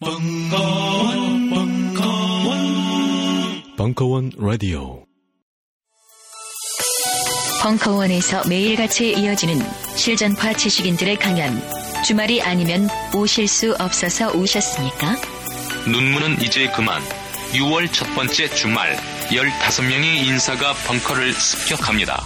벙커원, 벙커원, 벙커원 라디오. 벙커원에서 매일같이 이어지는 실전파 지식인들의 강연. 주말이 아니면 오실 수 없어서 오셨습니까? 눈물은 이제 그만. 6월 첫 번째 주말 15명의 인사가 벙커를 습격합니다.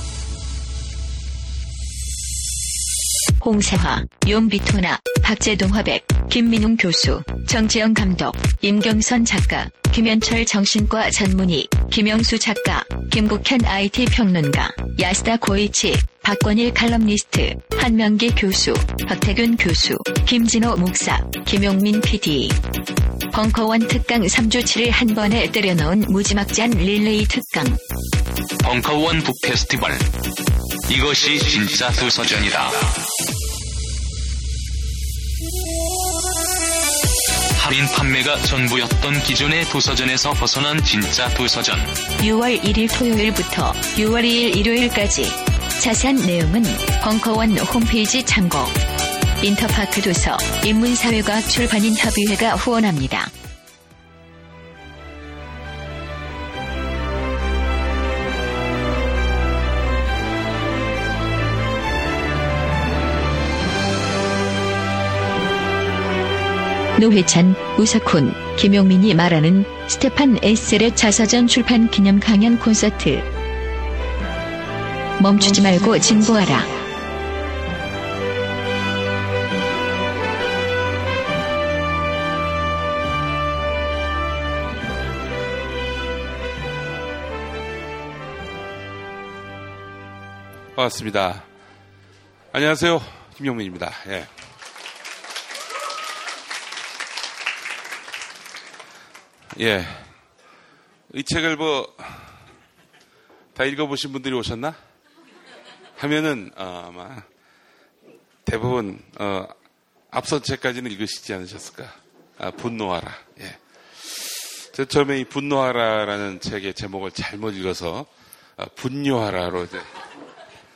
홍세화, 용비토나, 박재동 화백, 김민웅 교수, 정지영 감독, 임경선 작가, 김현철 정신과 전문의, 김영수 작가, 김국현 IT 평론가, 야스다 고이치, 박권일 칼럼니스트, 한명기 교수, 박태균 교수, 김진호 목사, 김용민 PD. 벙커원 특강 3주 7일 한 번에 때려넣은 무지막지한 릴레이 특강. 벙커원 북 페스티벌. 이것이 진짜 도서전이다. 할인 판매가 전부였던 기존의 도서전에서 벗어난 진짜 도서전. 6월 1일 토요일부터 6월 2일 일요일까지 자세한 내용은 벙커원 홈페이지 참고. 인터파크 도서 인문사회과학 출판인 협의회가 후원합니다. 노회찬, 우석훈, 김용민이 말하는 스테판 에셀의 자서전 출판 기념 강연 콘서트. 멈추지 말고 진보하라. 반갑습니다. 안녕하세요. 김용민입니다. 예. 예. 이 책을 뭐, 다 읽어보신 분들이 오셨나? 하면은, 어, 아마, 대부분, 어, 앞선 책까지는 읽으시지 않으셨을까? 아, 분노하라. 예. 저 처음에 이 분노하라라는 책의 제목을 잘못 읽어서, 아, 분뇨하라로 이제,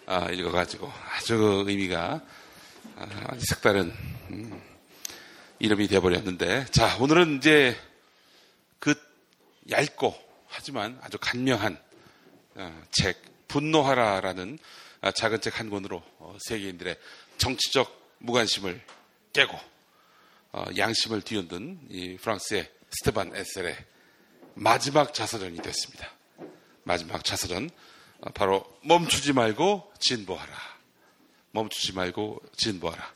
아, 읽어가지고 아주 그 의미가 아, 색다른 음, 이름이 되어버렸는데 자 오늘은 이제 그 얇고 하지만 아주 간명한 어, 책 분노하라라는 아, 작은 책 한 권으로 어, 세계인들의 정치적 무관심을 깨고 어, 양심을 뒤흔든 이 프랑스의 스테반 에셀의 마지막 자서전이 됐습니다. 마지막 자서전 바로 멈추지 말고 진보하라. 멈추지 말고 진보하라.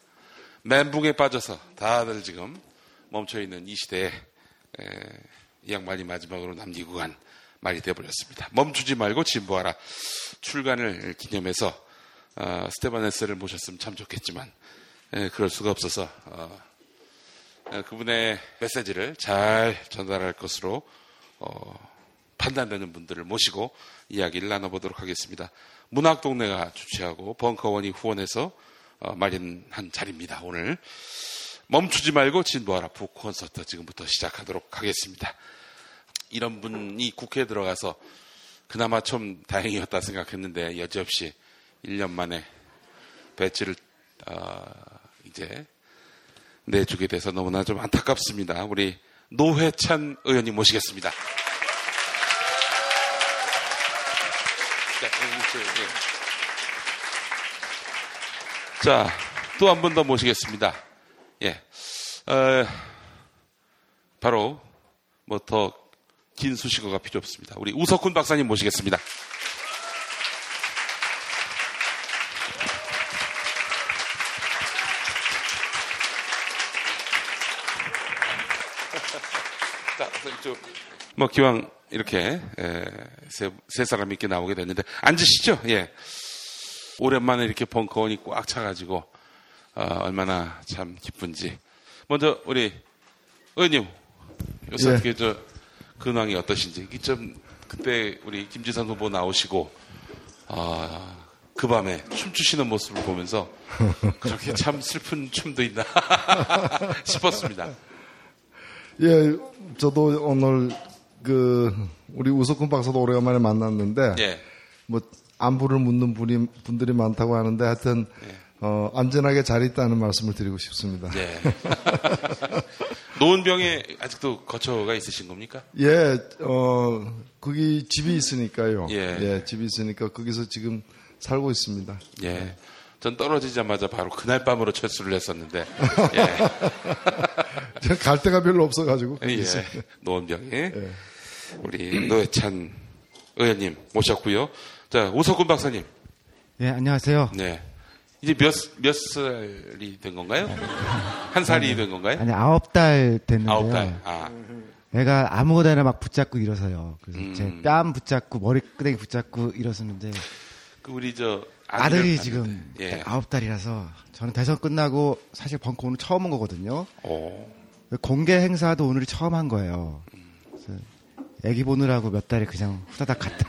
멘붕에 빠져서 다들 지금 멈춰 있는 이 시대에 이 양반이 마지막으로 남기고 간 말이 되어버렸습니다. 멈추지 말고 진보하라. 출간을 기념해서 어, 스테바네스를 모셨으면 참 좋겠지만 에, 그럴 수가 없어서 어, 에, 그분의 메시지를 잘 전달할 것으로 어, 판단되는 분들을 모시고 이야기를 나눠보도록 하겠습니다. 문학동네가 주최하고 벙커원이 후원해서 어, 마련한 자리입니다. 오늘 멈추지 말고 진보하라 북 콘서트 지금부터 시작하도록 하겠습니다. 이런 분이 국회에 들어가서 그나마 좀 다행이었다 생각했는데 여지없이 1년 만에 배지를 어, 이제 내주게 돼서 너무나 좀 안타깝습니다. 우리 노회찬 의원님 모시겠습니다. 자, 또한번더 모시겠습니다. 예. 어, 바로 뭐 더 긴 수식어가 필요 없습니다. 우리 우석훈 박사님 모시겠습니다. 자, 뭐 기왕 이렇게 에, 세, 세 사람이 이렇게 나오게 됐는데 앉으시죠. 예. 오랜만에 이렇게 벙커원이 꽉 차가지고 어, 얼마나 참 기쁜지. 먼저 우리 의원님 요새 예. 어떻게 저 근황이 어떠신지. 좀 그때 우리 김지선 후보 나오시고 아, 그 밤에 춤추시는 모습을 보면서 그렇게 참 슬픈 춤도 있나 싶었습니다. 예, 저도 오늘 그 우리 우석훈 박사도 오래간만에 만났는데 예. 뭐 안부를 묻는 분이, 분들이 많다고 하는데 하여튼 예. 어, 안전하게 잘 있다는 말씀을 드리고 싶습니다. 예. 노원병에 아직도 거처가 있으신 겁니까? 예, 어, 거기 집이 있으니까요. 예. 집이 있으니까 거기서 지금 살고 있습니다. 예. 전 떨어지자마자 바로 그날 밤으로 철수를 했었는데, 예. 제가 갈 데가 별로 없어가지고. 예. 노원병에 우리 노회찬 의원님 모셨고요. 자, 오석훈 박사님. 네, 안녕하세요. 네. 이제 몇, 몇 살이 된 건가요? 한 살이 된 건가요? 아니, 아홉 달 됐는데요. 아홉 달. 아, 애가 아무거나 막 붙잡고 일어서요. 그래서 음. 제뺨 붙잡고 머리 끄댕이 붙잡고 일어서는데 그 우리 저 아들이 지금 예. 아홉 달이라서 저는 대선 끝나고 사실 벙커 오늘 처음 온 거거든요. 오. 공개 행사도 오늘이 처음 한 거예요. 그래서 애기 보느라고 몇 달이 그냥 후다닥 갔다.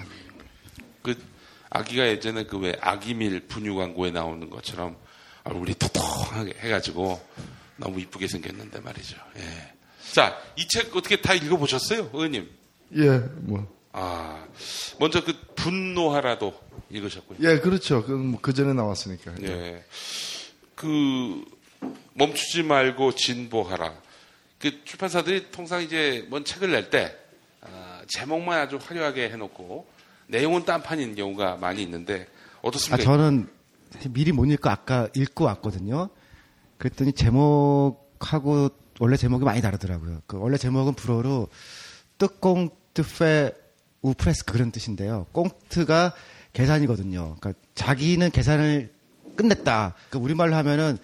그 아기가 예전에 그 왜 아기밀 분유 광고에 나오는 것처럼 얼굴이 톡톡하게 해가지고 너무 이쁘게 생겼는데 말이죠. 예. 자, 이 책 어떻게 다 읽어보셨어요, 의원님? 예, 뭐. 아, 먼저 그 분노하라도 읽으셨고요. 예, 그렇죠. 그, 뭐, 그 전에 나왔으니까. 예. 그 멈추지 말고 진보하라. 그 출판사들이 통상 이제 뭔 책을 낼 때 아, 제목만 아주 화려하게 해놓고 내용은 딴판인 경우가 많이 있는데 아, 어떻습니까? 저는 사실 미리 못 읽고 아까 읽고 왔거든요. 그랬더니 제목하고 원래 제목이 많이 다르더라고요. 그 원래 제목은 불어로 뜨꽁 뜨페 우프레스크 그런 뜻인데요. 꽁트가 계산이거든요. 그러니까 자기는 계산을 끝냈다. 그러니까 우리말로 하면은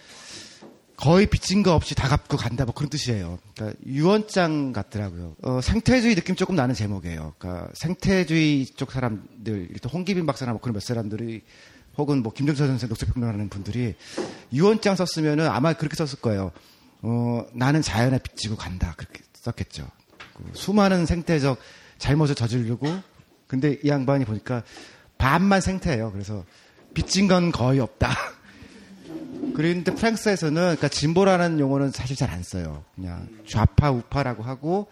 거의 빚진 거 없이 다 갚고 간다 뭐 그런 뜻이에요. 그러니까 유언장 같더라고요. 어, 생태주의 느낌 조금 나는 제목이에요. 그러니까 생태주의 쪽 사람들, 일단 홍기빈 박사나 뭐 그런 몇 사람들이 혹은 뭐 김정철 선생 녹색평론하는 분들이 유언장 썼으면은 아마 그렇게 썼을 거예요. 어, 나는 자연에 빚지고 간다 그렇게 썼겠죠. 그 수많은 생태적 잘못을 저지르고 근데 이 양반이 보니까 반만 생태예요. 그래서 빚진 건 거의 없다. 그런데 프랑스에서는 그러니까 진보라는 용어는 사실 잘 안 써요. 그냥 좌파 우파라고 하고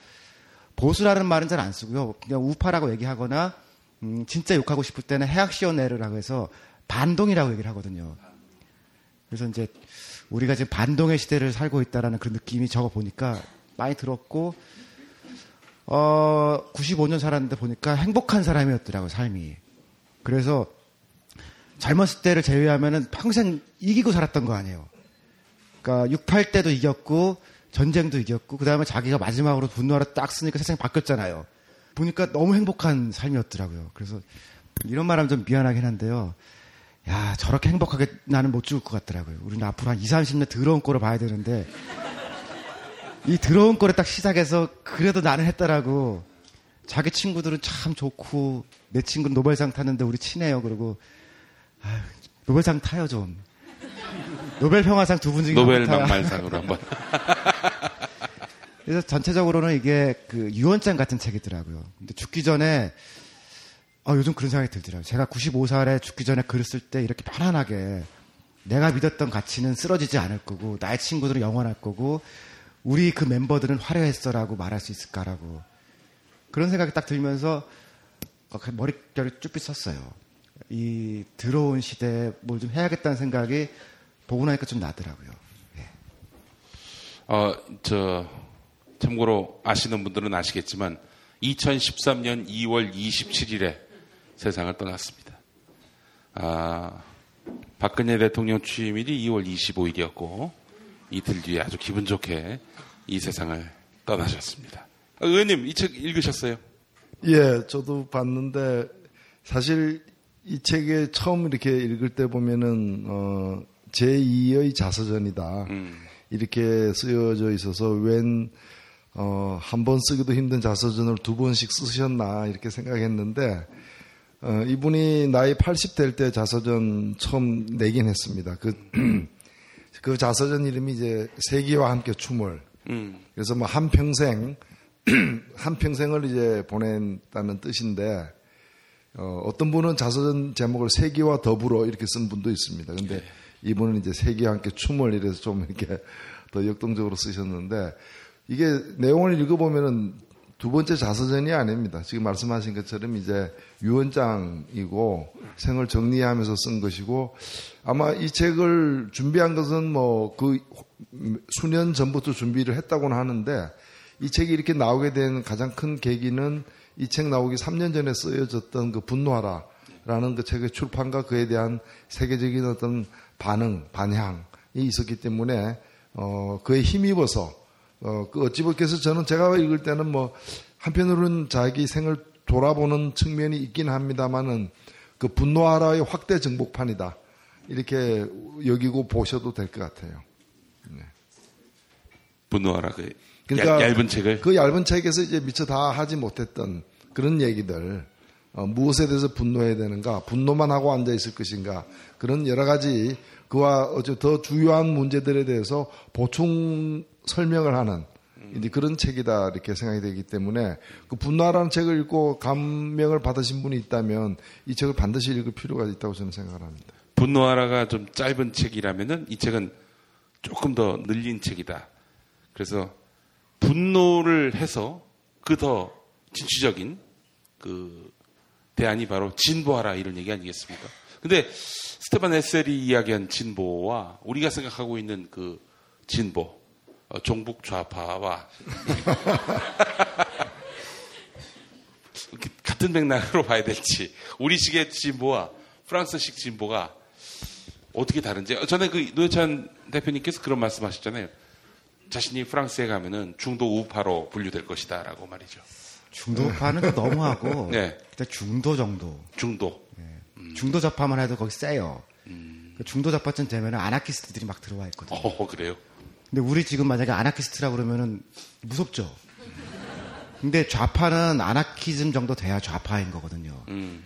보수라는 말은 잘 안 쓰고요. 그냥 우파라고 얘기하거나 음, 진짜 욕하고 싶을 때는 해악시오네르라고 해서 반동이라고 얘기를 하거든요. 그래서 이제 우리가 지금 반동의 시대를 살고 있다라는 그런 느낌이 적어 보니까 많이 들었고 어 95년 살았는데 보니까 행복한 사람이었더라고요, 삶이. 그래서 젊었을 때를 제외하면은 평생 이기고 살았던 거 아니에요. 그러니까 68 때도 이겼고 전쟁도 이겼고 그다음에 자기가 마지막으로 분노하러 딱 쓰니까 세상이 바뀌었잖아요. 보니까 너무 행복한 삶이었더라고요. 그래서 이런 말하면 좀 미안하긴 한데요. 야, 저렇게 행복하게 나는 못 죽을 것 같더라고요. 우리는 앞으로 한 2, 30년 더러운 꼴을 봐야 되는데 이 더러운 꼴에 딱 시작해서 그래도 나는 했다라고 자기 친구들은 참 좋고 내 친구는 노벨상 탔는데 우리 친해요. 그러고 아유, 노벨상 타요 좀. 노벨 평화상 두 분 중에 노벨. 막말상으로 한번. 그래서 전체적으로는 이게 그 유언장 같은 책이더라고요. 근데 죽기 전에 아, 요즘 그런 생각이 들더라고요. 제가 95살에 죽기 전에 글을 쓸 때 이렇게 편안하게 내가 믿었던 가치는 쓰러지지 않을 거고 나의 친구들은 영원할 거고 우리 그 멤버들은 화려했어라고 말할 수 있을까라고 그런 생각이 딱 들면서 어, 그 머릿결을 쭈삣 썼어요. 이 들어온 시대에 뭘 좀 해야겠다는 생각이 보고 나니까 좀 나더라고요. 어, 저, 참고로 아시는 분들은 아시겠지만 2013년 2월 27일에 세상을 떠났습니다. 아, 박근혜 대통령 취임일이 2월 25일이었고 이틀 뒤에 아주 기분 좋게 이 세상을 떠나셨습니다. 아, 의원님 이 책 읽으셨어요? 예, 저도 봤는데 사실 이 책에 처음 이렇게 읽을 때 보면은 어, 제2의 자서전이다. 음. 이렇게 쓰여져 있어서 웬 어, 한 번 쓰기도 힘든 자서전을 두 번씩 쓰셨나 이렇게 생각했는데 어, 이분이 나이 80 될 때 자서전 처음 내긴 했습니다. 그, 그 자서전 이름이 이제 세기와 함께 춤을 음. 그래서 뭐 한평생 한평생을 이제 보낸다는 뜻인데 어, 어떤 분은 자서전 제목을 세기와 더불어 이렇게 쓴 분도 있습니다. 근데 이분은 이제 세기와 함께 춤을 이래서 좀 이렇게 더 역동적으로 쓰셨는데 이게 내용을 읽어보면은 두 번째 자서전이 아닙니다. 지금 말씀하신 것처럼 이제 유언장이고 생을 정리하면서 쓴 것이고 아마 이 책을 준비한 것은 뭐그 음, 수년 전부터 준비를 했다고는 하는데 이 책이 이렇게 나오게 된 가장 큰 계기는 이 책 나오기 3년 전에 쓰여졌던 그 분노하라라는 그 책의 출판과 그에 대한 세계적인 어떤 반응, 반향이 있었기 때문에 어 그에 힘입어서 어 그 어찌 보께서 저는 제가 읽을 때는 뭐 한편으로는 자기 생을 돌아보는 측면이 있긴 합니다만은 그 분노하라의 확대 정복판이다 이렇게 여기고 보셔도 될 것 같아요. 분노하라 그 그러니까 얇, 은 책을 그 얇은 책에서 이제 미처 다 하지 못했던 그런 얘기들 어, 무엇에 대해서 분노해야 되는가 분노만 하고 앉아 있을 것인가 그런 여러 가지 그와 어째 더 주요한 문제들에 대해서 보충 설명을 하는 이제 그런 책이다 이렇게 생각이 되기 때문에 그 분노하라는 책을 읽고 감명을 받으신 분이 있다면 이 책을 반드시 읽을 필요가 있다고 저는 생각을 합니다. 분노하라가 좀 짧은 책이라면은 이 책은 조금 더 늘린 책이다. 그래서 분노를 해서 그 더 진취적인 그 대안이 바로 진보하라 이런 얘기 아니겠습니까? 근데 스테반 에셀이 이야기한 진보와 우리가 생각하고 있는 그 진보, 어, 종북 좌파와 같은 맥락으로 봐야 될지 우리식의 진보와 프랑스식 진보가 어떻게 다른지 전에 그 노회찬 대표님께서 그런 말씀하셨잖아요. 자신이 프랑스에 가면은 중도 우파로 분류될 것이다라고 말이죠. 중도파는 좀 너무하고 네. 일단 중도 정도. 중도. 중도 좌파만 해도 거기 세요. 그 중도 좌파쯤 되면은 아나키스트들이 막 들어와 있거든요. 어 그래요. 근데 우리 지금 만약에 아나키스트라 그러면은 무섭죠. 근데 좌파는 아나키즘 정도 돼야 좌파인 거거든요. 음.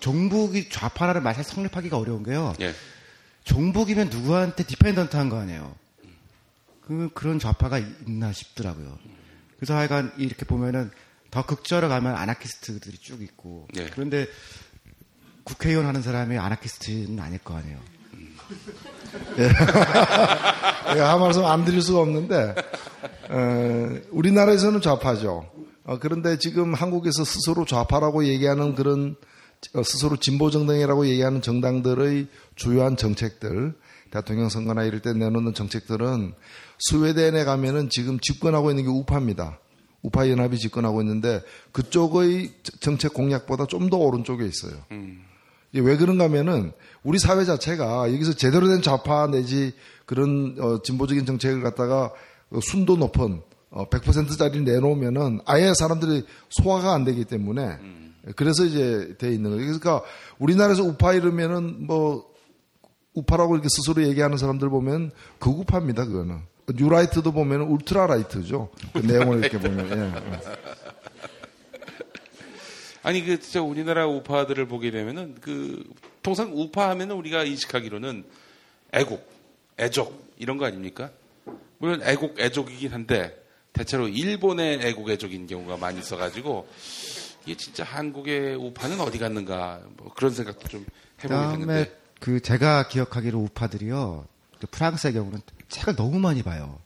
종북이 좌파라는 사실 성립하기가 어려운 게요. 예. 종북이면 누구한테 디펜던트한 거 아니에요. 그 그런 좌파가 있나 싶더라고요. 그래서 하여간 이렇게 보면은 더 극절을 가면 아나키스트들이 쭉 있고 예. 그런데 국회의원 하는 사람이 아나키스트는 아닐 거 아니에요. 예, 한 말씀 안 드릴 수가 없는데, 어, 우리나라에서는 좌파죠. 어, 그런데 지금 한국에서 스스로 좌파라고 얘기하는 그런, 어, 스스로 진보 정당이라고 얘기하는 정당들의 주요한 정책들, 대통령 선거나 이럴 때 내놓는 정책들은 스웨덴에 가면은 지금 집권하고 있는 게 우파입니다. 우파 연합이 집권하고 있는데 그쪽의 정책 공약보다 좀 더 오른쪽에 있어요. 이게 왜 그런가 하면은 우리 사회 자체가 여기서 제대로 된 좌파 내지 그런 어, 진보적인 정책을 갖다가 어, 순도 높은 어, 100%짜리 내놓으면은 아예 사람들이 소화가 안 되기 때문에 그래서 이제 돼 있는 거예요. 그러니까 우리나라에서 우파 이러면은 뭐 우파라고 이렇게 스스로 얘기하는 사람들 보면 극우파입니다. 그거는 뉴라이트도 보면 울트라 라이트죠. 그 내용을 이렇게 보면 예. 아니 그 진짜 우리나라 우파들을 보게 되면은 그 통상 우파 하면은 우리가 인식하기로는 애국, 애족 이런 거 아닙니까? 물론 애국, 애족이긴 한데 대체로 일본의 애국, 애족인 경우가 많이 있어가지고 이게 진짜 한국의 우파는 어디 갔는가 뭐 그런 생각도 좀 해보게 되는데 그 제가 기억하기로 우파들이요. 그 프랑스의 경우는 책을 너무 많이 봐요.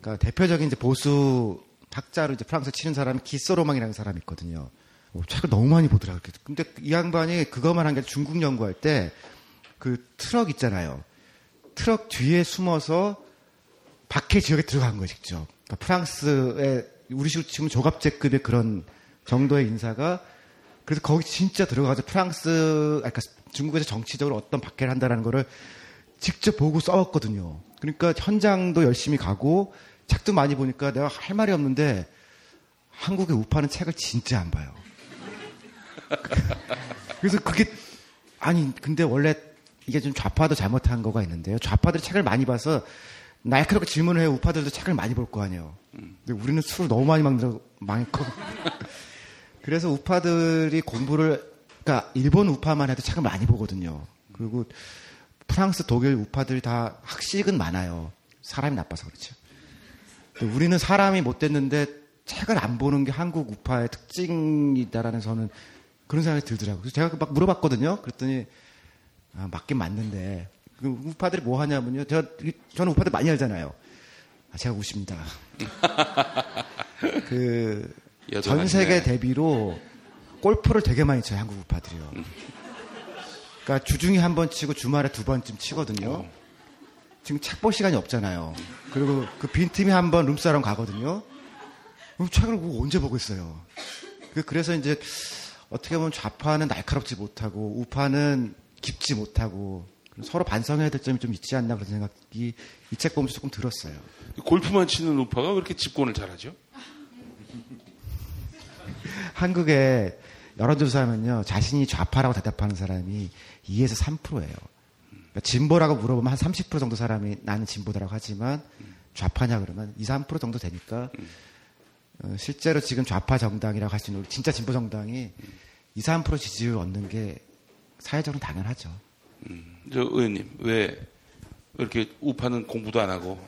그러니까 대표적인 이제 보수 학자로 이제 프랑스 치는 사람이 기소로망이라는 사람이 있거든요. 어, 책을 너무 많이 보더라고요. 근데 이 양반이 그것만 한 게 중국 연구할 때 그 트럭 있잖아요. 트럭 뒤에 숨어서 박해 지역에 들어간 거예요, 직접. 그러니까 프랑스의 우리식으로 치면 조갑제급의 그런 정도의 인사가 그래서 거기 진짜 들어가서 프랑스, 그러니까 중국에서 정치적으로 어떤 박해를 한다라는 거를 직접 보고 써왔거든요. 그러니까 현장도 열심히 가고 책도 많이 보니까 내가 할 말이 없는데 한국의 우파는 책을 진짜 안 봐요. 그래서 그게 아니 근데 원래 이게 좀 좌파도 잘못한 거가 있는데요. 좌파들이 책을 많이 봐서 날카롭게 질문을 해요. 우파들도 책을 많이 볼 거 아니에요. 근데 우리는 술을 너무 많이 만들어 많고 그래서 우파들이 공부를 그러니까 일본 우파만 해도 책을 많이 보거든요. 그리고 프랑스, 독일 우파들이 다 학식은 많아요. 사람이 나빠서 그렇죠. 우리는 사람이 못 됐는데 책을 안 보는 게 한국 우파의 특징이다라는 저는 그런 생각이 들더라고요. 그래서 제가 막 물어봤거든요. 그랬더니 아, 맞긴 맞는데 그 우파들이 뭐 하냐면요. 제가 저는 우파들 많이 알잖아요. 아, 제가 우십니다. 그 전. 세계 대비로 골프를 되게 많이 쳐요. 한국 우파들이요. 그러니까 주중에 한 번 치고 주말에 두 번쯤 치거든요. 지금 책볼 시간이 없잖아요. 그리고 그 빈틈이 한 번 룸사롱 가거든요. 그럼 책을 언제 보겠어요. 그- 그래서 이제 어떻게 보면 좌파는 날카롭지 못하고 우파는 깊지 못하고 서로 반성해야 될 점이 좀 있지 않나 그런 생각이 이 책 보면서 조금 들었어요. 골프만 치는 우파가 왜 이렇게 집권을 잘하죠? 한국에 여론조사하면요 자신이 좌파라고 대답하는 사람이 2에서 3%예요. 그러니까 진보라고 물어보면 한 30% 정도 사람이 나는 진보다라고 하지만 좌파냐 그러면 2, 3% 정도 되니까 어, 실제로 지금 좌파 정당이라고 할 수 있는 우리 진짜 진보 정당이 2, 3% 지지율 얻는 게 사회적으로 당연하죠. 저 의원님 왜 이렇게 우파는 공부도 안 하고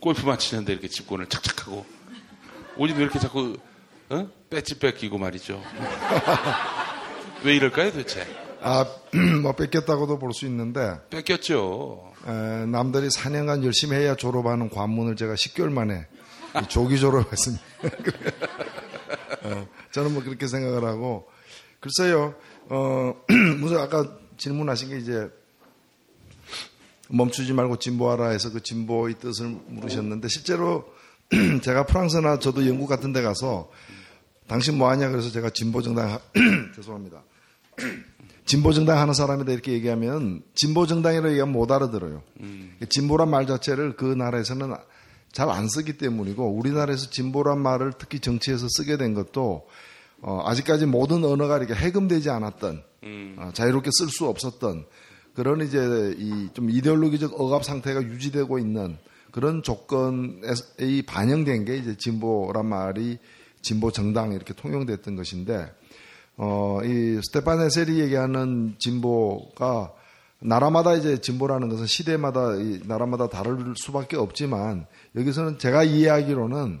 골프만 치는데 이렇게 집권을 착착하고 우리는 왜 이렇게 자꾸 어? 배지 뺏기고 말이죠. 왜 이럴까요 도대체? 아, 뭐 뺏겼다고도 볼 수 있는데 뺏겼죠. 에, 남들이 4년간 열심히 해야 졸업하는 관문을 제가 10개월 만에 이 조기 졸업했습니다. 어, 저는 뭐 그렇게 생각을 하고 글쎄요. 어, 무슨 아까 질문하신 게 이제 멈추지 말고 진보하라 해서 그 진보의 뜻을 물으셨는데 실제로 제가 프랑스나 저도 영국 같은 데 가서 당신 뭐 하냐 그래서 제가 진보 정당 하- 죄송합니다. 진보 정당 하는 사람이다 이렇게 얘기하면 진보 정당이라고 얘기하면 못 알아들어요. 진보란 말 자체를 그 나라에서는 잘 안 쓰기 때문이고 우리나라에서 진보란 말을 특히 정치에서 쓰게 된 것도 어, 아직까지 모든 언어가 이렇게 해금되지 않았던 어, 자유롭게 쓸 수 없었던 그런 이제 이 좀 이데올로기적 억압 상태가 유지되고 있는 그런 조건에 반영된 게 이제 진보란 말이 진보 정당 이렇게 통용됐던 것인데 어, 이 스테판 에셀이 얘기하는 진보가 나라마다 이제 진보라는 것은 시대마다 이 나라마다 다를 수밖에 없지만 여기서는 제가 이해하기로는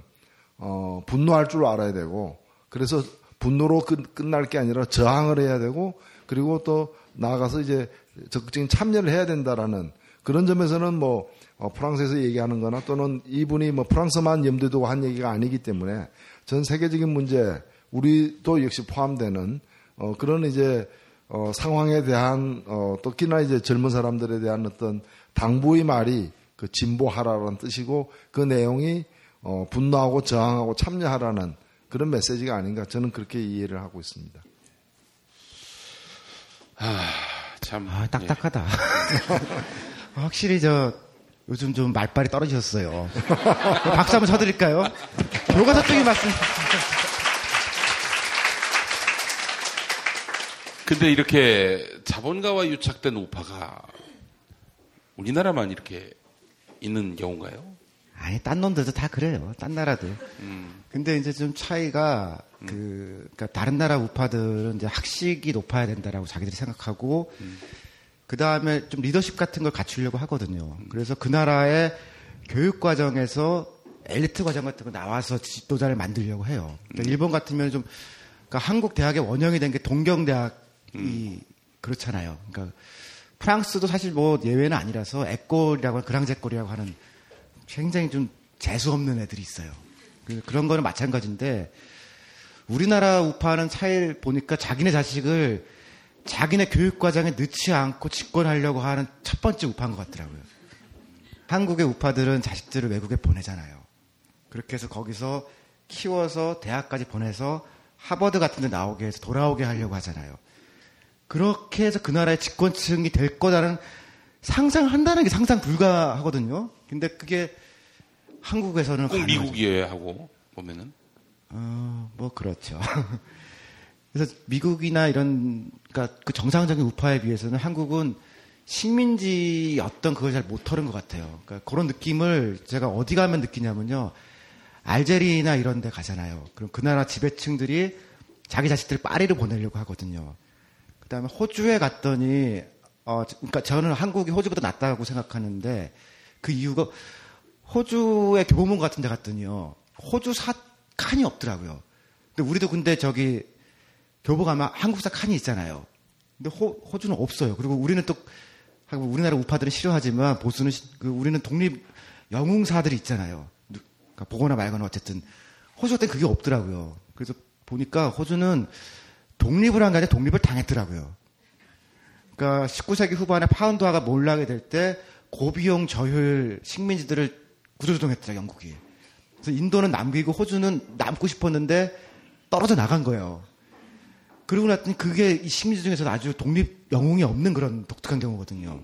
어, 분노할 줄 알아야 되고 그래서 분노로 끝, 끝날 게 아니라 저항을 해야 되고 그리고 또 나아가서 이제 적극적인 참여를 해야 된다라는 그런 점에서는 뭐 어, 프랑스에서 얘기하는 거나 또는 이분이 뭐 프랑스만 염두에 두고 한 얘기가 아니기 때문에 전 세계적인 문제 우리도 역시 포함되는 어, 그런 이제 어, 상황에 대한 어, 특히나 이제 젊은 사람들에 대한 어떤 당부의 말이 그 진보하라라는 뜻이고 그 내용이 어, 분노하고 저항하고 참여하라는 그런 메시지가 아닌가 저는 그렇게 이해를 하고 있습니다. 참 아, 예. 딱딱하다. 확실히 저 요즘 좀 말빨이 떨어지셨어요. 박수 한번 쳐드릴까요? 교과서 쪽이 말씀. 근데 이렇게 자본가와 유착된 우파가 우리나라만 이렇게 있는 경우인가요? 아니, 딴 놈들도 다 그래요. 딴 나라들. 근데 이제 좀 차이가 그, 그러니까 다른 나라 우파들은 이제 학식이 높아야 된다라고 자기들이 생각하고 그 다음에 좀 리더십 같은 걸 갖추려고 하거든요. 그래서 그 나라의 교육 과정에서 엘리트 과정 같은 거 나와서 지도자를 만들려고 해요. 그러니까 일본 같으면 좀 그러니까 한국 대학의 원형이 된 게 동경대학 이 그렇잖아요. 그러니까 프랑스도 사실 뭐 예외는 아니라서 에꼴이라고 하는 그랑제꼴이라고 하는 굉장히 좀 재수 없는 애들이 있어요. 그- 그런 거는 마찬가지인데 우리나라 우파는 차이를 보니까 자기네 자식을 자기네 교육 과정에 넣지 않고 집권하려고 하는 첫 번째 우파인 것 같더라고요. 한국의 우파들은 자식들을 외국에 보내잖아요. 그렇게 해서 거기서 키워서 대학까지 보내서 하버드 같은 데 나오게 해서 돌아오게 하려고 하잖아요. 그렇게 해서 그 나라의 집권층이 될 거라는 상상을 한다는 게 상상 불가하거든요. 근데 그게 한국에서는 꼭. 미국이어야 하고 보면은 어, 뭐 그렇죠. 그래서 미국이나 이런 그러니까 그 정상적인 우파에 비해서는 한국은 식민지 어떤 그걸 잘 못 털은 것 같아요. 그러니까 그런 느낌을 제가 어디 가면 느끼냐면요. 알제리나 이런 데 가잖아요. 그럼 그 나라 지배층들이 자기 자식들 파리를 보내려고 하거든요. 그 다음에 호주에 갔더니, 어, 그러니까 저는 한국이 호주보다 낫다고 생각하는데 그 이유가 호주의 교보문 같은 데 갔더니요. 호주 사 칸이 없더라고요. 근데 우리도 근데 저기 교보 가면 한국사 칸이 있잖아요. 근데 호, 호주는 없어요. 그리고 우리는 또 우리나라 우파들은 싫어하지만 보수는 시- 그 우리는 독립 영웅사들이 있잖아요. 누- 그러니까 보거나 말거나 어쨌든 호주 같은 그게 없더라고요. 그래서 보니까 호주는 독립을 한 게 아니라 독립을 당했더라고요. 그러니까 19세기 후반에 파운드화가 몰락이 될 때 고비용 저효율 식민지들을 구조조정했죠 영국이. 그래서 인도는 남기고 호주는 남고 싶었는데 떨어져 나간 거예요. 그러고 났더니 그게 이 식민지 중에서는 아주 독립 영웅이 없는 그런 독특한 경우거든요.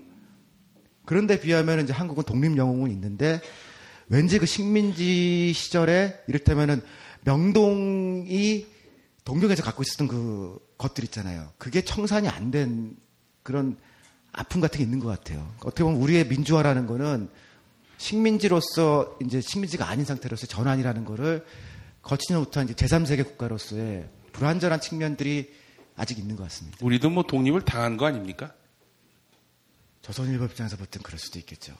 그런데 비하면 이제 한국은 독립 영웅은 있는데 왠지 그 식민지 시절에 이를테면은 명동이 동경에서 갖고 있었던 그 것들 있잖아요. 그게 청산이 안 된 그런 아픔 같은 게 있는 것 같아요. 어떻게 보면 우리의 민주화라는 거는 식민지로서 이제 식민지가 아닌 상태로서 전환이라는 거를 거치지 못한 이제 제3세계 국가로서의 불완전한 측면들이 아직 있는 것 같습니다. 우리도 뭐 독립을 당한 거 아닙니까? 조선일보 입장에서 볼 땐 그럴 수도 있겠죠.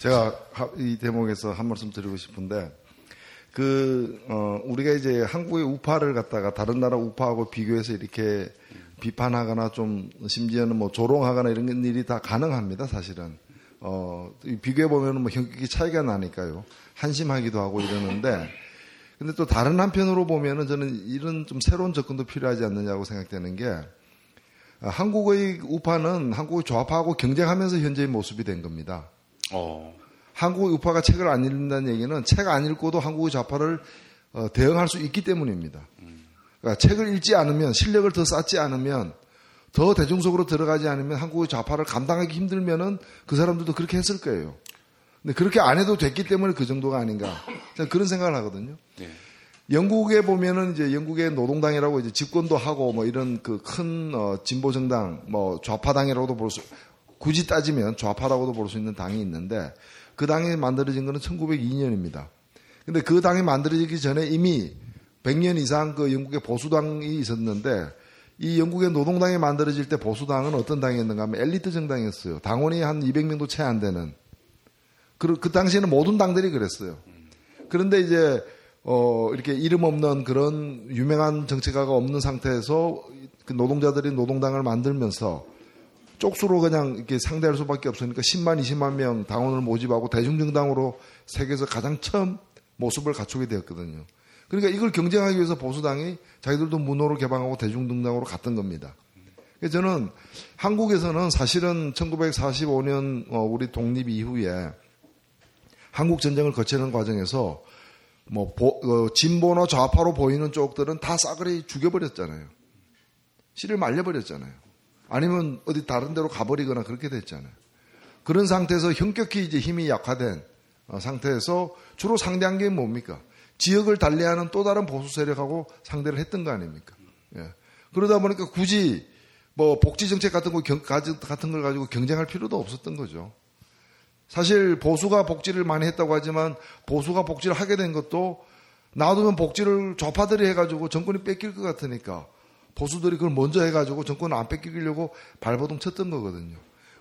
제가 하- 이 대목에서 한 말씀 드리고 싶은데 그 어, 우리가 이제 한국의 우파를 갖다가 다른 나라 우파하고 비교해서 이렇게 비판하거나 좀 심지어는 뭐 조롱하거나 이런 일이 다 가능합니다 사실은 어, 비교해 보면은 뭐 형격이 차이가 나니까요 한심하기도 하고 이러는데 근데 또 다른 한편으로 보면은 저는 이런 좀 새로운 접근도 필요하지 않느냐고 생각되는 게 아, 한국의 우파는 한국의 좌파하고 경쟁하면서 현재의 모습이 된 겁니다. 어. 한국의 우파가 책을 안 읽는다는 얘기는 책 안 읽고도 한국의 좌파를 어, 대응할 수 있기 때문입니다. 그러니까 책을 읽지 않으면 실력을 더 쌓지 않으면 더 대중적으로 들어가지 않으면 한국의 좌파를 감당하기 힘들면은 그 사람들도 그렇게 했을 거예요. 근데 그렇게 안 해도 됐기 때문에 그 정도가 아닌가. 저는 그런 생각을 하거든요. 네. 영국에 보면은 이제 영국의 노동당이라고 이제 집권도 하고 뭐 이런 그큰 진보 정당 뭐 좌파당이라고도 볼 수, 굳이 따지면 좌파라고도 볼 수 있는 당이 있는데 그 당이 만들어진 거는 1902년입니다. 근데 그 당이 만들어지기 전에 이미 100년 이상 그 영국의 보수당이 있었는데 이 영국의 노동당이 만들어질 때 보수당은 어떤 당이었는가 하면 엘리트 정당이었어요. 당원이 한 200명도 채 안 되는. 그, 그 당시에는 모든 당들이 그랬어요. 그런데 이제 어, 이렇게 이름 없는 그런 유명한 정치가가 없는 상태에서 그 노동자들이 노동당을 만들면서 쪽수로 그냥 이렇게 상대할 수밖에 없으니까 10만, 20만 명 당원을 모집하고 대중정당으로 세계에서 가장 처음 모습을 갖추게 되었거든요. 그러니까 이걸 경쟁하기 위해서 보수당이 자기들도 문호를 개방하고 대중정당으로 갔던 겁니다. 저는 한국에서는 사실은 1945년 어, 우리 독립 이후에 한국 전쟁을 거치는 과정에서 뭐 보- 어, 진보나 좌파로 보이는 쪽들은 다 싸그리 죽여버렸잖아요. 씨를 말려버렸잖아요. 아니면 어디 다른 데로 가버리거나 그렇게 됐잖아요. 그런 상태에서 현격히 이제 힘이 약화된 어, 상태에서 주로 상대한 게 뭡니까? 지역을 달리하는 또 다른 보수 세력하고 상대를 했던 거 아닙니까? 예. 그러다 보니까 굳이 뭐 복지 정책 같은 거 같은 걸 가지고 경쟁할 필요도 없었던 거죠. 사실 보수가 복지를 많이 했다고 하지만 보수가 복지를 하게 된 것도 놔두면 복지를 좌파들이 해가지고 정권이 뺏길 것 같으니까 보수들이 그걸 먼저 해가지고 정권을 안 뺏기려고 발버둥 쳤던 거거든요.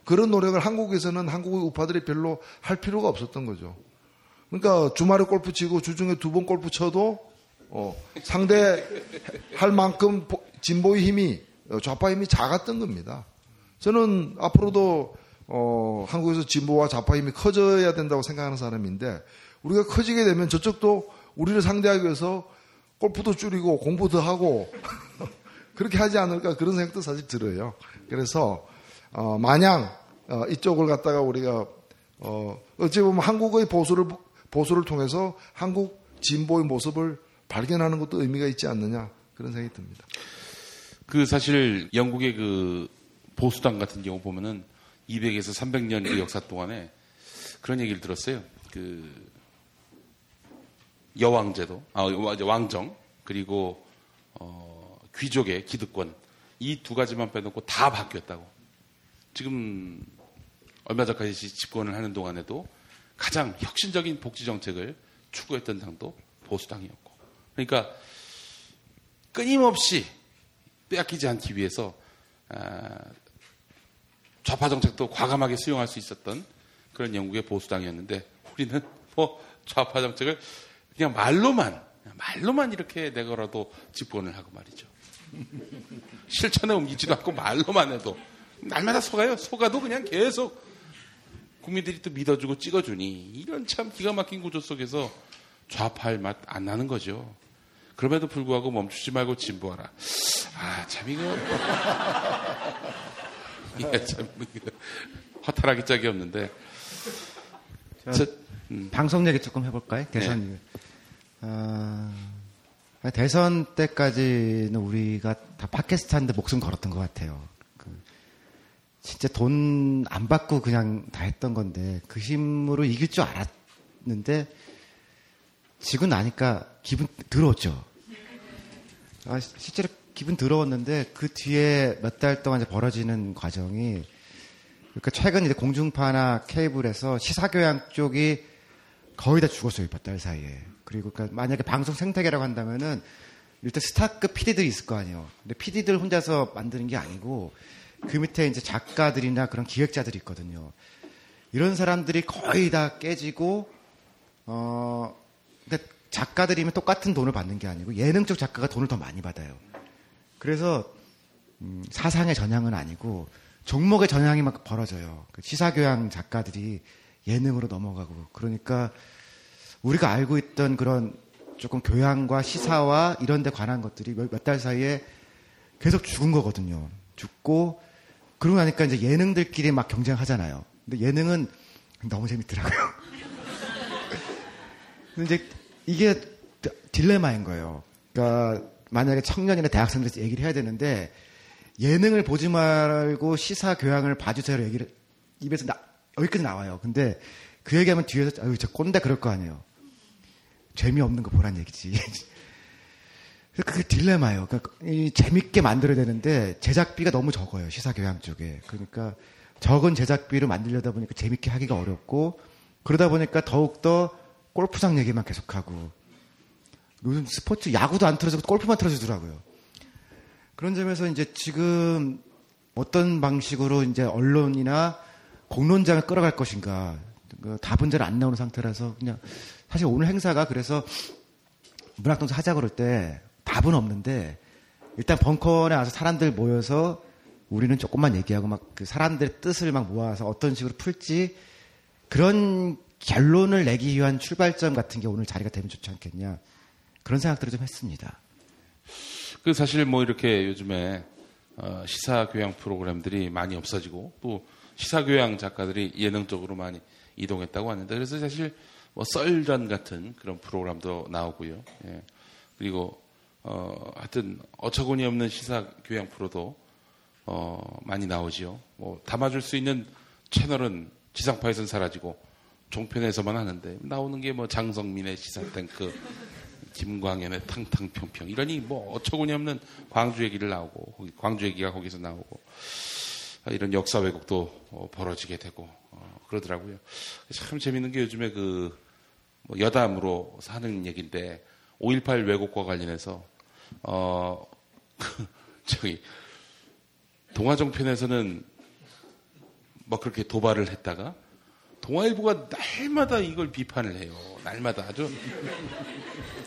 그런 노력을 한국에서는 한국의 우파들이 별로 할 필요가 없었던 거죠. 그러니까 주말에 골프 치고 주중에 두 번 골프 쳐도 어, 상대 할 만큼 보- 진보의 힘이 어, 좌파 힘이 작았던 겁니다. 저는 앞으로도 어, 한국에서 진보와 좌파 힘이 커져야 된다고 생각하는 사람인데 우리가 커지게 되면 저쪽도 우리를 상대하기 위해서 골프도 줄이고 공부도 하고 그렇게 하지 않을까 그런 생각도 사실 들어요. 그래서 어, 마냥 어, 이쪽을 갖다가 우리가 어, 어찌 보면 한국의 보수를 보수를 통해서 한국 진보의 모습을 발견하는 것도 의미가 있지 않느냐 그런 생각이 듭니다. 그 사실 영국의 그 보수당 같은 경우 보면은 200에서 300년 그 역사 동안에 그런 얘기를 들었어요. 그 여왕제도, 아 왕정 그리고 어, 귀족의 기득권 이 두 가지만 빼놓고 다 바뀌었다고. 지금 얼마 전까지 집권을 하는 동안에도 가장 혁신적인 복지 정책을 추구했던 당도 보수당이었고. 그러니까 끊임없이 빼앗기지 않기 위해서 아, 좌파 정책도 과감하게 수용할 수 있었던 그런 영국의 보수당이었는데 우리는 뭐 좌파 정책을 그냥 말로만 말로만 이렇게 내거라도 집권을 하고 말이죠. 실천에 옮기지도 않고 말로만 해도 날마다 속아요. 속아도 그냥 계속 국민들이 또 믿어주고 찍어주니 이런 참 기가 막힌 구조 속에서 좌파할 맛 안 나는 거죠. 그럼에도 불구하고 멈추지 말고 진보하라. 아, 참 이거. 예, 참 이거. 허탈하기 짝이 없는데. 저, 음. 방송 얘기 조금 해볼까요? 대선. 네. 어, 대선 때까지는 우리가 다 하는데 목숨 걸었던 것 같아요. 그, 진짜 돈 안 받고 그냥 다 했던 건데 그 힘으로 이길 줄 알았는데 지고 나니까 기분 더러웠죠. 아, 실제로 기분 더러웠는데 그 뒤에 몇 달 동안 이제 벌어지는 과정이 그러니까 최근 이제 공중파나 케이블에서 시사교양 쪽이 거의 다 죽었어요, 몇 달 사이에. 그리고 그러니까 만약에 방송 생태계라고 한다면은 일단 스타급 PD들이 있을 거 아니에요. 근데 PD들 혼자서 만드는 게 아니고 그 밑에 이제 작가들이나 그런 기획자들이 있거든요. 이런 사람들이 거의 다 깨지고 어 근데 작가들이면 똑같은 돈을 받는 게 아니고 예능 쪽 작가가 돈을 더 많이 받아요. 그래서 음, 사상의 전향은 아니고 종목의 전향이 막 벌어져요. 그 시사교양 작가들이 예능으로 넘어가고 그러니까 우리가 알고 있던 그런 조금 교양과 시사와 이런 데 관한 것들이 몇 달 사이에 계속 죽은 거거든요. 죽고 그러고 나니까 이제 예능들끼리 막 경쟁하잖아요. 근데 예능은 너무 재밌더라고요. 근데 이제 이게 딜레마인 거예요. 그러니까 만약에 청년이나 대학생들 얘기를 해야 되는데 예능을 보지 말고 시사 교양을 봐주세요 얘기를 입에서 나, 여기까지 나와요. 근데 그 얘기하면 뒤에서 아유 저 꼰대 그럴 거 아니에요. 재미없는 거 보란 얘기지. 그게 딜레마예요. 그러니까 재밌게 만들어야 되는데 제작비가 너무 적어요. 시사교양 쪽에. 그러니까 적은 제작비로 만들려다 보니까 재밌게 하기가 어렵고 그러다 보니까 더욱더 골프장 얘기만 계속하고 요즘 스포츠 야구도 안 틀어주고 골프만 틀어주더라고요. 그런 점에서 이제 지금 어떤 방식으로 이제 언론이나 공론장을 끌어갈 것인가 그 답은 잘 안 나오는 상태라서 그냥 사실 오늘 행사가 그래서 문학동산 하자 그럴 때 답은 없는데 일단 벙커에 와서 사람들 모여서 우리는 조금만 얘기하고 막 그 사람들의 뜻을 막 모아서 어떤 식으로 풀지 그런 결론을 내기 위한 출발점 같은 게 오늘 자리가 되면 좋지 않겠냐 그런 생각들을 좀 했습니다. 그 사실 뭐 이렇게 요즘에 어, 시사 교양 프로그램들이 많이 없어지고 또 시사 교양 작가들이 예능 쪽으로 많이 이동했다고 하는데 그래서 사실 뭐 썰전 같은 그런 프로그램도 나오고요. 예. 그리고 어 하여튼 어처구니 없는 시사 교양 프로도 어 많이 나오지요. 뭐 담아줄 수 있는 채널은 지상파에서는 사라지고 종편에서만 하는데 나오는 게 뭐 장성민의 시사 탱크, 김광현의 탕탕평평 이러니 뭐 어처구니 없는 광주 얘기를 나오고 광주 얘기가 거기서 나오고 이런 역사 왜곡도 어, 벌어지게 되고 어, 그러더라고요. 참 재밌는 게 요즘에 그뭐 여담으로 사는 얘기인데 5.18 왜곡과 관련해서 어 저기 동화정편에서는 뭐 그렇게 도발을 했다가 동아일보가 날마다 이걸 비판을 해요. 날마다 아주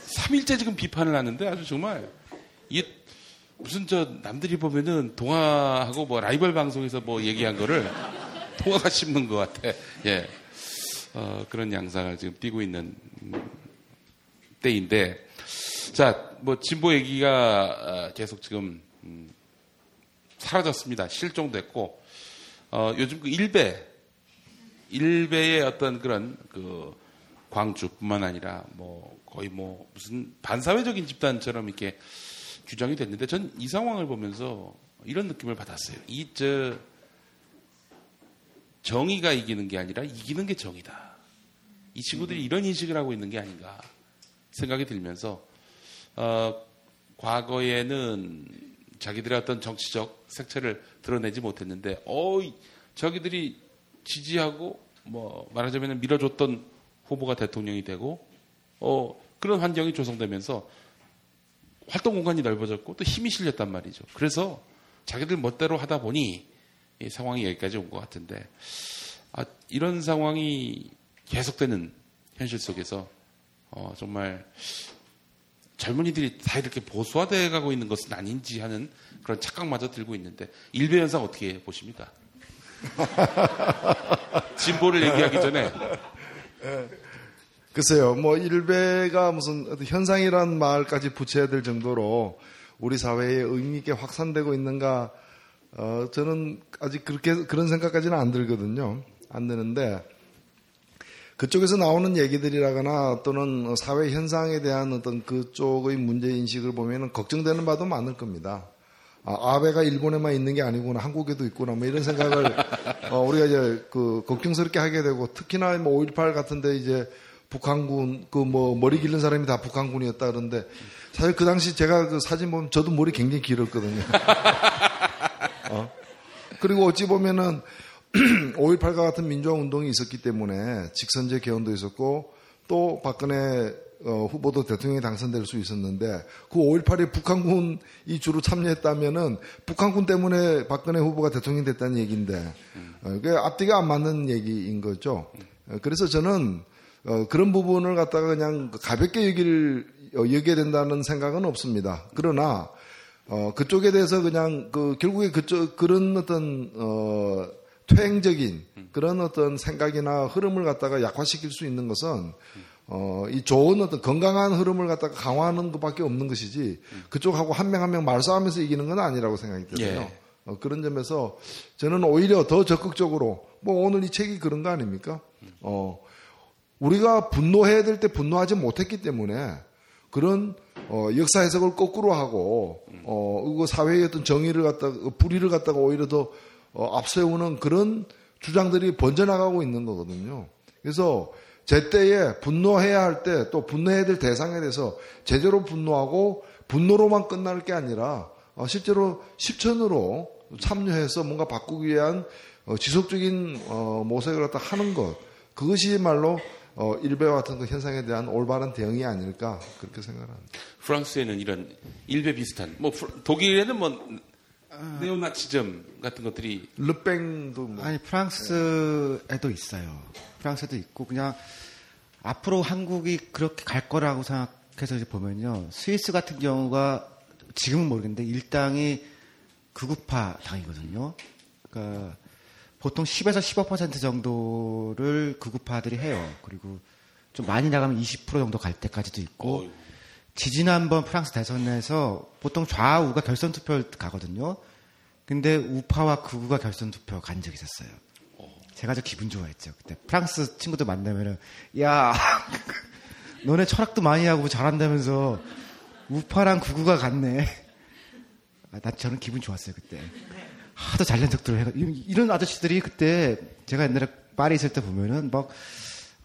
3일째 지금 비판을 하는데 아주 정말 이게 무슨 저 남들이 보면은 동아하고 뭐 라이벌 방송에서 뭐 얘기한 거를 동아가 씹는 것 같아. 예. 어, 그런 양상을 지금 띄고 있는 때인데 자, 뭐 진보 얘기가 계속 지금 음, 사라졌습니다. 실종됐고 어, 요즘 그 일베 일베의 어떤 그런 그 광주뿐만 아니라 뭐 거의 뭐 무슨 반사회적인 집단처럼 이렇게 규정이 됐는데 전 이 상황을 보면서 이런 느낌을 받았어요. 이 저 정의가 이기는 게 아니라 이기는 게 정의다. 이 친구들이 이런 인식을 하고 있는 게 아닌가 생각이 들면서 어, 과거에는 자기들의 어떤 정치적 색채를 드러내지 못했는데 어 저기들이 지지하고 뭐 말하자면 밀어줬던 후보가 대통령이 되고 어 그런 환경이 조성되면서 활동 공간이 넓어졌고 또 힘이 실렸단 말이죠. 그래서 자기들 멋대로 하다 보니 이 상황이 여기까지 온 것 같은데 아, 이런 상황이 계속되는 현실 속에서 어, 정말 젊은이들이 다 이렇게 보수화돼 가고 있는 것은 아닌지 하는 그런 착각마저 들고 있는데 일베 현상 어떻게 보십니까? 진보를 얘기하기 전에 글쎄요, 뭐 일베가 무슨 현상이란 말까지 붙여야 될 정도로 우리 사회에 의미 있게 확산되고 있는가 어, 저는 아직 그렇게 그런 생각까지는 안 들거든요. 안 드는데 그쪽에서 나오는 얘기들이라거나 또는 사회 현상에 대한 어떤 그쪽의 문제 인식을 보면은 걱정되는 바도 많을 겁니다. 아, 아베가 일본에만 있는 게 아니구나, 한국에도 있구나, 뭐 이런 생각을 어, 우리가 이제 그 걱정스럽게 하게 되고 특히나 뭐 5.18 같은데 이제 북한군 그 뭐 머리 길른 사람이 다 북한군이었다 그러는데 사실 그 당시 제가 그 사진 보면 저도 머리 굉장히 길었거든요. 어? 그리고 어찌 보면은 5.18과 같은 민주화 운동이 있었기 때문에 직선제 개헌도 있었고 또 박근혜 어, 후보도 대통령이 당선될 수 있었는데 그 5.18에 북한군이 주로 참여했다면은 북한군 때문에 박근혜 후보가 대통령이 됐다는 얘기인데 어, 그게 앞뒤가 안 맞는 얘기인 거죠. 어, 그래서 저는 어, 그런 부분을 갖다가 그냥 가볍게 얘기를 어, 여기게 된다는 생각은 없습니다. 그러나 어, 그쪽에 대해서 그냥 그 결국에 그쪽 그런 어떤 어, 퇴행적인 그런 어떤 생각이나 흐름을 갖다가 약화시킬 수 있는 것은 어, 이 좋은 어떤 건강한 흐름을 갖다가 강화하는 것밖에 없는 것이지 그쪽하고 한 명 한 명 말싸움에서 이기는 건 아니라고 생각이 들어요. 예. 어, 그런 점에서 저는 오히려 더 적극적으로 뭐 오늘 이 책이 그런 거 아닙니까? 어, 우리가 분노해야 될 때 분노하지 못했기 때문에 그런 어, 역사 해석을 거꾸로 하고 어, 그 사회의 어떤 정의를 갖다가 불의를 갖다가 오히려 더 어, 앞세우는 그런 주장들이 번져나가고 있는 거거든요. 그래서 제 때에 분노해야 할 때 또 분노해야 될 대상에 대해서 제대로 분노하고 분노로만 끝날 게 아니라 어, 실제로 실천으로 참여해서 뭔가 바꾸기 위한 어, 지속적인 어, 모색을 갖다 하는 것 그것이말로 어, 일베와 같은 그 현상에 대한 올바른 대응이 아닐까 그렇게 생각합니다. 프랑스에는 이런 일베 비슷한 뭐 독일에는 뭐 네오나치즘 같은 것들이 르뺑도 뭐 아니 프랑스에도 있어요. 프랑스에도 있고 그냥 앞으로 한국이 그렇게 갈 거라고 생각해서 이제 보면요. 스위스 같은 경우가 지금은 모르겠는데 일당이 극우파 당이거든요. 그러니까 보통 10에서 15% 정도를 극우파들이 해요. 그리고 좀 많이 나가면 20% 정도 갈 때까지도 있고. 지지난번 프랑스 대선에서 보통 좌우가 결선 투표를 가거든요. 근데 우파와 극우가 결선 투표 간 적이 있었어요. 제가 아주 기분 좋아했죠. 그때 프랑스 친구들 만나면은 야 너네 철학도 많이 하고 잘한다면서 우파랑 극우가 같네. 아, 나 저는 기분 좋았어요 그때. 하도 잘난 척들을 해가 이- 이런 아저씨들이 그때 제가 옛날에 파리 있을 때 보면은 막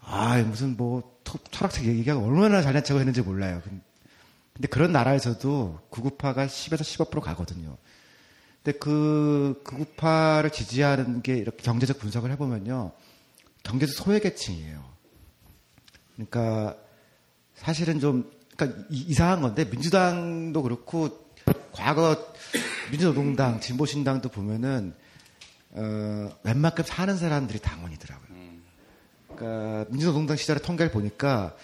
아, 무슨 뭐 토- 철학책 얘기가 얼마나 잘난 척을 했는지 몰라요. 근데 그런 나라에서도 구구파가 10에서 15% 가거든요. 근데 그 극우파를 지지하는 게 이렇게 경제적 분석을 해보면요. 경제적 소외계층이에요. 그러니까 사실은 좀 그러니까 이- 이상한 건데 민주당도 그렇고 과거 민주노동당, 진보신당도 보면은 어, 웬만큼 사는 사람들이 당원이더라고요. 그러니까 민주노동당 시절에 통계를 보니까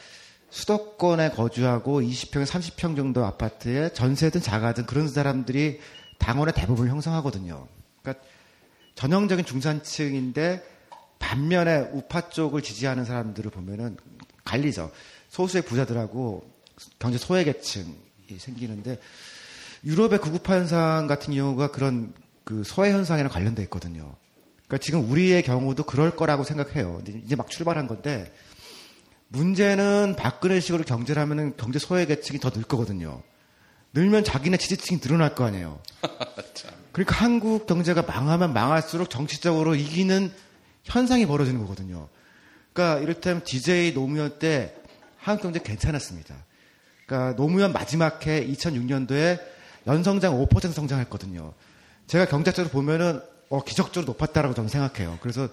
수도권에 거주하고 20평, 30평 정도 아파트에 전세든 자가든 그런 사람들이 당원의 대부분을 형성하거든요. 그러니까 전형적인 중산층인데 반면에 우파 쪽을 지지하는 사람들을 보면은 갈리죠. 소수의 부자들하고 경제 소외 계층이 생기는데 유럽의 극우파 현상 같은 경우가 그런 그 소외 현상이랑 관련돼 있거든요. 그러니까 지금 우리의 경우도 그럴 거라고 생각해요. 이제 막 출발한 건데 문제는 박근혜 식으로 경제를 하면은 경제 소외 계층이 더 늘 거거든요. 늘면 자기네 지지층이 늘어날 거 아니에요. 그러니까 한국 경제가 망하면 망할수록 정치적으로 이기는 현상이 벌어지는 거거든요. 그러니까 이를테면 DJ 노무현 때 한국 경제 괜찮았습니다. 그러니까 노무현 마지막 해 2006년도에 연성장 5% 성장했거든요. 제가 경제적으로 보면은 어, 기적적으로 높았다라고 저는 생각해요. 그래서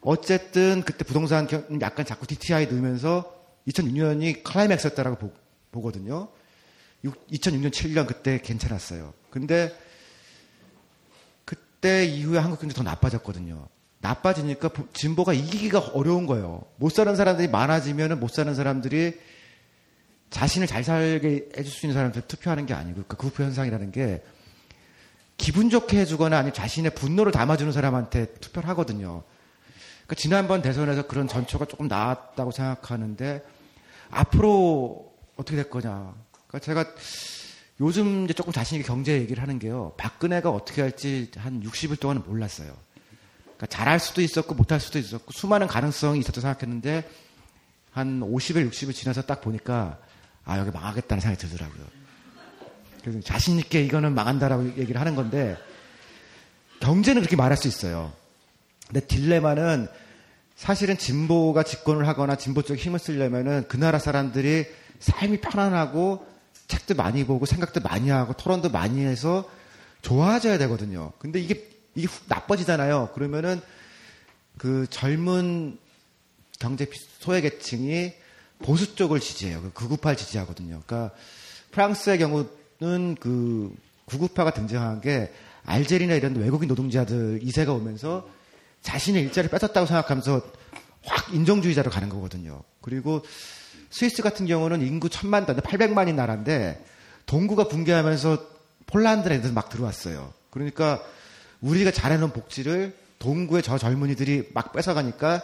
어쨌든 그때 부동산 경- 약간 자꾸 DTI 넣으면서 2006년이 클라이맥스였다라고 보, 보거든요. 2006년, 7년 그때 괜찮았어요. 근데 그때 이후에 한국 경제 더 나빠졌거든요. 나빠지니까 보- 진보가 이기기가 어려운 거예요. 못 사는 사람들이 많아지면 못 사는 사람들이 자신을 잘 살게 해줄 수 있는 사람들 투표하는 게 아니고 그 구표 현상이라는 게 기분 좋게 해주거나 아니면 자신의 분노를 담아주는 사람한테 투표를 하거든요. 그러니까 지난번 대선에서 그런 전초가 조금 나았다고 생각하는데 앞으로 어떻게 될 거냐. 그러니까 제가 요즘 이제 조금 자신 있게 경제 얘기를 하는 게요. 박근혜가 어떻게 할지 한 60일 동안은 몰랐어요. 그러니까 잘할 수도 있었고 못할 수도 있었고 수많은 가능성이 있었다고 생각했는데 한 50일, 60일 지나서 딱 보니까 아, 여기 망하겠다는 생각이 들더라고요. 그래서 자신있게 이거는 망한다라고 얘기를 하는 건데 경제는 그렇게 말할 수 있어요. 근데 딜레마는 사실은 진보가 집권을 하거나 진보 쪽 힘을 쓰려면은 그 나라 사람들이 삶이 편안하고 책도 많이 보고 생각도 많이 하고 토론도 많이 해서 좋아져야 되거든요. 근데 이게 이게 훅 나빠지잖아요. 그러면은 그 젊은 경제 소외계층이 보수 쪽을 지지해요. 그 극우파를 지지하거든요. 그러니까 프랑스의 경우는 그 구구파가 등장한 게 알제리나 이런 외국인 노동자들 이세가 오면서 자신의 일자리를 뺏었다고 생각하면서 확 인종주의자로 가는 거거든요. 그리고 스위스 같은 경우는 인구 천만 단, 800만인 나라인데 동구가 붕괴하면서 폴란드 애들 막 들어왔어요. 그러니까 우리가 잘해놓은 복지를 동구의 저 젊은이들이 막 뺏어가니까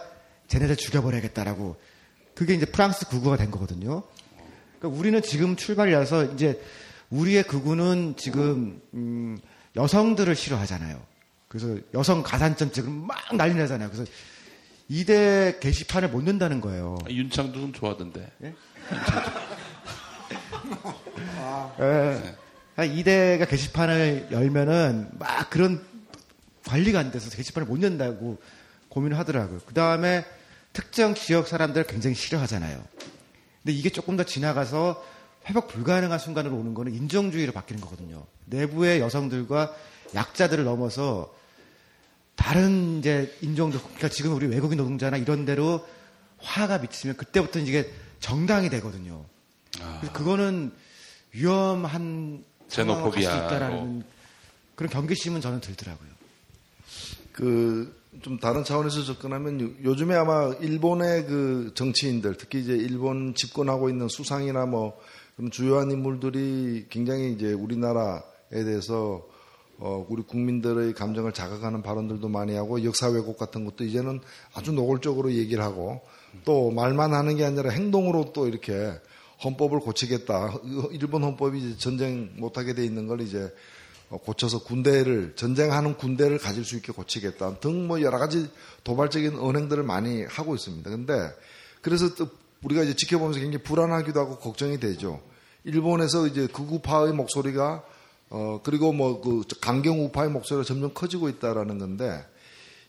쟤네들 죽여버려야겠다라고 그게 이제 프랑스 구구가 된 거거든요. 그러니까 우리는 지금 출발이라서 이제 우리의 극우는 지금 음, 여성들을 싫어하잖아요. 그래서 여성 가산점 지금 막 난리 나잖아요. 그래서 이대 게시판을 못 넣는다는 거예요. 윤창도 좀 좋아하던데. 예. 이대가 게시판을 열면은 막 그런 관리가 안 돼서 게시판을 못 연다고 고민을 하더라고요. 그 다음에 특정 지역 사람들을 굉장히 싫어하잖아요. 근데 이게 조금 더 지나가서 회복 불가능한 순간으로 오는 거는 인종주의로 바뀌는 거거든요. 내부의 여성들과 약자들을 넘어서 다른 이제 인종들, 그러니까 지금 우리 외국인 노동자나 이런 데로 화가 미치면 그때부터 이게 정당이 되거든요. 그래서 그거는 위험한 제노포비아로. 있다라는 그런 경계심은 저는 들더라고요. 그 좀 다른 차원에서 접근하면 요- 요즘에 아마 일본의 그 정치인들 특히 이제 일본 집권하고 있는 수상이나 뭐 그런 주요한 인물들이 굉장히 이제 우리나라에 대해서 어 우리 국민들의 감정을 자극하는 발언들도 많이 하고 역사 왜곡 같은 것도 이제는 아주 노골적으로 얘기를 하고 또 말만 하는 게 아니라 행동으로 또 이렇게 헌법을 고치겠다. 일본 헌법이 전쟁 못하게 돼 있는 걸 이제 어, 고쳐서 군대를 전쟁하는 군대를 가질 수 있게 고치겠다 등 뭐 여러 가지 도발적인 언행들을 많이 하고 있습니다. 근데 그래서 또 우리가 이제 지켜보면서 굉장히 불안하기도 하고 걱정이 되죠. 일본에서 이제 극우파의 목소리가 어 그리고 뭐 그 강경 우파의 목소리가 점점 커지고 있다라는 건데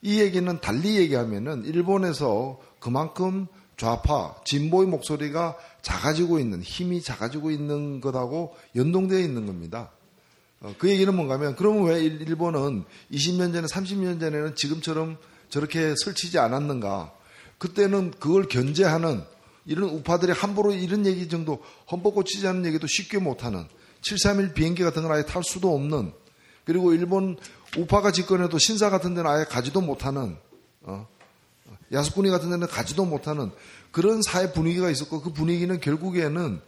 이 얘기는 달리 얘기하면은 일본에서 그만큼 좌파 진보의 목소리가 작아지고 있는 힘이 작아지고 있는 것하고 연동되어 있는 겁니다. 어, 그 얘기는 뭔가 하면 그러면 왜 일- 일본은 20년 전에 30년 전에는 지금처럼 저렇게 설치지 않았는가? 그때는 그걸 견제하는 이런 우파들이 함부로 이런 얘기 정도 헌법 고치자는 얘기도 쉽게 못하는 731 비행기 같은 건 아예 탈 수도 없는 그리고 일본 우파가 집권해도 신사 같은 데는 아예 가지도 못하는 어, 야스쿠니 같은 데는 가지도 못하는 그런 사회 분위기가 있었고 그 분위기는 결국에는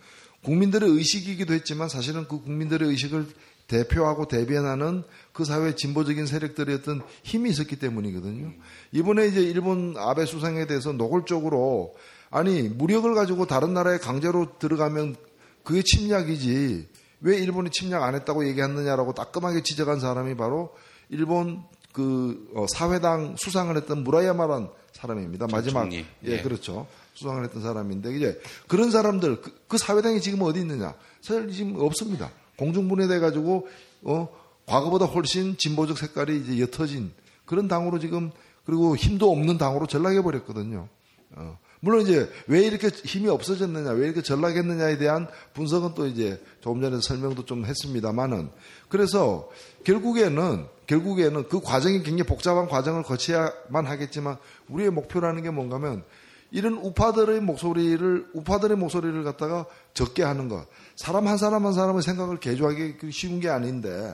국민들의 의식이기도 했지만 사실은 그 국민들의 의식을 대표하고 대변하는 그 사회의 진보적인 세력들의 어떤 힘이 있었기 때문이거든요. 이번에 이제 일본 아베 수상에 대해서 노골적으로 아니 무력을 가지고 다른 나라에 강제로 들어가면 그게 침략이지 왜 일본이 침략 안 했다고 얘기했느냐라고 따끔하게 지적한 사람이 바로 일본 그 어, 사회당 수상을 했던 무라야마란 사람입니다. 마지막 총리. 예, 예. 그렇죠. 수상을 했던 사람인데 이제 그런 사람들 그, 그 사회당이 지금 어디 있느냐? 사실 지금 없습니다. 공중분해돼 가지고 어 과거보다 훨씬 진보적 색깔이 이제 옅어진 그런 당으로 지금 그리고 힘도 없는 당으로 전락해 버렸거든요. 어. 물론 이제 왜 이렇게 힘이 없어졌느냐, 왜 이렇게 전락했느냐에 대한 분석은 또 이제 조금 전에 설명도 좀 했습니다만은 그래서 결국에는 결국에는 그 과정이 굉장히 복잡한 과정을 거쳐야만 하겠지만 우리의 목표라는 게 뭔가면 이런 우파들의 목소리를 우파들의 목소리를 갖다가 적게 하는 것. 사람 한 사람 한 사람의 생각을 개조하기 쉬운 게 아닌데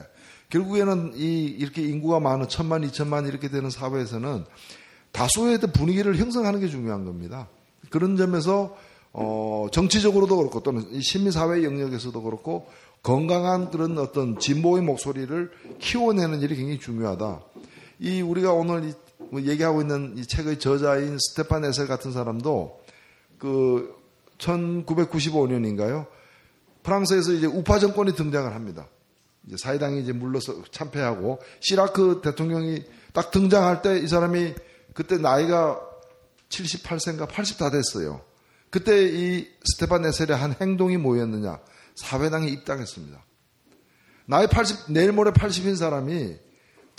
결국에는 이 이렇게 인구가 많은 천만 이천만 이렇게 되는 사회에서는 다수의 분위기를 형성하는 게 중요한 겁니다. 그런 점에서 어, 정치적으로도 그렇고 또는 이 시민사회 영역에서도 그렇고 건강한 그런 어떤 진보의 목소리를 키워내는 일이 굉장히 중요하다. 이 우리가 오늘 얘기하고 있는 이 책의 저자인 스테판 에셀 같은 사람도 그 1995년인가요? 프랑스에서 이제 우파 정권이 등장을 합니다. 이제 사회당이 이제 물러서 참패하고 시라크 대통령이 딱 등장할 때 이 사람이 그때 나이가 78세인가 80 다 됐어요. 그때 이 스테판 네셀의 한 행동이 뭐였느냐? 사회당에 입당했습니다. 나이 80, 내일 모레 80인 사람이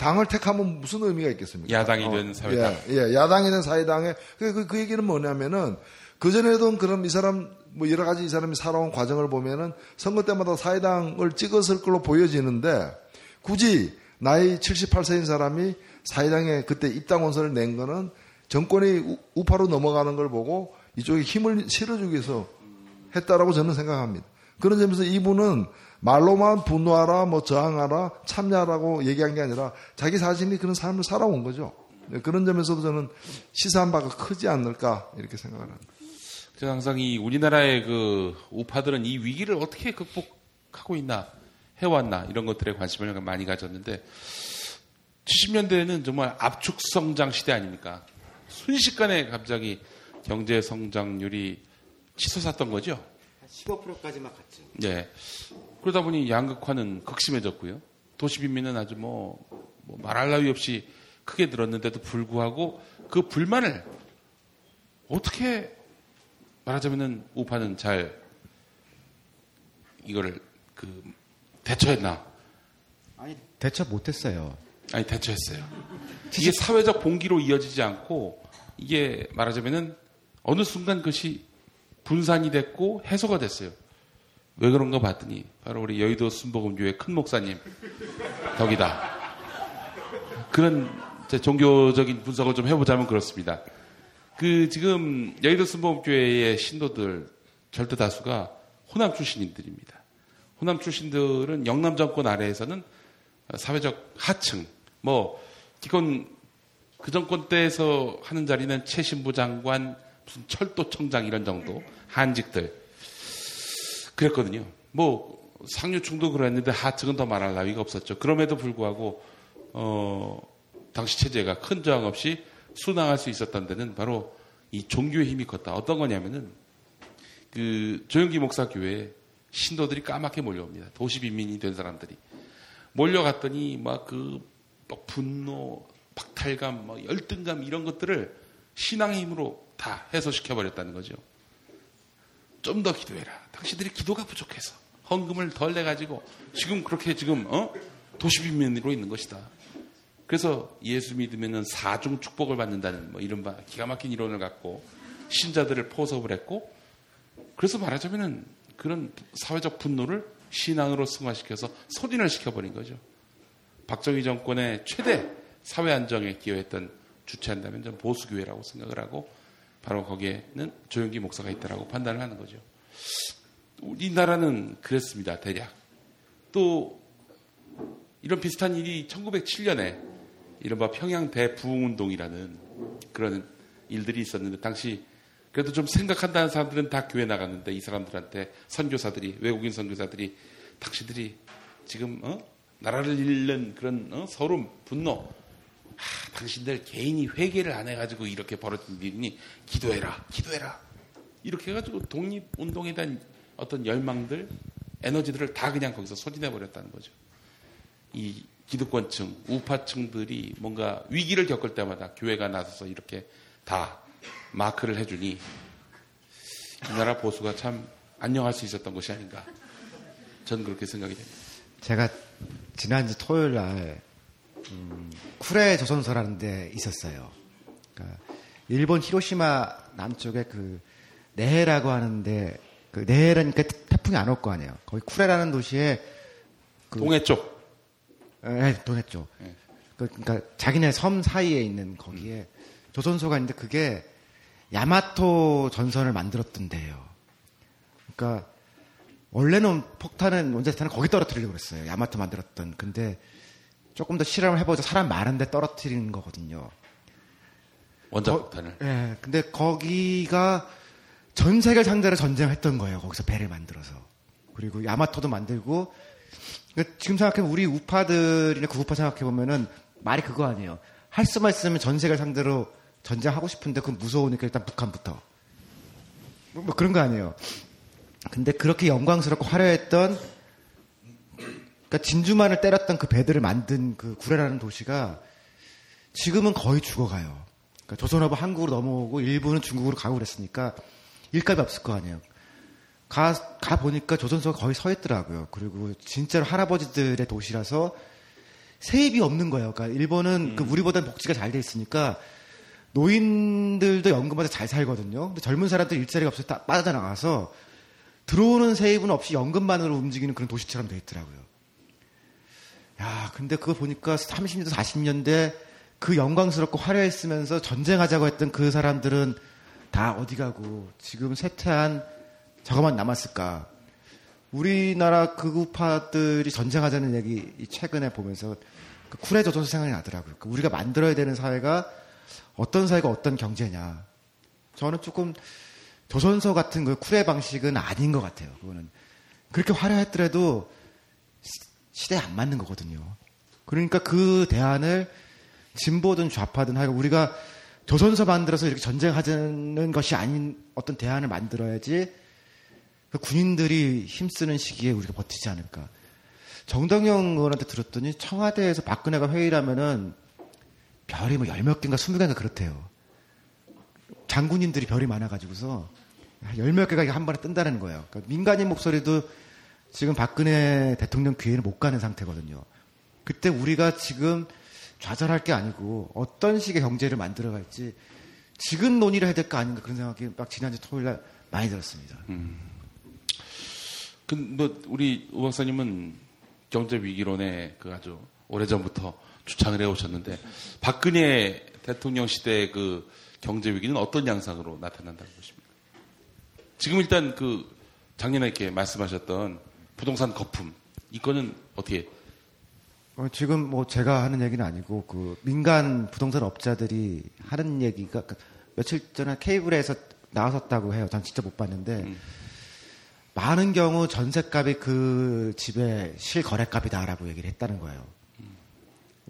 당을 택하면 무슨 의미가 있겠습니까? 야당이 된 사회당. 예, 예, 야당이 된 사회당에 그, 그, 그 얘기는 뭐냐면은 그 전에도 그럼 이 사람 뭐 여러 가지 이 사람이 살아온 과정을 보면은 선거 때마다 사회당을 찍었을 걸로 보여지는데 굳이 나이 78세인 사람이 사회당에 그때 입당 원서를 낸 거는 정권이 우, 파로 넘어가는 걸 보고 이쪽에 힘을 실어주기 위해서 했다라고 저는 생각합니다. 그런 점에서 이분은 말로만 분노하라, 뭐 저항하라, 참여하라고 얘기한 게 아니라 자기 자신이 그런 삶을 살아온 거죠. 네, 그런 점에서도 저는 시사한 바가 크지 않을까 이렇게 생각을 합니다. 저는 항상 이 우리나라의 그 우파들은 이 위기를 어떻게 극복하고 있나 해왔나 이런 것들에 관심을 많이 가졌는데 70년대에는 정말 압축 성장 시대 아닙니까? 순식간에 갑자기 경제 성장률이 치솟았던 거죠. 15%까지만 갔죠. 네. 그러다 보니 양극화는 극심해졌고요. 도시 빈민은 아주 뭐, 뭐 말할 나위 없이 크게 늘었는데도 불구하고 그 불만을 어떻게 말하자면은 우파는 잘 이거를 그 대처했나? 아니 대처 못했어요. 아니 대처했어요. 이게 사회적 봉기로 이어지지 않고 이게 말하자면은 어느 순간 그것이 분산이 됐고 해소가 됐어요. 왜 그런가 봤더니 바로 우리 여의도 순복음교회 큰 목사님 덕이다. 그런 종교적인 분석을 좀 해보자면 그렇습니다. 그 지금 여의도 순복음교회의 신도들 절대 다수가 호남 출신인들입니다. 호남 출신들은 영남 정권 아래에서는 사회적 하층, 뭐 기본 그 정권 때에서 하는 자리는 최신부 장관, 무슨 철도청장 이런 정도 한직들 그랬거든요. 뭐 상류층도 그랬는데 하층은 더 말할 나위가 없었죠. 그럼에도 불구하고 어 당시 체제가 큰 저항 없이 순항할 수 있었던 데는 바로 이 종교의 힘이 컸다. 어떤 거냐면은 그 조영기 목사 교회에 신도들이 까맣게 몰려옵니다. 도시 빈민이 된 사람들이 몰려갔더니 막그 분노, 박탈감, 뭐 열등감 이런 것들을 신앙의 힘으로 다 해소시켜 버렸다는 거죠. 좀 더 기도해라. 당신들이 기도가 부족해서 헌금을 덜 내가지고 지금 그렇게 지금 어? 도시빈민으로 있는 것이다. 그래서 예수 믿으면은 사중 축복을 받는다는 뭐 이런 바 기가 막힌 이론을 갖고 신자들을 포섭을 했고 그래서 말하자면은 그런 사회적 분노를 신앙으로 승화시켜서 소진을 시켜버린 거죠. 박정희 정권의 최대 사회 안정에 기여했던 주체한다면 전 보수교회라고 생각을 하고 바로 거기에는 조영기 목사가 있다라고 판단을 하는 거죠. 우리나라는 그랬습니다. 대략. 또 이런 비슷한 일이 1907년에 이른바 평양 대부흥운동이라는 그런 일들이 있었는데 당시 그래도 좀 생각한다는 사람들은 다 교회 나갔는데 이 사람들한테 선교사들이 외국인 선교사들이 당신들이 지금 어? 나라를 잃는 그런 어? 서름 분노 아, 당신들 개인이 회개를 안 해가지고 이렇게 벌어진 일이니 기도해라, 기도해라. 이렇게 해가지고 독립운동에 대한 어떤 열망들, 에너지들을 다 그냥 거기서 소진해버렸다는 거죠. 이 기득권층, 우파층들이 뭔가 위기를 겪을 때마다 교회가 나서서 이렇게 다 마크를 해주니 이 나라 보수가 참 안녕할 수 있었던 것이 아닌가. 저는 그렇게 생각이 됩니다. 제가 지난주 토요일 날 음, 쿠레 조선소라는 데 있었어요. 그러니까 일본 히로시마 남쪽에 그 네헤라고 하는데 그 네헤라니까 태풍이 안 올 거 아니에요. 거기 쿠레라는 도시에 그 동해 쪽. 네, 동해 쪽. 네. 그, 그러니까 자기네 섬 사이에 있는 거기에 조선소가 있는데 그게 야마토 전선을 만들었던데요. 그러니까 원래는 폭탄은 원자탄을 거기 떨어뜨리려고 그랬어요. 야마토 만들었던. 근데 조금 더 실험을 해보자. 사람 많은데 떨어뜨리는 거거든요. 원자폭탄을. 예. 네, 근데 거기가 전 세계를 상대로 전쟁을 했던 거예요. 거기서 배를 만들어서. 그리고 야마토도 만들고. 그러니까 지금 생각해보면 우리 우파들이나 구우파 생각해보면은 말이 그거 아니에요. 할 수만 있으면 전 세계를 상대로 전쟁하고 싶은데 그건 무서우니까 일단 북한부터. 뭐, 뭐 그런 거 아니에요. 근데 그렇게 영광스럽고 화려했던 그러니까 진주만을 때렸던 그 배들을 만든 그 구례라는 도시가 지금은 거의 죽어가요. 그러니까 조선업은 한국으로 넘어오고 일부는 중국으로 가고 그랬으니까 일감이 없을 거 아니에요. 가, 가 보니까 조선소가 거의 서 있더라고요. 그리고 진짜로 할아버지들의 도시라서 세입이 없는 거예요. 그러니까 일본은 그 우리보다는 복지가 잘 돼 있으니까 노인들도 연금받아 잘 살거든요. 근데 젊은 사람들 일자리가 없어서 다 빠져나가서 들어오는 세입은 없이 연금만으로 움직이는 그런 도시처럼 돼 있더라고요. 야, 근데 그거 보니까 30년대, 40년대 그 영광스럽고 화려했으면서 전쟁하자고 했던 그 사람들은 다 어디 가고 지금 쇠퇴한 저거만 남았을까. 우리나라 극우파들이 전쟁하자는 얘기 이 최근에 보면서 그 쿨해 조선소 생각이 나더라고요. 그 우리가 만들어야 되는 사회가 어떤 사회가 어떤 경제냐. 저는 조금 조선소 같은 그 쿨해 방식은 아닌 것 같아요. 그거는 그렇게 화려했더라도 시- 시대에 안 맞는 거거든요. 그러니까 그 대안을 진보든 좌파든 하고 우리가 조선소 만들어서 이렇게 전쟁하자는 것이 아닌 어떤 대안을 만들어야지 그 군인들이 힘쓰는 시기에 우리가 버티지 않을까. 정동영 의원한테 들었더니 청와대에서 박근혜가 회의를 하면은 별이 뭐 열 몇 개인가 스무 개인가 그렇대요. 장군님들이 별이 많아가지고서 열 몇 개가 한 번에 뜬다는 거예요. 그러니까 민간인 목소리도 지금 박근혜 대통령 귀에는 못 가는 상태거든요. 그때 우리가 지금 좌절할 게 아니고 어떤 식의 경제를 만들어갈지 지금 논의를 해야 될 거 아닌가 그런 생각이 막 지난주 토요일 날 많이 들었습니다. 그, 뭐, 우리 우 박사님은 경제 위기론에 그 아주 오래전부터 주창을 해오셨는데, 박근혜 대통령 시대의 그 경제 위기는 어떤 양상으로 나타난다고 보십니까? 지금 일단 그 작년에 이렇게 말씀하셨던 부동산 거품, 이거는 어떻게, 어, 지금 뭐 제가 하는 얘기는 아니고 그 민간 부동산 업자들이 하는 얘기가 그 며칠 전에 케이블에서 나왔었다고 해요. 전 진짜 못 봤는데 많은 경우 전세값이 그 집의 실거래값이다라고 얘기를 했다는 거예요.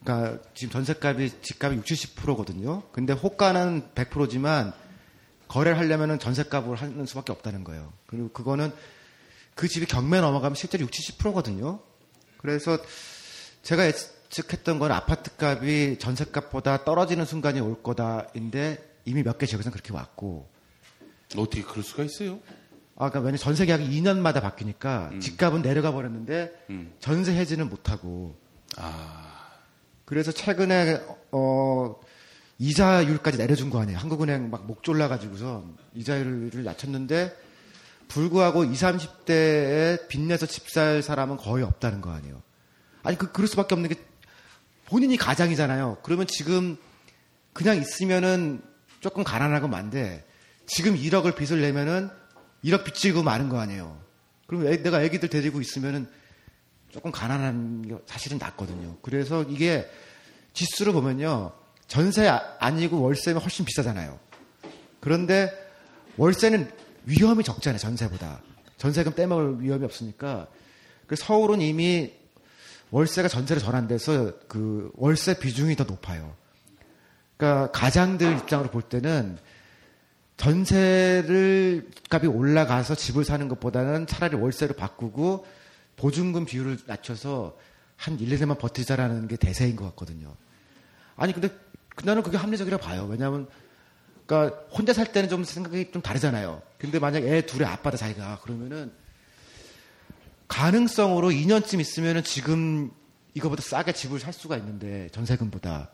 그러니까 지금 전세값이 집값이 60, 70%거든요. 근데 호가는 100%지만 거래를 하려면은 전세값을 하는 수밖에 없다는 거예요. 그리고 그거는 그 집이 경매 넘어가면 실제로 60, 70%거든요. 그래서 제가 예측했던 건 아파트 값이 전세값보다 떨어지는 순간이 올 거다인데 이미 몇 개 지역에서는 그렇게 왔고 어떻게 그럴 수가 있어요? 아, 그러니까 왜냐 전세 계약이 2년마다 바뀌니까 집값은 내려가 버렸는데 음. 전세 해지는 못하고 아, 그래서 최근에 어 이자율까지 내려준 거 아니에요. 한국은행 막 목 졸라가지고서 이자율을 낮췄는데 불구하고 20, 30대에 빚내서 집 살 사람은 거의 없다는 거 아니에요. 아니 그 그럴 수밖에 없는 게 본인이 가장이잖아요. 그러면 지금 그냥 있으면은 조금 가난하고 만데 지금 1억을 빚을 내면은 1억 빚 지고 마는 거 아니에요. 그럼 애- 내가 애기들 데리고 있으면은 조금 가난한 게 사실은 낫거든요. 그래서 이게 지수를 보면요. 전세 아- 아니고 월세면 훨씬 비싸잖아요. 그런데 월세는 위험이 적잖아요. 전세보다. 전세금 떼먹을 위험이 없으니까. 그래서 서울은 이미 월세가 전세로 전환돼서 그 월세 비중이 더 높아요. 그러니까 가장들 입장으로 볼 때는 전세를 값이 올라가서 집을 사는 것보다는 차라리 월세로 바꾸고 보증금 비율을 낮춰서 한 1, 2년만 버티자라는 게 대세인 것 같거든요. 아니 근데 나는 그게 합리적이라고 봐요. 왜냐하면 그러니까 혼자 살 때는 좀 생각이 좀 다르잖아요. 근데 만약 애 둘의 아빠다 자기가 그러면은 가능성으로 2년쯤 있으면은 지금 이거보다 싸게 집을 살 수가 있는데 전세금보다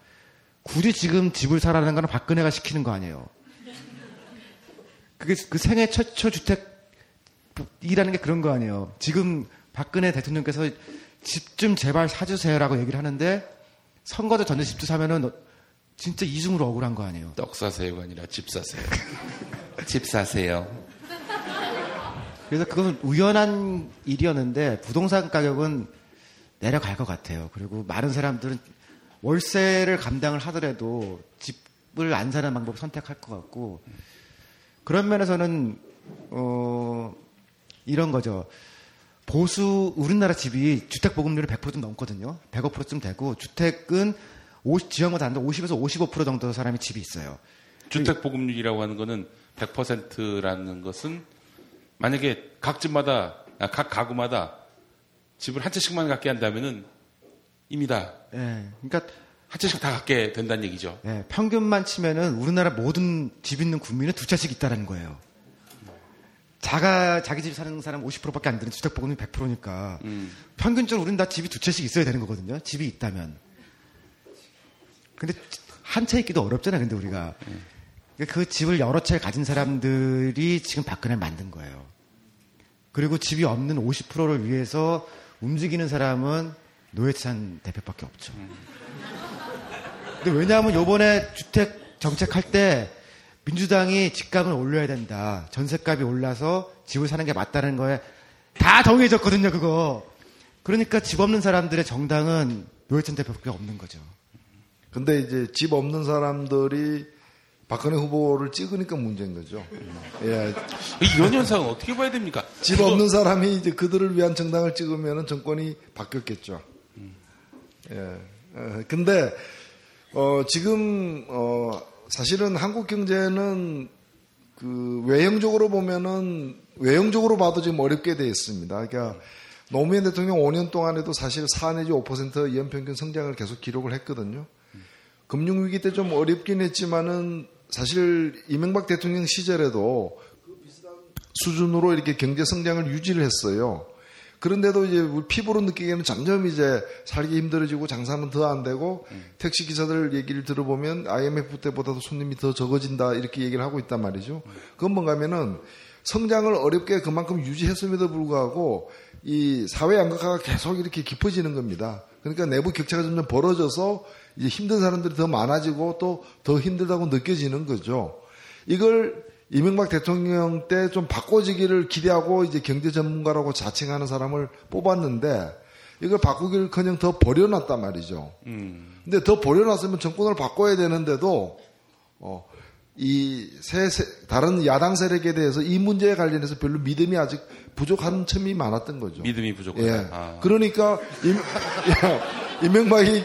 굳이 지금 집을 사라는 거는 박근혜가 시키는 거 아니에요. 그게 그 생애 최초 주택이라는 게 그런 거 아니에요. 지금 박근혜 대통령께서 집 좀 제발 사주세요라고 얘기를 하는데 선거도 전에 집도 사면은 진짜 이중으로 억울한 거 아니에요. 떡 사세요가 아니라 집 사세요. 집 사세요. 그래서 그건 우연한 일이었는데 부동산 가격은 내려갈 것 같아요. 그리고 많은 사람들은 월세를 감당을 하더라도 집을 안 사는 방법을 선택할 것 같고 그런 면에서는 어 이런 거죠. 보수 우리나라 집이 주택 보급률이 100%좀 넘거든요. 105%쯤 되고 주택은 50, 지역마다 안 돼 50에서 55% 정도 사람이 집이 있어요. 주택 보급률이라고 하는 거는 100%라는 것은 만약에 각 집마다 아, 각 가구마다 집을 한 채씩만 갖게 한다면은 이미 다한 예. 그러니까 채씩 다 갖게 된다는 얘기죠. 예, 평균만 치면은 우리나라 모든 집 있는 국민은 두 채씩 있다라는 거예요. 자가 자기 집 사는 사람 50%밖에 안 되는 주택 보급률 100%니까 평균적으로 우리는 다 집이 두 채씩 있어야 되는 거거든요. 집이 있다면. 근데 한 채 있기도 어렵잖아요. 근데 우리가 그러니까 그 집을 여러 채 가진 사람들이 지금 박근혜를 만든 거예요. 그리고 집이 없는 50%를 위해서 움직이는 사람은 노회찬 대표밖에 없죠. 근데 왜냐하면 요번에 주택 정책할 때 민주당이 집값을 올려야 된다. 전세값이 올라서 집을 사는 게 맞다는 거에 다 동의해줬거든요, 그거. 그러니까 집 없는 사람들의 정당은 노회찬 대표밖에 없는 거죠. 근데 이제 집 없는 사람들이 박근혜 후보를 찍으니까 문제인 거죠. 예. 이런 현상은 어떻게 봐야 됩니까? 집 그거- 없는 사람이 이제 그들을 위한 정당을 찍으면 정권이 바뀌었겠죠. 예. 어, 근데, 어, 지금, 어, 사실은 한국 경제는 그 외형적으로 보면은 외형적으로 봐도 지금 어렵게 돼 있습니다. 그러니까 노무현 대통령 5년 동안에도 사실 4 내지 5% 연평균 성장을 계속 기록을 했거든요. 금융위기 때 좀 어렵긴 했지만은 사실 이명박 대통령 시절에도 그 비슷한 수준으로 이렇게 경제 성장을 유지를 했어요. 그런데도 이제 우리 피부로 느끼기에는 점점 이제 살기 힘들어지고 장사는 더 안 되고 택시 기사들 얘기를 들어보면 IMF 때보다도 손님이 더 적어진다 이렇게 얘기를 하고 있단 말이죠. 그건 뭔가면은 성장을 어렵게 그만큼 유지했음에도 불구하고 이 사회 양극화가 계속 이렇게 깊어지는 겁니다. 그러니까 내부 격차가 점점 벌어져서 이제 힘든 사람들이 더 많아지고 또 더 힘들다고 느껴지는 거죠. 이걸 이명박 대통령 때 좀 바꿔지기를 기대하고 이제 경제 전문가라고 자칭하는 사람을 뽑았는데 이걸 바꾸기를 그냥 더 버려놨단 말이죠. 근데 더 버려놨으면 정권을 바꿔야 되는데도 어, 이 세, 세- 다른 야당 세력에 대해서 이 문제에 관련해서 별로 믿음이 아직 부족한 첨이 많았던 거죠. 믿음이 부족하다. 예. 아. 그러니까 임, 예, 이명박이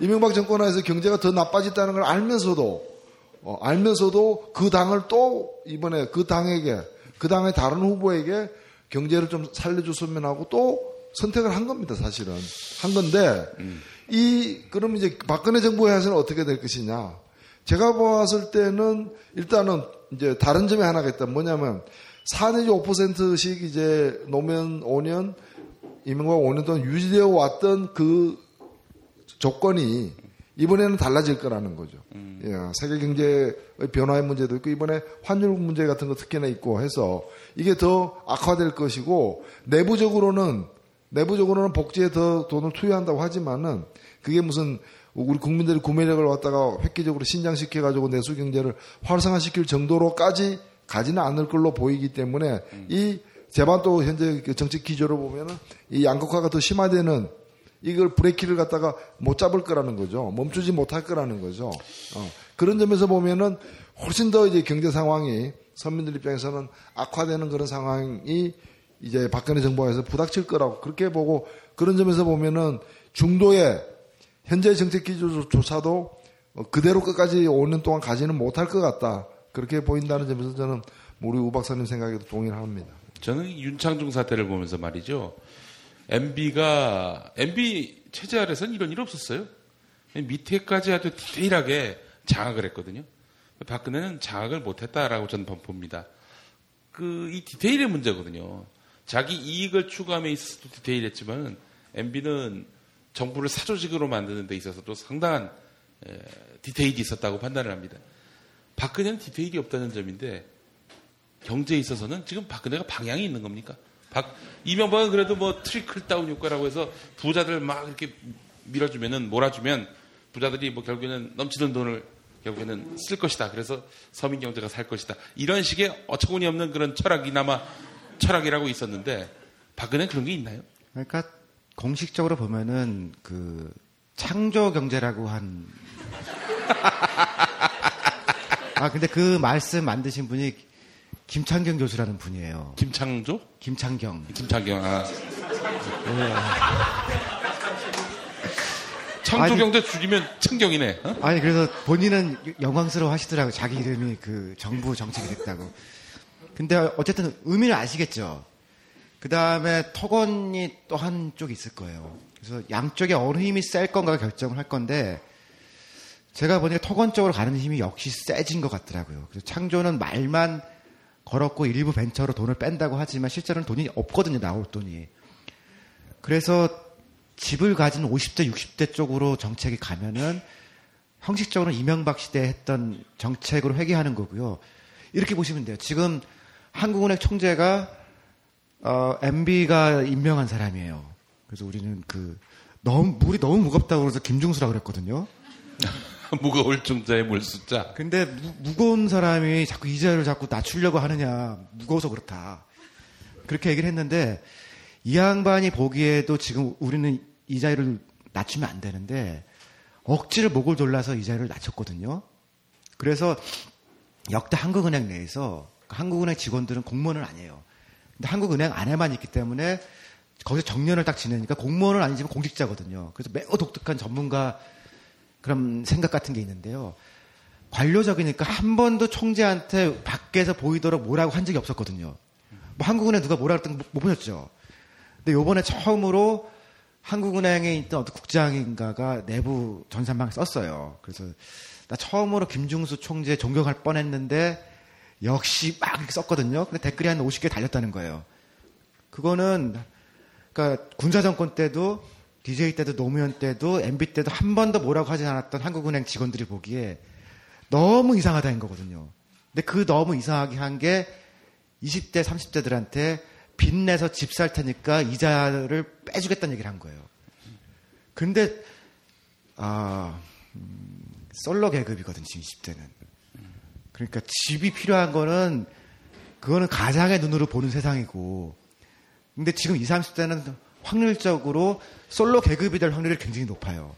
이명박 정권에서 경제가 더 나빠졌다는 걸 알면서도 어, 알면서도 그 당을 또 이번에 그 당에게 그 당의 다른 후보에게 경제를 좀 살려줬으면 하고 또 선택을 한 겁니다 사실은. 한 건데 이 그럼 이제 박근혜 정부에서는 어떻게 될 것이냐. 제가 보았을 때는 일단은 이제 다른 점이 하나가 있다. 뭐냐면 4 내지 5%씩 이제 노무현 5년 이명박 5년 동안 유지되어 왔던 그 조건이 이번에는 달라질 거라는 거죠. 예, 세계 경제의 변화의 문제도 있고 이번에 환율 문제 같은 거 특히나 있고 해서 이게 더 악화될 것이고 내부적으로는 내부적으로는 복지에 더 돈을 투여한다고 하지만은 그게 무슨 우리 국민들의 구매력을 갖다가 획기적으로 신장시켜 가지고 내수 경제를 활성화시킬 정도로까지 가지는 않을 걸로 보이기 때문에 이 제반 또 현재 그 정책 기조로 보면은 이 양극화가 더 심화되는 이걸 브레이크를 갖다가 못 잡을 거라는 거죠. 멈추지 못할 거라는 거죠. 어, 그런 점에서 보면은 훨씬 더 이제 경제 상황이 서민들 입장에서는 악화되는 그런 상황이 이제 박근혜 정부에서 부닥칠 거라고 그렇게 보고 그런 점에서 보면은 중도에 현재 정책 기조조차도 어, 그대로 끝까지 5년 동안 가지는 못할 것 같다. 그렇게 보인다는 점에서 저는 우리 우 박사님 생각에도 동의를 합니다. 저는 이 윤창중 사태를 보면서 말이죠. MB가 MB 체제 아래서는 이런 일 없었어요. 밑에까지 아주 디테일하게 장악을 했거든요. 박근혜는 장악을 못했다라고 저는 봅니다. 그 이 디테일의 문제거든요. 자기 이익을 추구함에 있어서도 디테일했지만 MB는 정부를 사조직으로 만드는 데 있어서도 상당한 에, 디테일이 있었다고 판단을 합니다. 박근혜는 디테일이 없다는 점인데 경제에 있어서는 지금 박근혜가 방향이 있는 겁니까? 박, 이명박은 그래도 뭐 trickle down 효과라고 해서 부자들 막 이렇게 밀어주면은 몰아주면 부자들이 뭐 결국에는 넘치는 돈을 결국에는 쓸 것이다. 그래서 서민 경제가 살 것이다. 이런 식의 어처구니 없는 그런 철학이나마 철학이라고 있었는데 박근혜 그런 게 있나요? 그러니까 공식적으로 보면은 그 창조 경제라고 한. 아 근데 그 말씀 만드신 분이 김창경 교수라는 분이에요. 김창조? 김창경. 김창경. 아. 창조 아니- 경제 줄이면 창경이네. 어? 아니 그래서 본인은 영광스러워 하시더라고 요 자기 이름이 그 정부 정책이 됐다고. 근데 어쨌든 의미를 아시겠죠? 그 다음에 턱원이 또 한쪽이 있을 거예요. 그래서 양쪽에 어느 힘이 셀 건가 결정을 할 건데 제가 보니까 턱원 쪽으로 가는 힘이 역시 세진 것 같더라고요. 그래서 창조는 말만 걸었고 일부 벤처로 돈을 뺀다고 하지만 실제로는 돈이 없거든요. 나올 돈이. 그래서 집을 가진 50대, 60대 쪽으로 정책이 가면은 형식적으로 이명박 시대에 했던 정책으로 회귀하는 거고요. 이렇게 보시면 돼요. 지금 한국은행 총재가 어, MB가 임명한 사람이에요. 그래서 우리는 그 너무 물이 너무 무겁다고 그래서 김중수라고 그랬거든요. 무거울 중자의 물 숫자. 근데 무, 거운 사람이 자꾸 이자를 자꾸 낮추려고 하느냐 무거워서 그렇다. 그렇게 얘기를 했는데 이 양반이 보기에도 지금 우리는 이자율을 낮추면 안 되는데 억지를 목을 졸라서 이자율을 낮췄거든요. 그래서 역대 한국은행 내에서 한국은행 직원들은 공무원은 아니에요. 근데 한국은행 안에만 있기 때문에 거기서 정년을 딱 지내니까 공무원은 아니지만 공직자거든요. 그래서 매우 독특한 전문가 그런 생각 같은 게 있는데요. 관료적이니까 한 번도 총재한테 밖에서 보이도록 뭐라고 한 적이 없었거든요. 뭐 한국은행 누가 뭐라 그랬던 못 보셨죠? 근데 요번에 처음으로 한국은행에 있던 어떤 국장인가가 내부 전산망에 썼어요. 그래서 나 처음으로 김중수 총재 존경할 뻔했는데 역시 막 이렇게 썼거든요. 근데 댓글이 한 50개 달렸다는 거예요. 그거는 그러니까 군사 정권 때도 DJ 때도 노무현 때도 MB 때도 한 번도 뭐라고 하지 않았던 한국은행 직원들이 보기에 너무 이상하다는 거거든요. 근데 그 너무 이상하게 한 게 20대, 30대들한테 빚내서 집 살 테니까 이자를 빼주겠다는 얘기를 한 거예요. 근데, 아, 음, 솔로 계급이거든, 지금 20대는. 그러니까 집이 필요한 거는, 그거는 가장의 눈으로 보는 세상이고, 근데 지금 20, 30대는 확률적으로 솔로 계급이 될 확률이 굉장히 높아요.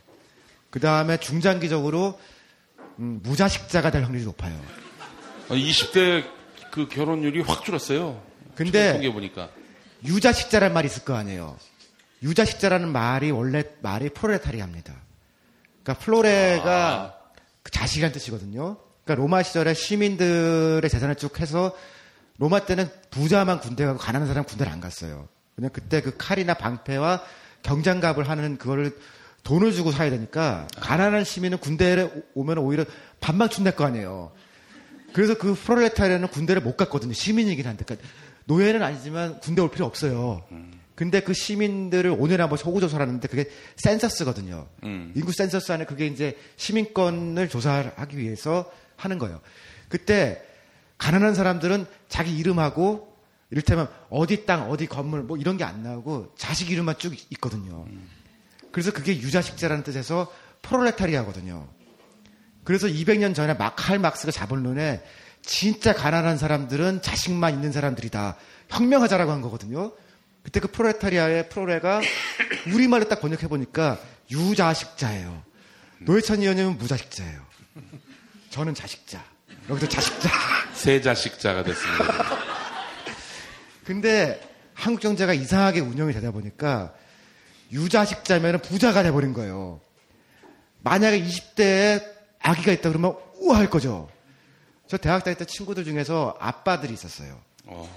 그 다음에 중장기적으로, 음, 무자식자가 될 확률이 높아요. 20대 그 결혼율이 확 줄었어요. 근데 통계 보니까 유자식자란 말이 있을 거 아니에요. 유자식자라는 말이 원래 말이 프로레타리아입니다. 그러니까 플로레가 아. 그 자식이라는 뜻이거든요. 그러니까 로마 시절에 시민들의 재산을 쭉 해서 로마 때는 부자만 군대 가고 가난한 사람 군대를 안 갔어요. 그냥 그때 그 칼이나 방패와 경장갑을 하는 그거를 돈을 주고 사야 되니까 가난한 시민은 군대에 오면 오히려 반만 춘낼 거 아니에요. 그래서 그 프롤레타리아는 군대를 못 갔거든요. 시민이긴 한데. 그러니까 노예는 아니지만 군대 올 필요 없어요. 근데 그 시민들을 5년에 한 번씩 호구조사를 하는데 그게 센서스거든요. 음. 인구 센서스 안에 그게 이제 시민권을 조사하기 위해서 하는 거예요. 그때 가난한 사람들은 자기 이름하고 이를테면 어디 땅, 어디 건물 뭐 이런 게 안 나오고 자식 이름만 쭉 있거든요. 그래서 그게 유자식자라는 뜻에서 프롤레타리아거든요. 그래서 200년 전에 마칼 막스가 눈에 진짜 가난한 사람들은 자식만 있는 사람들이다. 혁명하자라고 한 거거든요. 그때 그 프롤레타리아의 프로레가 우리말로 딱 번역해 보니까 유자식자예요. 노회찬 의원님은 무자식자예요. 저는 자식자. 여기서 자식자. 세 자식자가 됐습니다. 근데 한국 경제가 이상하게 운영이 되다 보니까 유자식자면 부자가 돼버린 거예요. 만약에 20대에 아기가 있다 그러면 우와 할 거죠. 저 대학 다닐 때 친구들 중에서 아빠들이 있었어요. 어,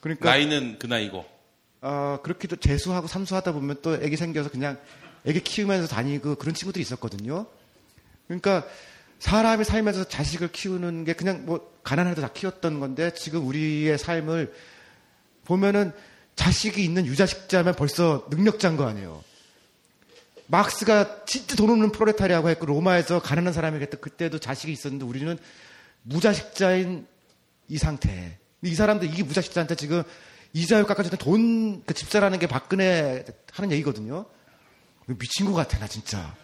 그러니까 나이는 그 나이고. 어, 그렇게도 재수하고 삼수하다 보면 또 애기 생겨서 그냥 애기 키우면서 다니고 그런 친구들이 있었거든요. 그러니까 사람이 살면서 자식을 키우는 게 그냥 뭐 가난해도 다 키웠던 건데 지금 우리의 삶을 보면은 자식이 있는 유자식자면 벌써 능력자인 거 아니에요. 막스가 진짜 돈 없는 프로레타리아고 했고 로마에서 가난한 사람이겠다. 그때도 자식이 있었는데 우리는 무자식자인 이 상태. 이 사람들 이게 무자식자한테 지금 이자율 깎아주는 돈, 그 집사라는 게 박근혜 하는 얘기거든요. 미친 것 같아, 나 진짜.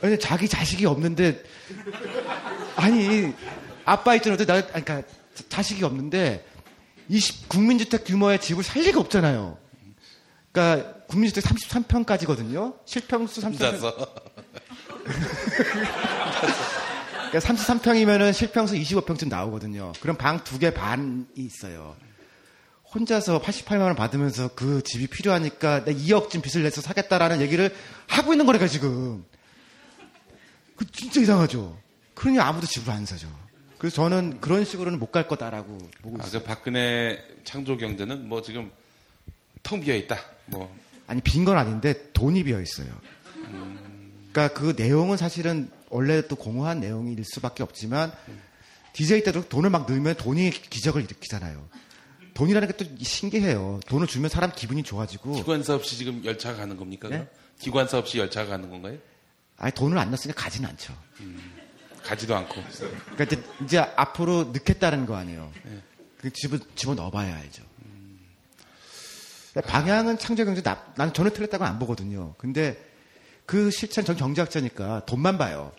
아니, 자기 자식이 없는데, 아니, 아빠 있잖아. 나, 그러니까 자식이 없는데, 20, 국민주택 규모의 집을 살 리가 없잖아요. 그러니까 국민주택 33평까지거든요. 실평수 33평. 혼자서. 그러니까 33평이면은 실평수 25평쯤 나오거든요. 그럼 방 두 개 반이 있어요. 혼자서 88만 원 받으면서 그 집이 필요하니까 내 2억쯤 빚을 내서 사겠다라는 얘기를 하고 있는 거니까 지금. 그 진짜 이상하죠. 그러니 아무도 집을 안 사죠. 그래서 저는 그런 식으로는 못 갈 거다라고 보고 아, 있어요. 그 박근혜 창조 경제는 뭐 지금 텅 비어 있다. 뭐 아니 빈 건 아닌데 돈이 비어 있어요. 그러니까 그 내용은 사실은 원래 또 공허한 내용일 수밖에 없지만 DJ 때도 돈을 막 넣으면 돈이 기적을 일으키잖아요. 돈이라는 게 또 신기해요. 돈을 주면 사람 기분이 좋아지고 기관사 없이 지금 열차가 가는 겁니까? 네? 기관사 없이 열차가 가는 건가요? 아니 돈을 안 넣었으니까 가진 않죠. 가지도 않고. 그러니까 이제, 이제 앞으로 넣겠다는 거 아니에요. 그 집어 집어 넣어봐야 알죠. 방향은 창조경제 나, 나는 전혀 틀렸다고 안 보거든요. 근데 그 실천 전 경제학자니까 돈만 봐요.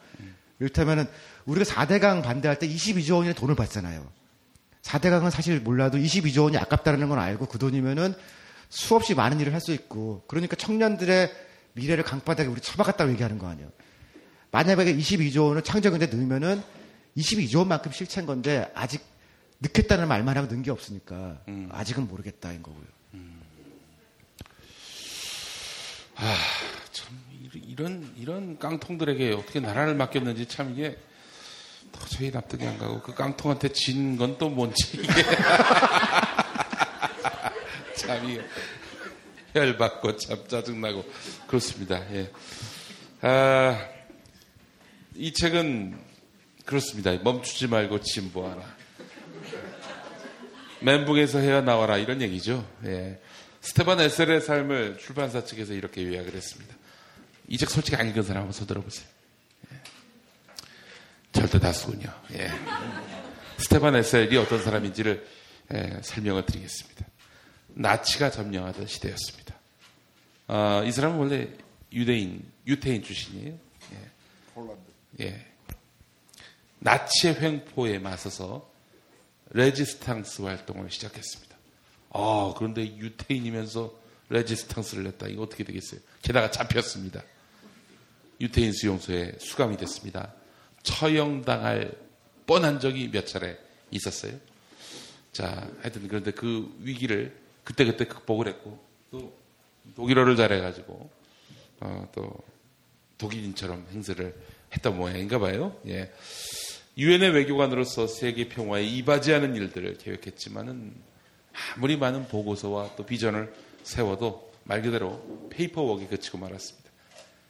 이를테면은 우리가 4대강 반대할 때 22조 원의 돈을 받잖아요. 4대강은 사실 몰라도 22조 원이 아깝다는 건 알고 그 돈이면은 수없이 많은 일을 할 수 있고 그러니까 청년들의 미래를 강바닥에 우리 처박았다고 얘기하는 거 아니에요. 만약에 22조 원을 창조경제 넣으면은 22조 원만큼 실체인 건데 아직 넣겠다는 말만 하고 넣은 게 없으니까 아직은 모르겠다인 거고요. 참 이런 이런 깡통들에게 어떻게 나라를 맡겼는지 참 이게 도저히 납득이 안 가고 그 깡통한테 진 건 또 뭔지 이게 참 이게 열받고 참 짜증나고 그렇습니다. 예. 아, 이 책은 그렇습니다. 멈추지 말고 진보하라. 멘붕에서 헤어나와라 이런 얘기죠. 예. 스테반 에셀의 삶을 출판사 측에서 이렇게 요약을 했습니다. 이 책 솔직히 안 읽은 사람 한번 손 들어보세요. 예. 절대 다수군요. 예. 스테반 에셀이 어떤 사람인지를 예, 설명을 드리겠습니다. 나치가 점령하던 시대였습니다. 아, 이 사람은 원래 유대인, 유태인 출신이에요. 예. 예. 나치의 횡포에 맞서서 레지스탕스 활동을 시작했습니다. 아, 그런데 유태인이면서 레지스탕스를 했다. 이거 어떻게 되겠어요? 게다가 잡혔습니다. 유태인 수용소에 수감이 됐습니다. 처형당할 뻔한 적이 몇 차례 있었어요. 자, 하여튼 그런데 그 위기를 그때그때 극복을 했고 또 독일어를 잘해가지고 어, 또 독일인처럼 행세를 했던 모양인가 봐요. 예. 유엔의 외교관으로서 세계 평화에 이바지하는 일들을 계획했지만은 아무리 많은 보고서와 또 비전을 세워도 말 그대로 페이퍼워크에 그치고 말았습니다.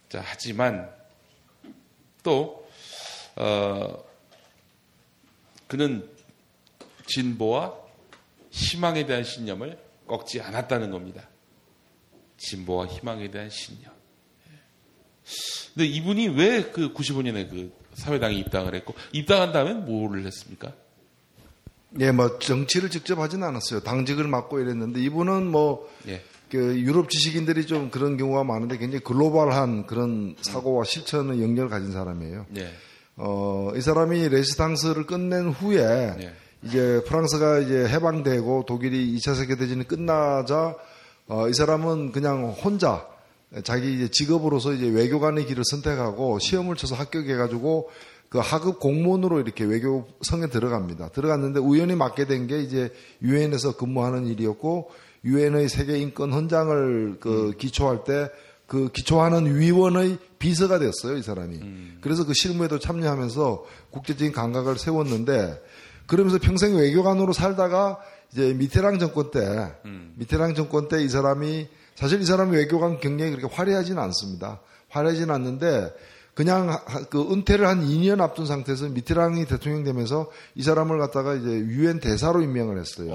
자, 하지만 또 어, 그는 진보와 희망에 대한 신념을 꺾지 않았다는 겁니다. 진보와 희망에 대한 신념. 근데 이분이 왜 그 95년에 그 사회당에 입당을 했고 입당한 다음에 뭐를 했습니까? 예, 뭐 정치를 직접 하지는 않았어요. 당직을 맡고 이랬는데 이분은 뭐 예. 그 유럽 지식인들이 좀 그런 경우가 많은데 굉장히 글로벌한 그런 사고와 실천의 영역을 가진 사람이에요. 예. 어, 이 사람이 레지스탕스를 끝낸 후에 예. 이제 프랑스가 이제 해방되고 독일이 2차 세계대전이 끝나자 어, 이 사람은 그냥 혼자 자기 이제 직업으로서 이제 외교관의 길을 선택하고 시험을 쳐서 합격해가지고 그 하급 공무원으로 이렇게 외교 성에 들어갑니다. 들어갔는데 우연히 맡게 된 게 이제 유엔에서 근무하는 일이었고 유엔의 세계 인권 헌장을 그 기초할 때 그 기초하는 위원의 비서가 됐어요 이 사람이. 그래서 그 실무에도 참여하면서 국제적인 감각을 세웠는데 그러면서 평생 외교관으로 살다가 이제 미테랑 정권 때 미테랑 정권 때 이 사람이 사실 이 사람이 외교관 경력이 그렇게 화려하지는 않습니다. 화려하지는 않는데 그냥 하- 그 은퇴를 한 2년 앞둔 상태에서 미테랑이 대통령 되면서 이 사람을 갖다가 이제 유엔 대사로 임명을 했어요.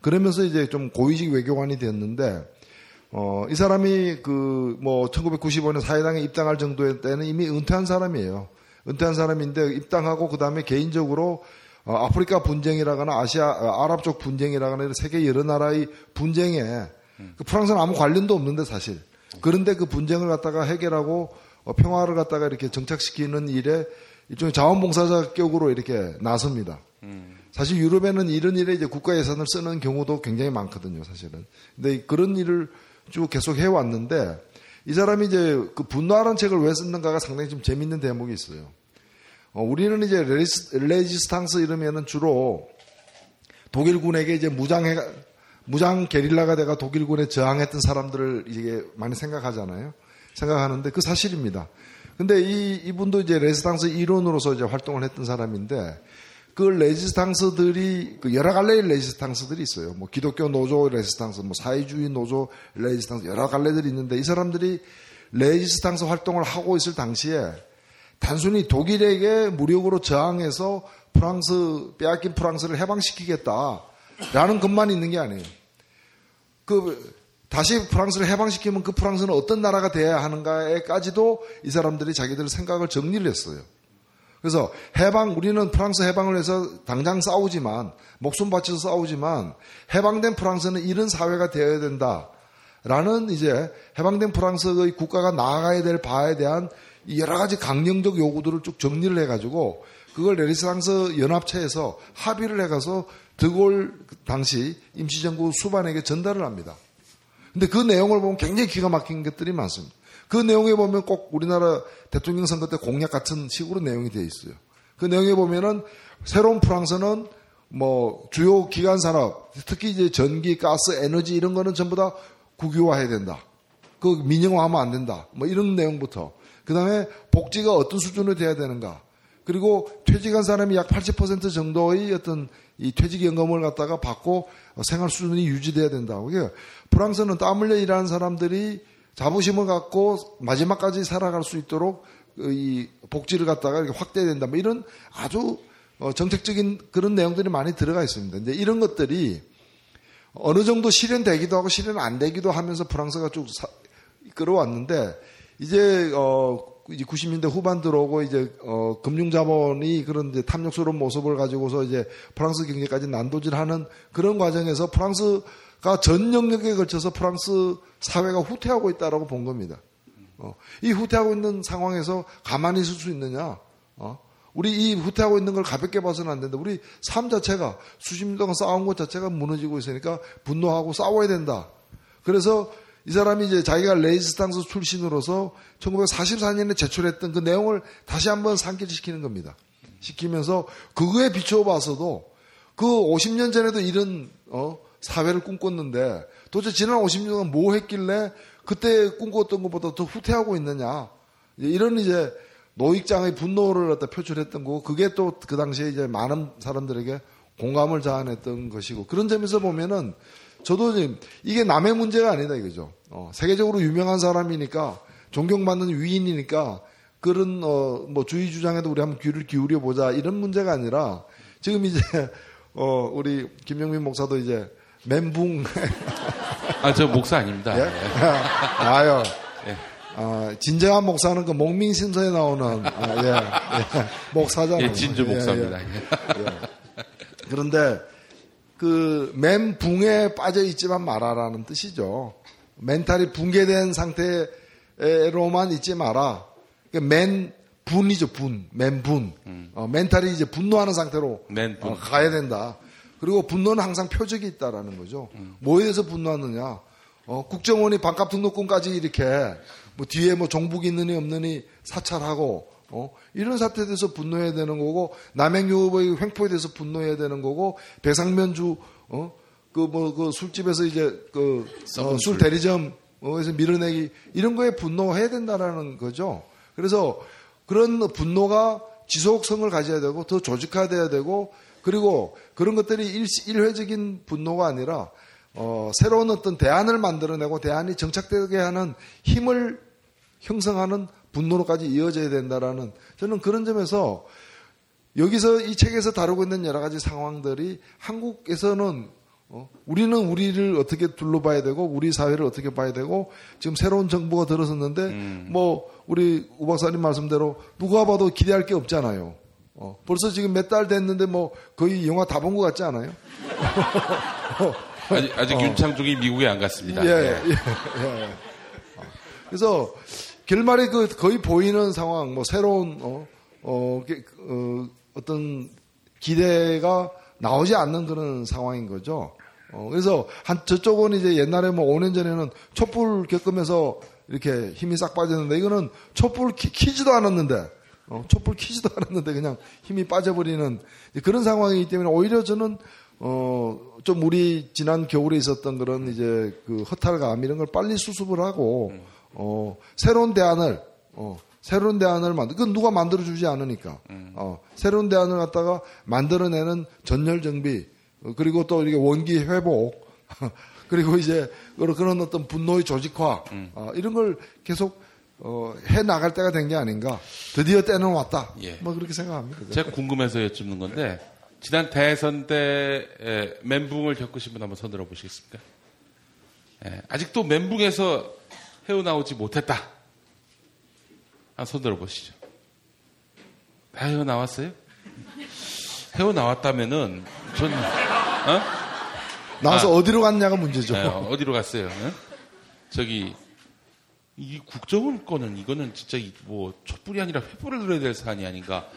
그러면서 이제 좀 고위직 외교관이 됐는데 어, 이 사람이 그 뭐 1995년 사회당에 입당할 정도의 때는 이미 은퇴한 사람이에요. 은퇴한 사람인데 입당하고 그 다음에 개인적으로 어, 아프리카 분쟁이라거나 아시아 어, 아랍 쪽 분쟁이라거나 이런 세계 여러 나라의 분쟁에 그 프랑스는 아무 관련도 없는데 사실 그런데 그 분쟁을 갖다가 해결하고 어, 평화를 갖다가 이렇게 정착시키는 일에 일종의 자원봉사자 격으로 이렇게 나섭니다. 사실 유럽에는 이런 일에 이제 국가 예산을 쓰는 경우도 굉장히 많거든요, 사실은. 근데 그런 일을 쭉 계속 해왔는데 이 사람이 이제 그 분노하라는 책을 왜 썼는가가 상당히 좀 재밌는 대목이 있어요. 어, 우리는 이제 레지스, 레지스탕스 이러면은 주로 독일군에게 이제 무장해 무장 게릴라가 돼가 독일군에 저항했던 사람들을 이게 많이 생각하잖아요. 생각하는데 그 사실입니다. 근데 이 이분도 이제 레지스탕스 일원으로서 이제 활동을 했던 사람인데 그 레지스탕스들이 그 여러 갈래의 레지스탕스들이 있어요. 뭐 기독교 노조 레지스탕스, 뭐 사회주의 노조 레지스탕스 여러 갈래들이 있는데 이 사람들이 레지스탕스 활동을 하고 있을 당시에 단순히 독일에게 무력으로 저항해서 프랑스 빼앗긴 프랑스를 해방시키겠다 라는 것만 있는 게 아니에요. 그 다시 프랑스를 해방시키면 그 프랑스는 어떤 나라가 돼야 하는가에까지도 이 사람들이 자기들 생각을 정리를 했어요. 그래서 해방 우리는 프랑스 해방을 해서 당장 싸우지만 목숨 바쳐서 싸우지만 해방된 프랑스는 이런 사회가 되어야 된다라는 이제 해방된 프랑스의 국가가 나아가야 될 바에 대한 여러 가지 강령적 요구들을 쭉 정리를 해가지고 그걸 레리스랑스 연합체에서 합의를 해가서 드골 당시 임시정부 수반에게 전달을 합니다. 근데 그 내용을 보면 굉장히 기가 막힌 것들이 많습니다. 그 내용에 보면 꼭 우리나라 대통령 선거 때 공약 같은 식으로 내용이 되어 있어요. 그 내용에 보면은 새로운 프랑스는 뭐 주요 기관 산업, 특히 이제 전기, 가스, 에너지 이런 거는 전부 다 국유화해야 된다. 그 민영화하면 안 된다. 뭐 이런 내용부터. 그 다음에 복지가 어떤 수준으로 돼야 되는가. 그리고 퇴직한 사람이 약 80% 정도의 어떤 이 퇴직연금을 갖다가 받고 생활 수준이 유지돼야 된다. 그게 프랑스는 땀 흘려 일하는 사람들이 자부심을 갖고 마지막까지 살아갈 수 있도록 이 복지를 갖다가 이렇게 확대해야 된다. 뭐 이런 아주 어, 정책적인 그런 내용들이 많이 들어가 있습니다. 이제 이런 것들이 어느 정도 실현되기도 하고 실현 안 되기도 하면서 프랑스가 쭉 사, 끌어왔는데 이제 어 이제 90년대 후반 들어오고 이제 어 금융 자본이 그런 이제 탐욕스러운 모습을 가지고서 이제 프랑스 경제까지 난도질하는 그런 과정에서 프랑스가 전 영역에 걸쳐서 프랑스 사회가 후퇴하고 있다라고 본 겁니다. 어, 이 후퇴하고 있는 상황에서 가만히 있을 수 있느냐? 어? 우리 이 후퇴하고 있는 걸 가볍게 봐서는 안 된다. 우리 삶 자체가 수십 년 동안 싸운 것 자체가 무너지고 있으니까 분노하고 싸워야 된다. 그래서 이 사람이 이제 자기가 레지스탕스 출신으로서 1944년에 제출했던 그 내용을 다시 한번 상기시키는 겁니다. 시키면서 그거에 비추어 봐서도 그 50년 전에도 이런 어, 사회를 꿈꿨는데 도대체 지난 50년 동안 뭐 했길래 그때 꿈꿨던 것보다 더 후퇴하고 있느냐. 이런 이제 노익장의 분노를 갖다 표출했던 거고 그게 또 그 당시에 이제 많은 사람들에게 공감을 자아냈던 것이고 그런 점에서 보면은 저도 이게 남의 문제가 아니다 이거죠. 어, 세계적으로 유명한 사람이니까 존경받는 위인이니까 그런 어, 뭐 주의 주장에도 우리 한번 귀를 기울여 보자 이런 문제가 아니라 지금 이제 어, 우리 김영민 목사도 이제 멘붕 아, 저 목사 아닙니다. 예? 아유. 아, 진정한 목사는 그 목민심서에 나오는 아, 예, 예, 목사잖아요. 예, 진주 목사입니다. 예, 예. 그런데 그 멘붕에 빠져 있지만 말아라는 뜻이죠. 멘탈이 붕괴된 상태로만 있지 마라. 멘분이죠 분, 멘분. 어, 멘탈이 이제 분노하는 상태로. 어, 가야 된다. 그리고 분노는 항상 표적이 있다라는 거죠. 뭐에 대해서 분노하느냐? 어, 국정원이 반값 등록금까지 이렇게 뭐 뒤에 뭐 종북이 있느니 없느니 사찰하고 어, 이런 사태에 대해서 분노해야 되는 거고 남행유업의 횡포에 대해서 분노해야 되는 거고 배상면주 어, 그 뭐 그 술집에서 이제 그 어, 술. 대리점에서 밀어내기 이런 거에 분노해야 된다라는 거죠. 그래서 그런 분노가 지속성을 가져야 되고 더 조직화돼야 되고 그리고 그런 것들이 일, 일회적인 분노가 아니라 어, 새로운 어떤 대안을 만들어내고 대안이 정착되게 하는 힘을 형성하는 분노로까지 이어져야 된다라는 저는 그런 점에서 여기서 이 책에서 다루고 있는 여러 가지 상황들이 한국에서는 어, 우리는 우리를 어떻게 둘러봐야 되고 우리 사회를 어떻게 봐야 되고 지금 새로운 정부가 들어섰는데 음. 뭐 우리 우 박사님 말씀대로 누가 봐도 기대할 게 없잖아요. 어, 벌써 지금 몇 달 됐는데 뭐 거의 영화 다 본 것 같지 않아요? 아직, 아직 윤창중이 미국에 안 갔습니다. 어. 예, 예. 예, 예. 어, 그래서 결말에 그 거의 보이는 상황, 뭐 새로운 어, 어, 게- 어, 어떤 기대가 나오지 않는 그런 상황인 거죠. 어, 그래서 한 저쪽은 이제 옛날에 뭐 5년 전에는 촛불 겪으면서 이렇게 힘이 싹 빠졌는데 이거는 촛불 키, 키지도 않았는데 어, 촛불 키지도 않았는데 그냥 힘이 빠져버리는 그런 상황이기 때문에 오히려 저는 어, 좀 우리 지난 겨울에 있었던 그런 이제 그 허탈감 이런 걸 빨리 수습을 하고 어, 새로운 대안을 어, 새로운 대안을 만들, 그건 누가 만들어주지 않으니까. 어, 새로운 대안을 갖다가 만들어내는 전열 정비, 어, 그리고 또 이게 원기 회복, 그리고 이제 그런 어떤 분노의 조직화, 어, 이런 걸 계속 어, 해 나갈 때가 된 게 아닌가. 드디어 때는 왔다. 예. 뭐 그렇게 생각합니다. 제가 궁금해서 여쭙는 건데 지난 대선 때 에, 멘붕을 겪으신 분 한번 손들어 보시겠습니까? 예, 아직도 멘붕에서 헤어나오지 못했다. 한 손 들어 보시죠. 다 헤어나왔어요? 헤어나왔다면은 전 어? 나와서 아. 어디로 갔냐가 문제죠. 네, 어디로 갔어요? 응? 저기 이 국정원 거는 이거는 진짜 이- 뭐 촛불이 아니라 횃불을 들어야 될 사안이 아닌가.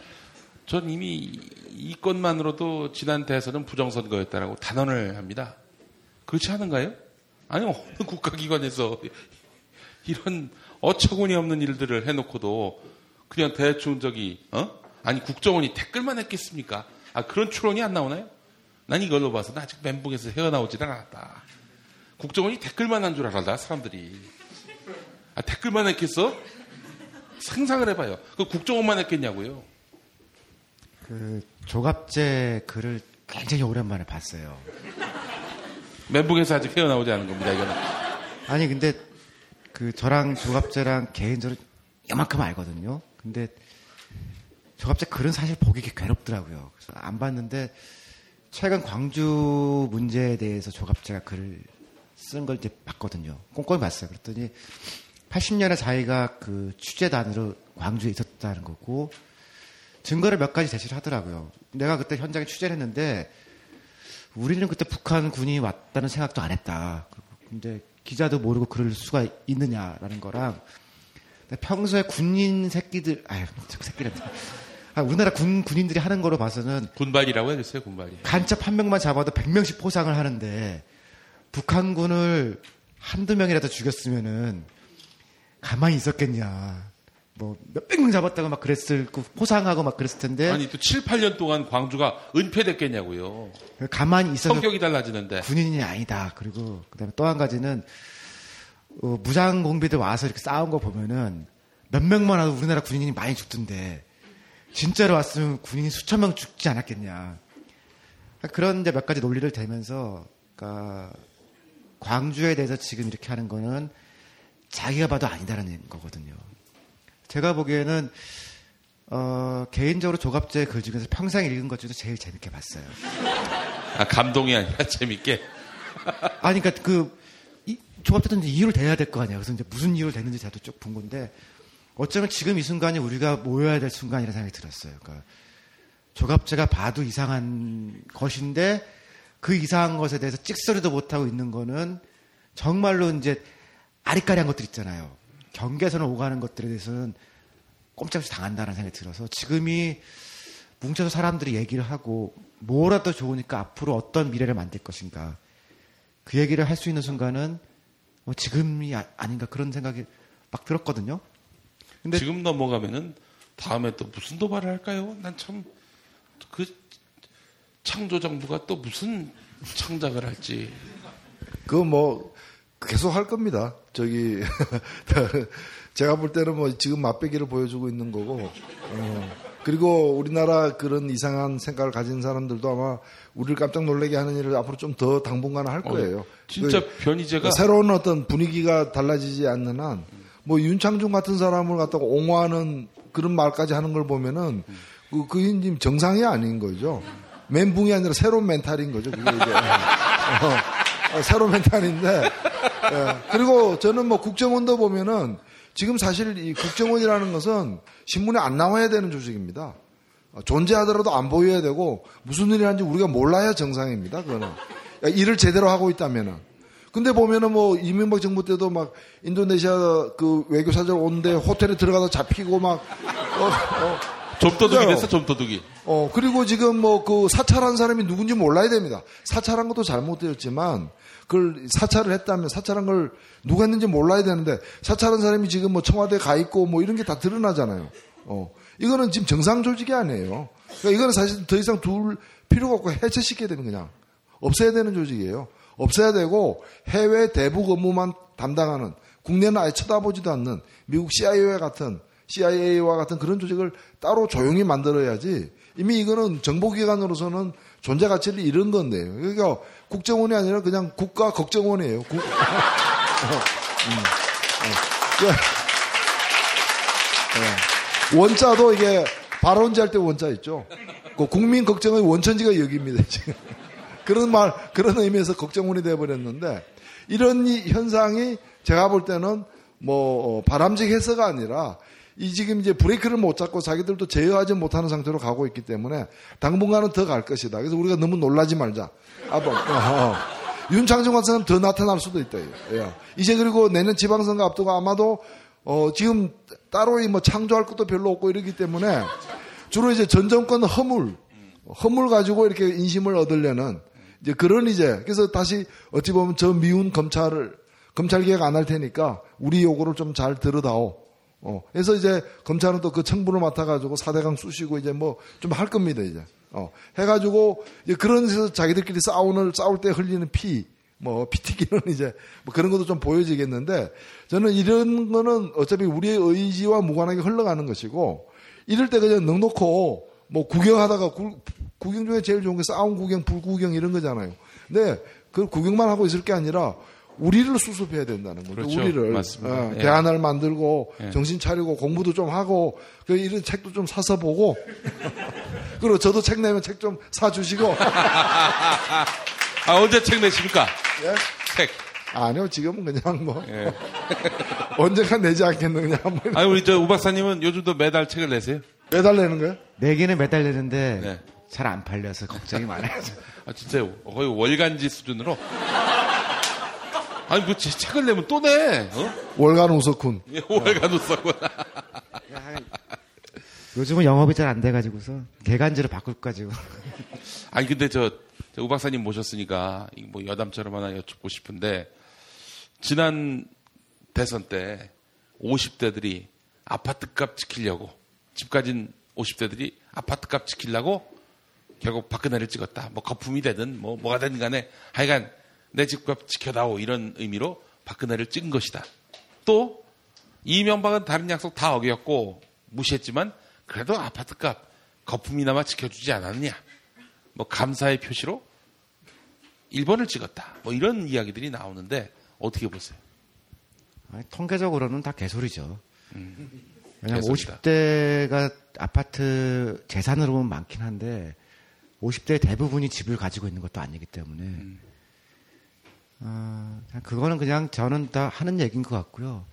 전 이미 이- 이 건만으로도 지난 대선은 부정선거였다라고 단언을 합니다. 그렇지 않은가요? 아니 어느 국가기관에서 이런 어처구니 없는 일들을 해놓고도 그냥 대충 저기 어 아니 국정원이 댓글만 했겠습니까? 아 그런 추론이 안 나오나요? 난 이걸로 봐서는 아직 멘붕에서 헤어나오질 않았다. 국정원이 댓글만 한 줄 알았다 사람들이. 아 댓글만 했겠어? 상상을 해봐요. 그 국정원만 했겠냐고요. 그 조갑제 글을 굉장히 오랜만에 봤어요. 멘붕에서 아직 헤어나오지 않은 겁니다. 이거는. 아니 근데 그 저랑 조갑제랑 개인적으로 이만큼 알거든요. 근데 조갑제 글은 사실 보기 게 괴롭더라고요. 그래서 안 봤는데 최근 광주 문제에 대해서 조갑제가 글을 쓴 걸 이제 봤거든요. 꼼꼼히 봤어요. 그랬더니 80년에 자기가 그 취재단으로 광주에 있었다는 거고 증거를 몇 가지 제시를 하더라고요. 내가 그때 현장에 취재를 했는데 우리는 그때 북한 군이 왔다는 생각도 안 했다. 근데 기자도 모르고 그럴 수가 있느냐라는 거랑 평소에 군인 새끼들, 아유, 저 새끼들. 아, 우리나라 군, 군인들이 하는 거로 봐서는 군발이라고 해주세요. 군발이. 간첩 한 명만 잡아도 100명씩 포상을 하는데 북한군을 한두 명이라도 죽였으면은 가만히 있었겠냐. 뭐 몇백 명 잡았다고 막 그랬을 그 포상하고 막 그랬을 텐데 아니 또 7, 8년 동안 광주가 은폐됐겠냐고요. 가만히 있어서 성격이 달라지는데. 군인이 아니다. 그리고 그다음에 또 한 가지는 어, 무장 공비들 와서 이렇게 싸운 거 보면은 몇 명만 와도 우리나라 군인이 많이 죽던데 진짜로 왔으면 군인이 수천 명 죽지 않았겠냐. 그런 이제 몇 가지 논리를 대면서 그러니까 광주에 대해서 지금 이렇게 하는 거는 자기가 봐도 아니다라는 거거든요. 제가 보기에는 어, 개인적으로 조갑제 글 중에서 평생 읽은 것 중에서 제일 재밌게 봤어요. 아, 감동이 아니라 재밌게. 아니, 그러니까 그 이, 조합자도 이제 이유를 대야 될 거 아니야. 그래서 이제 무슨 이유를 대는지 저도 쭉 본 건데 어쩌면 지금 이 순간이 우리가 모여야 될 순간이라는 생각이 들었어요. 그러니까 조갑제가 봐도 이상한 것인데 그 이상한 것에 대해서 찍소리도 못하고 있는 거는 정말로 이제 아리까리한 것들 있잖아요. 경계선을 오가는 것들에 대해서는 꼼짝없이 당한다는 생각이 들어서 지금이 뭉쳐서 사람들이 얘기를 하고 뭐라도 좋으니까 앞으로 어떤 미래를 만들 것인가 그 얘기를 할 수 있는 순간은 뭐 지금이 아, 닌가 그런 생각이 막 들었거든요. 근데 지금 넘어가면은 다음에 또 무슨 도발을 할까요? 난 참 그 창조 정부가 또 무슨 창작을 할지. 그거 뭐 계속 할 겁니다. 저기 제가 볼 때는 뭐 지금 맛배기를 보여주고 있는 거고 어, 그리고 우리나라 그런 이상한 생각을 가진 사람들도 아마 우리를 깜짝 놀라게 하는 일을 앞으로 좀 더 당분간은 할 거예요. 진짜 그 변희재가 새로운 어떤 분위기가 달라지지 않는 한 뭐 윤창중 같은 사람을 갖다가 옹호하는 그런 말까지 하는 걸 보면은 그 그게 지금 정상이 아닌 거죠. 멘붕이 아니라 새로운 멘탈인 거죠. 그게 이제 어, 어, 새로운 멘탈인데 예. 그리고 저는 뭐 국정원도 보면은 지금 사실 이 국정원이라는 것은 신문에 안 나와야 되는 조직입니다. 어, 존재하더라도 안 보여야 되고 무슨 일이 하는지 우리가 몰라야 정상입니다. 그거는 야, 일을 제대로 하고 있다면은. 근데 보면은 뭐 이명박 정부 때도 막 인도네시아 그 외교사절 오는데 호텔에 들어가서 잡히고 막 어, 어, 좀도둑이? 됐어, 좀도둑이. 어, 그리고 지금 뭐 그 사찰한 사람이 누군지 몰라야 됩니다. 사찰한 것도 잘못되었지만 그걸 사찰을 했다면 사찰한 걸 누가 했는지 몰라야 되는데 사찰한 사람이 지금 뭐 청와대에 가 있고 뭐 이런 게 다 드러나잖아요. 어, 이거는 지금 정상 조직이 아니에요. 그러니까 이거는 사실 더 이상 둘 필요가 없고 해체시켜야 되는 그냥 없애야 되는 조직이에요. 없애야 되고 해외 대북 업무만 담당하는 국내는 아예 쳐다보지도 않는 미국 CIA와 같은 CIA와 같은 그런 조직을 따로 조용히 만들어야지 이미 이거는 정보기관으로서는 존재 가치를 잃은 건데요. 그러니까 국정원이 아니라 그냥 국가 걱정원이에요. 국- 어, 음, 어. 예. 예. 원자도 이게 발언지 할때 원자 있죠. 그 국민 걱정의 원천지가 여기입니다. 지금. 그런 말, 그런 의미에서 걱정원이 돼버렸는데, 이런 이 현상이 제가 볼 때는 뭐, 어, 바람직해서가 아니라, 이 지금 이제 브레이크를 못 잡고 자기들도 제어하지 못하는 상태로 가고 있기 때문에 당분간은 더 갈 것이다. 그래서 우리가 너무 놀라지 말자. 아, 뭐, 어, 어. 윤창중 같은 사람 더 나타날 수도 있다. 예. 이제 그리고 내년 지방선거 앞두고 아마도 어, 지금 따로 이뭐 창조할 것도 별로 없고 이러기 때문에 주로 이제 전 정권 허물, 허물 가지고 이렇게 인심을 얻으려는 이제 그런 이제 그래서 다시 어찌 보면 저 미운 검찰을 검찰 개혁 안 할 테니까 우리 요구를 좀 잘 들어다오. 어, 그래서 이제 검찰은 또 그 청부를 맡아가지고 사대강 쑤시고 이제 뭐 좀 할 겁니다 이제. 어, 해가지고 이제 그런 데서 자기들끼리 싸우는 싸울 때 흘리는 피, 뭐 피 튀기는 이제 뭐 그런 것도 좀 보여지겠는데 저는 이런 거는 어차피 우리의 의지와 무관하게 흘러가는 것이고 이럴 때 그냥 넉넉고 뭐 구경하다가 구, 구경 중에 제일 좋은 게 싸움 구경, 불구경 이런 거잖아요. 근데 그 구경만 하고 있을 게 아니라 우리를 수습해야 된다는 거죠. 그렇죠. 우리를 맞습니다. 어, 예. 대안을 만들고 예. 정신 차리고 공부도 좀 하고 그 이런 책도 좀 사서 보고 그리고 저도 책 내면 책 좀 사주시고 아, 언제 책 내십니까? 예? 책. 아니요 지금은 그냥 뭐 예. 언젠가 내지 않겠느냐 뭐 아니, 우리 저 우 박사님은 요즘도 매달 책을 내세요? 매달 내는 거예요? 내기는 매달 내는데 네. 잘안 팔려서 걱정이 많아요. 아, 진짜 거의 월간지 수준으로? 아니, 뭐, 제 책을 내면 또 내. 어? 월간 우석훈 예, 월간 웃었구나. 요즘은 영업이 잘 안 돼가지고서 개간지로 바꿀까 지고 아니, 근데 저, 저 우 박사님 모셨으니까, 이뭐 여담처럼 하나 여쭙고 싶은데, 지난 대선 때 50대들이 아파트 값 지키려고, 집 가진 50대들이 아파트 값 지키려고 결국 박근혜를 찍었다. 뭐 거품이 되든 뭐 뭐가 되든 간에 하여간 내 집값 지켜다오 이런 의미로 박근혜를 찍은 것이다. 또 이명박은 다른 약속 다 어겼고 무시했지만 그래도 아파트값 거품이나마 지켜주지 않았느냐. 뭐 감사의 표시로 1번을 찍었다. 뭐 이런 이야기들이 나오는데 어떻게 보세요? 아니, 통계적으로는 다 개소리죠. 왜냐면 개소리다. 50대가 아파트 재산으로 보면 많긴 한데 50대 대부분이 집을 가지고 있는 것도 아니기 때문에 아, 그냥 그거는 그냥 저는 다 하는 얘기인 것 같고요.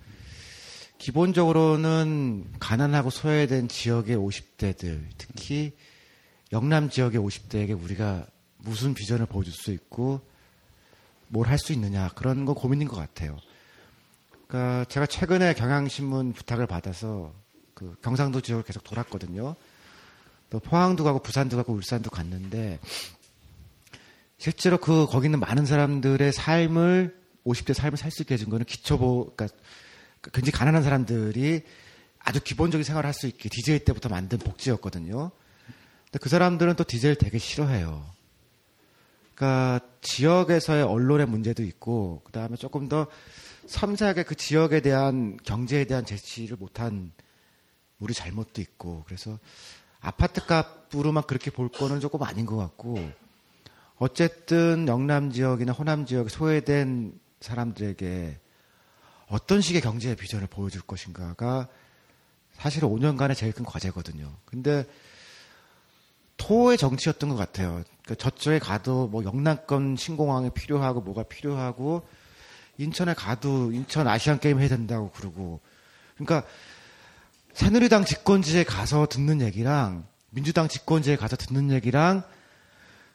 기본적으로는 가난하고 소외된 지역의 50대들, 특히 영남 지역의 50대에게 우리가 무슨 비전을 보여줄 수 있고 뭘 할 수 있느냐 그런 거 고민인 것 같아요. 그러니까 제가 최근에 경향신문 부탁을 받아서 그 경상도 지역을 계속 돌았거든요. 또 포항도 가고 부산도 가고 울산도 갔는데 실제로 그 거기 있는 많은 사람들의 삶을 50대 삶을 살 수 있게 해준 거는 기초보 그러니까 굉장히 가난한 사람들이 아주 기본적인 생활을 할 수 있게 DJ 때부터 만든 복지였거든요. 근데 그 사람들은 또 DJ를 되게 싫어해요. 그러니까 지역에서의 언론의 문제도 있고 그다음에 조금 더 섬세하게 그 지역에 대한 경제에 대한 제시를 못한 우리 잘못도 있고 그래서 아파트 값으로만 그렇게 볼 거는 조금 아닌 것 같고 어쨌든 영남 지역이나 호남 지역 소외된 사람들에게 어떤 식의 경제 비전을 보여줄 것인가가 사실 5년간의 제일 큰 과제거든요. 근데 토의 정치였던 것 같아요. 그러니까 저쪽에 가도 뭐 영남권 신공항이 필요하고 뭐가 필요하고 인천에 가도 인천 아시안 게임 해야 된다고 그러고 그러니까 새누리당 집권지에 가서 듣는 얘기랑 민주당 집권지에 가서 듣는 얘기랑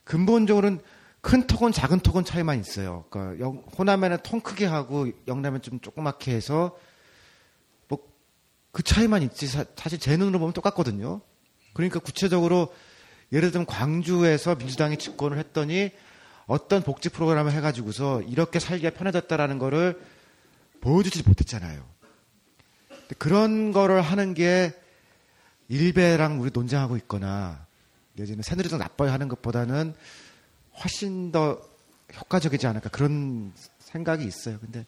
근본적으로는 큰 톡은 작은 톡은 차이만 있어요. 그러니까 영- 호남에는 통 크게 하고 영남은 좀 조그맣게 해서 뭐 그 차이만 있지 사, 사실 제 눈으로 보면 똑같거든요. 그러니까 구체적으로 예를 들면 광주에서 민주당이 집권을 했더니 어떤 복지 프로그램을 해가지고서 이렇게 살기가 편해졌다라는 거를 보여주지 못했잖아요. 그런 거를 하는 게 일베랑 우리 논쟁하고 있거나 내지는 새누리 당 나빠요 하는 것보다는 훨씬 더 효과적이지 않을까 그런 생각이 있어요. 근데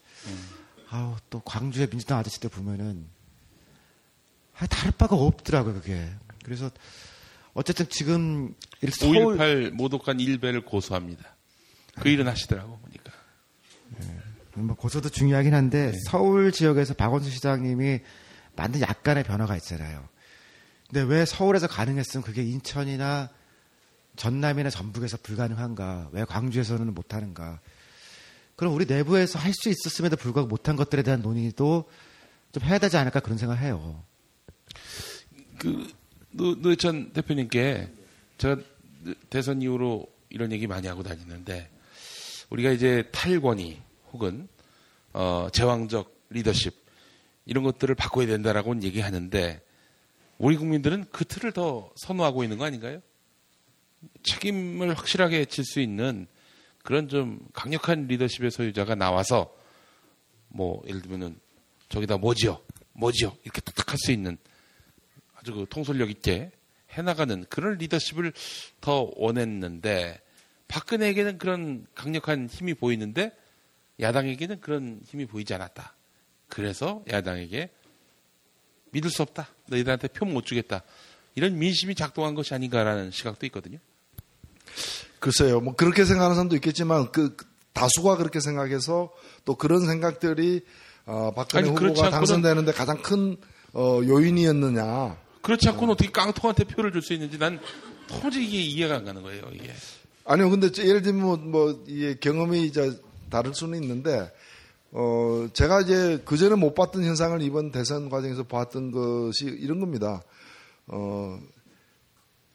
아우 또 광주의 민주당 아저씨들 보면은 아, 다를 바가 없더라고요, 그게. 그래서 어쨌든 지금 서울 5.18 모독한 일배를 고소합니다. 그 일은 하시더라고 보니까. 뭐 고소도 중요하긴 한데 네. 서울 지역에서 박원순 시장님이 만든 약간의 변화가 있잖아요. 근데 왜 서울에서 가능했으면 그게 인천이나 전남이나 전북에서 불가능한가? 왜 광주에서는 못하는가? 그럼 우리 내부에서 할 수 있었음에도 불구하고 못한 것들에 대한 논의도 좀 해야 되지 않을까 그런 생각을 해요. 그 노, 노회찬 대표님께 제가 대선 이후로 이런 얘기 많이 하고 다니는데 우리가 이제 탈권위 혹은 어, 제왕적 리더십 이런 것들을 바꿔야 된다라고 얘기하는데 우리 국민들은 그 틀을 더 선호하고 있는 거 아닌가요? 책임을 확실하게 질 수 있는 그런 좀 강력한 리더십의 소유자가 나와서 뭐 예를 들면은 저기다 뭐지요, 뭐지요 이렇게 탁탁 할 수 있는 아주 그 통솔력 있게 해나가는 그런 리더십을 더 원했는데 박근혜에게는 그런 강력한 힘이 보이는데 야당에게는 그런 힘이 보이지 않았다. 그래서 야당에게 믿을 수 없다. 너희들한테 표 못 주겠다. 이런 민심이 작동한 것이 아닌가라는 시각도 있거든요. 글쎄요, 뭐 그렇게 생각하는 사람도 있겠지만 그 다수가 그렇게 생각해서 또 그런 생각들이 어, 박근혜 아니, 후보가 당선되는데 가장 큰 어, 요인이었느냐. 그렇지 않고는 어 떻게 깡통한테 표를 줄 수 있는지 난 도저히 이게 이해가 안 가는 거예요. 이게. 아니요, 근데 저 예를 들면 뭐, 뭐 이게 경험이 이제 다를 수는 있는데, 어, 제가 이제 그전에 못 봤던 현상을 이번 대선 과정에서 봤던 것이 이런 겁니다. 어,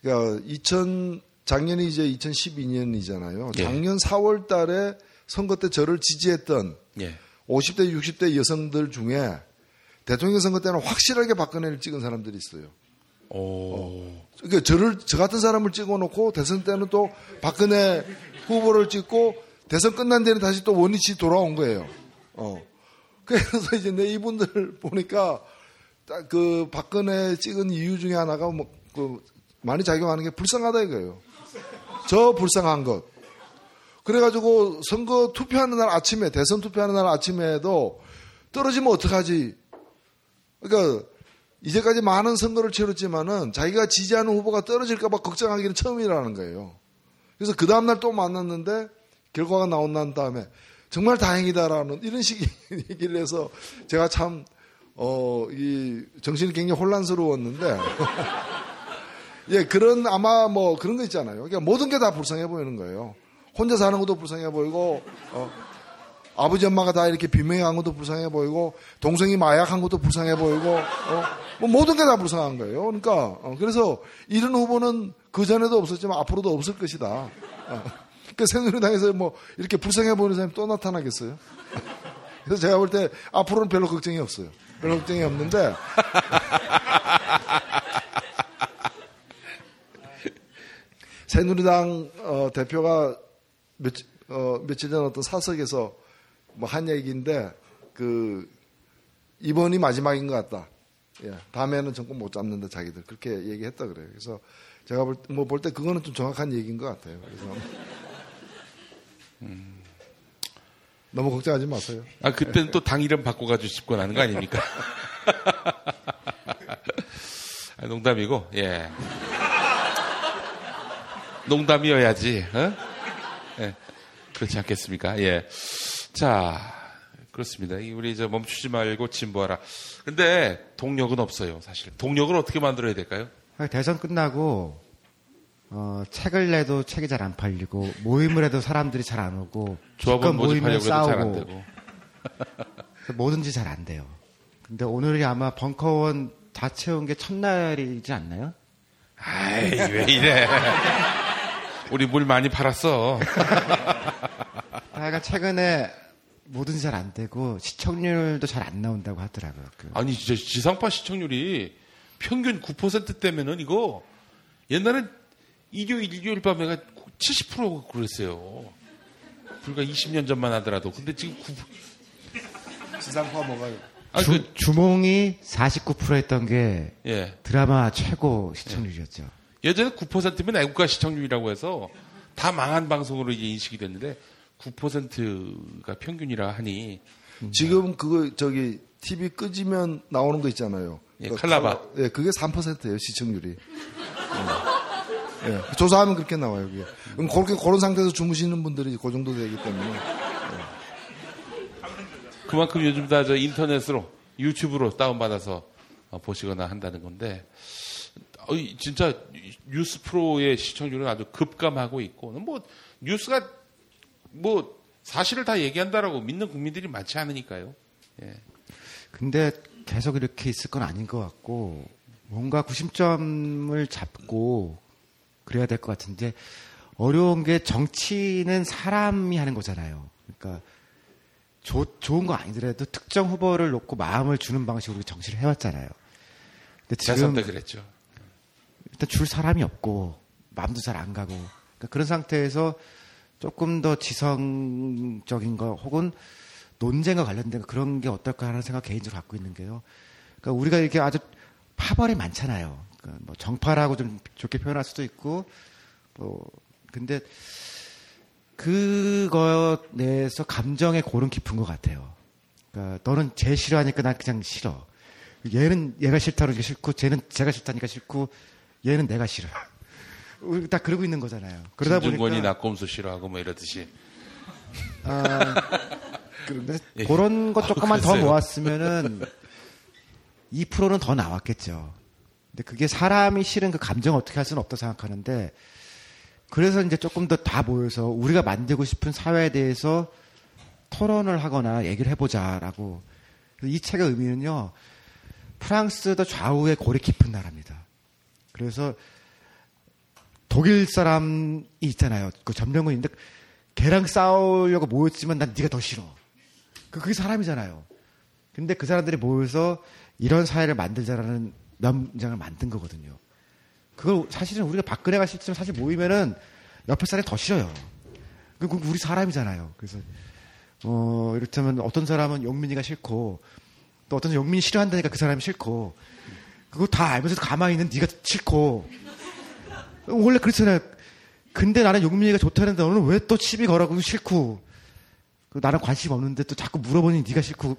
그러니까 2000, 작년이 이제 2012년이잖아요. 예. 작년 4월 달에 선거 때 저를 지지했던 예. 50대, 60대 여성들 중에 대통령 선거 때는 확실하게 박근혜를 찍은 사람들이 있어요. 오. 그러니까 저를 저 같은 사람을 찍어 놓고 대선 때는 또 박근혜 후보를 찍고 대선 끝난 데는 다시 또 원위치 돌아온 거예요. 어. 그래서 이제 내 이분들 보니까 딱그 박근혜 찍은 이유 중에 하나가 뭐 그 많이 작용하는 게 불쌍하다 이거예요. 저 불쌍한 것. 그래가지고 선거 투표하는 날 아침에 대선 투표하는 날 아침에도 떨어지면 어떡하지? 그러니까 이제까지 많은 선거를 치렀지만은 자기가 지지하는 후보가 떨어질까봐 걱정하기는 처음이라는 거예요. 그래서 그 다음날 또 만났는데 결과가 나온 난 다음에 정말 다행이다라는 이런 식의 얘기를 해서 제가 참, 어, 이 정신이 굉장히 혼란스러웠는데 예, 그런 아마 뭐 그런 거 있잖아요. 그러니까 모든 게 다 불쌍해 보이는 거예요. 혼자 사는 것도 불쌍해 보이고, 어, 아버지 엄마가 다 이렇게 비명한 것도 불쌍해 보이고 동생이 마약한 것도 불쌍해 보이고 어, 뭐 모든 게 다 불쌍한 거예요. 그러니까 어, 그래서 이런 후보는 그 전에도 없었지만 앞으로도 없을 것이다. 어. 그 새누리당에서 뭐 이렇게 불쌍해 보이는 사람이 또 나타나겠어요? 그래서 제가 볼 때 앞으로는 별로 걱정이 없어요. 별로 걱정이 없는데 새누리당 어, 대표가 며칠, 어, 며칠 전 어떤 사석에서 뭐 한 얘기인데 그 이번이 마지막인 것 같다. 예, 다음에는 정권 못 잡는다 자기들 그렇게 얘기했다 그래요. 그래서 제가 뭐볼 때 그거는 좀 정확한 얘기인 것 같아요. 그래서 음, 너무 걱정하지 마세요. 아, 그때는 또 당 이름 바꿔가지고 나는 거 아닙니까? 아, 농담이고, 예. 농담이어야지, 어? 예. 그렇지 않겠습니까? 예. 자, 그렇습니다. 이 우리 이제 멈추지 말고 진보하라. 근데 동력은 없어요, 사실. 동력을 어떻게 만들어야 될까요? 대선 끝나고 어, 책을 내도 책이 잘 안 팔리고 모임을 해도 사람들이 잘 안 오고 조합원 잘안 싸우고 되고. 뭐든지 잘 안 돼요. 근데 오늘이 아마 벙커원 다 채운 게 첫날이지 않나요? 아이, 왜 이래. 우리 물 많이 팔았어. 하여간 최근에 뭐든지 잘 안 되고 시청률도 잘 안 나온다고 하더라고요. 그 아니 진짜 지상파 시청률이 평균 9%대면은 이거 옛날엔 일요일 일요일 밤에가 70% 그랬어요. 불과 20년 전만 하더라도 근데 지금 9 지상파 뭐가 아니 주, 그 주몽이 49% 했던 게 예. 드라마 최고 시청률이었죠. 예 전에 9%면 애국가 시청률이라고 해서 다 망한 방송으로 이제 인식이 됐는데 9%가 평균이라 하니 지금 그거 저기 TV 끄지면 나오는 거 있잖아요. 예, 칼라바. 예, 그게 3%예요 시청률이. 예. 예, 조사하면 그렇게 나와요. 그게. 그럼 그렇게 그런 상태에서 주무시는 분들이 그 정도 되기 때문에 그만큼 요즘 다 저 인터넷으로 유튜브로 다운받아서 어, 보시거나 한다는 건데 어, 이 진짜 뉴스 프로의 시청률은 아주 급감하고 있고 뭐 뉴스가 뭐 사실을 다 얘기한다라고 믿는 국민들이 많지 않으니까요. 예. 근데 계속 이렇게 있을 건 아닌 것 같고 뭔가 구심점을 잡고 그래야 될 것 같은데 어려운 게 정치는 사람이 하는 거잖아요. 그러니까 조- 좋은 거 아니더라도 특정 후보를 놓고 마음을 주는 방식으로 정치를 해왔잖아요. 근데 지금 때 그랬죠. 일단 줄 사람이 없고 마음도 잘 안 가고 그러니까 그런 상태에서 조금 더 지성적인 거 혹은 논쟁과 관련된 그런 게 어떨까 하는 생각 개인적으로 갖고 있는 게요. 그러니까 우리가 이렇게 아주 파벌이 많잖아요. 그러니까 뭐 정파라고 좀 좋게 표현할 수도 있고 뭐 근데 그거 내에서 감정의 골은 깊은 것 같아요. 그러니까 너는 쟤 싫어하니까 난 그냥 싫어. 얘는 얘가 싫다고 싫고 쟤는 제가 싫다니까 싫고 얘는 내가 싫어. 우리 다 그러고 있는 거잖아요. 그러다 보니까 낙곰수 싫어하고 뭐 이러듯이 아, 그런데 예. 그런 것 조금만 더 그랬어요. 모았으면은 2%는 더 나왔겠죠. 근데 그게 사람이 싫은 그 감정 을 어떻게 할 수는 없다 생각하는데 그래서 이제 조금 더 다 모여서 우리가 만들고 싶은 사회에 대해서 토론을 하거나 얘기를 해보자라고 이 책의 의미는요 프랑스도 좌우의 골이 깊은 나라입니다. 그래서 독일 사람이 있잖아요. 그 점령군 인데 걔랑 싸우려고 모였지만 난 네가 더 싫어. 그 그게 사람이잖아요. 근데 그 사람들이 모여서 이런 사회를 만들자라는 명장을 만든 거거든요. 그걸 사실은 우리가 박근혜가 싫지만 사실 모이면은 옆에 사람이 더 싫어요. 그 우리 사람이잖아요. 그래서 어 이렇다면 어떤 사람은 용민이가 싫고 또 어떤 사람은 용민이 싫어한다니까 그 사람이 싫고 그거 다 알면서도 가만히 있는 네가 싫고 원래 그렇잖아요. 근데 나는 용민이가 좋다는데 너는 왜 또 시비 걸어고 싫고 그 나는 관심 없는데 또 자꾸 물어보니 네가 싫고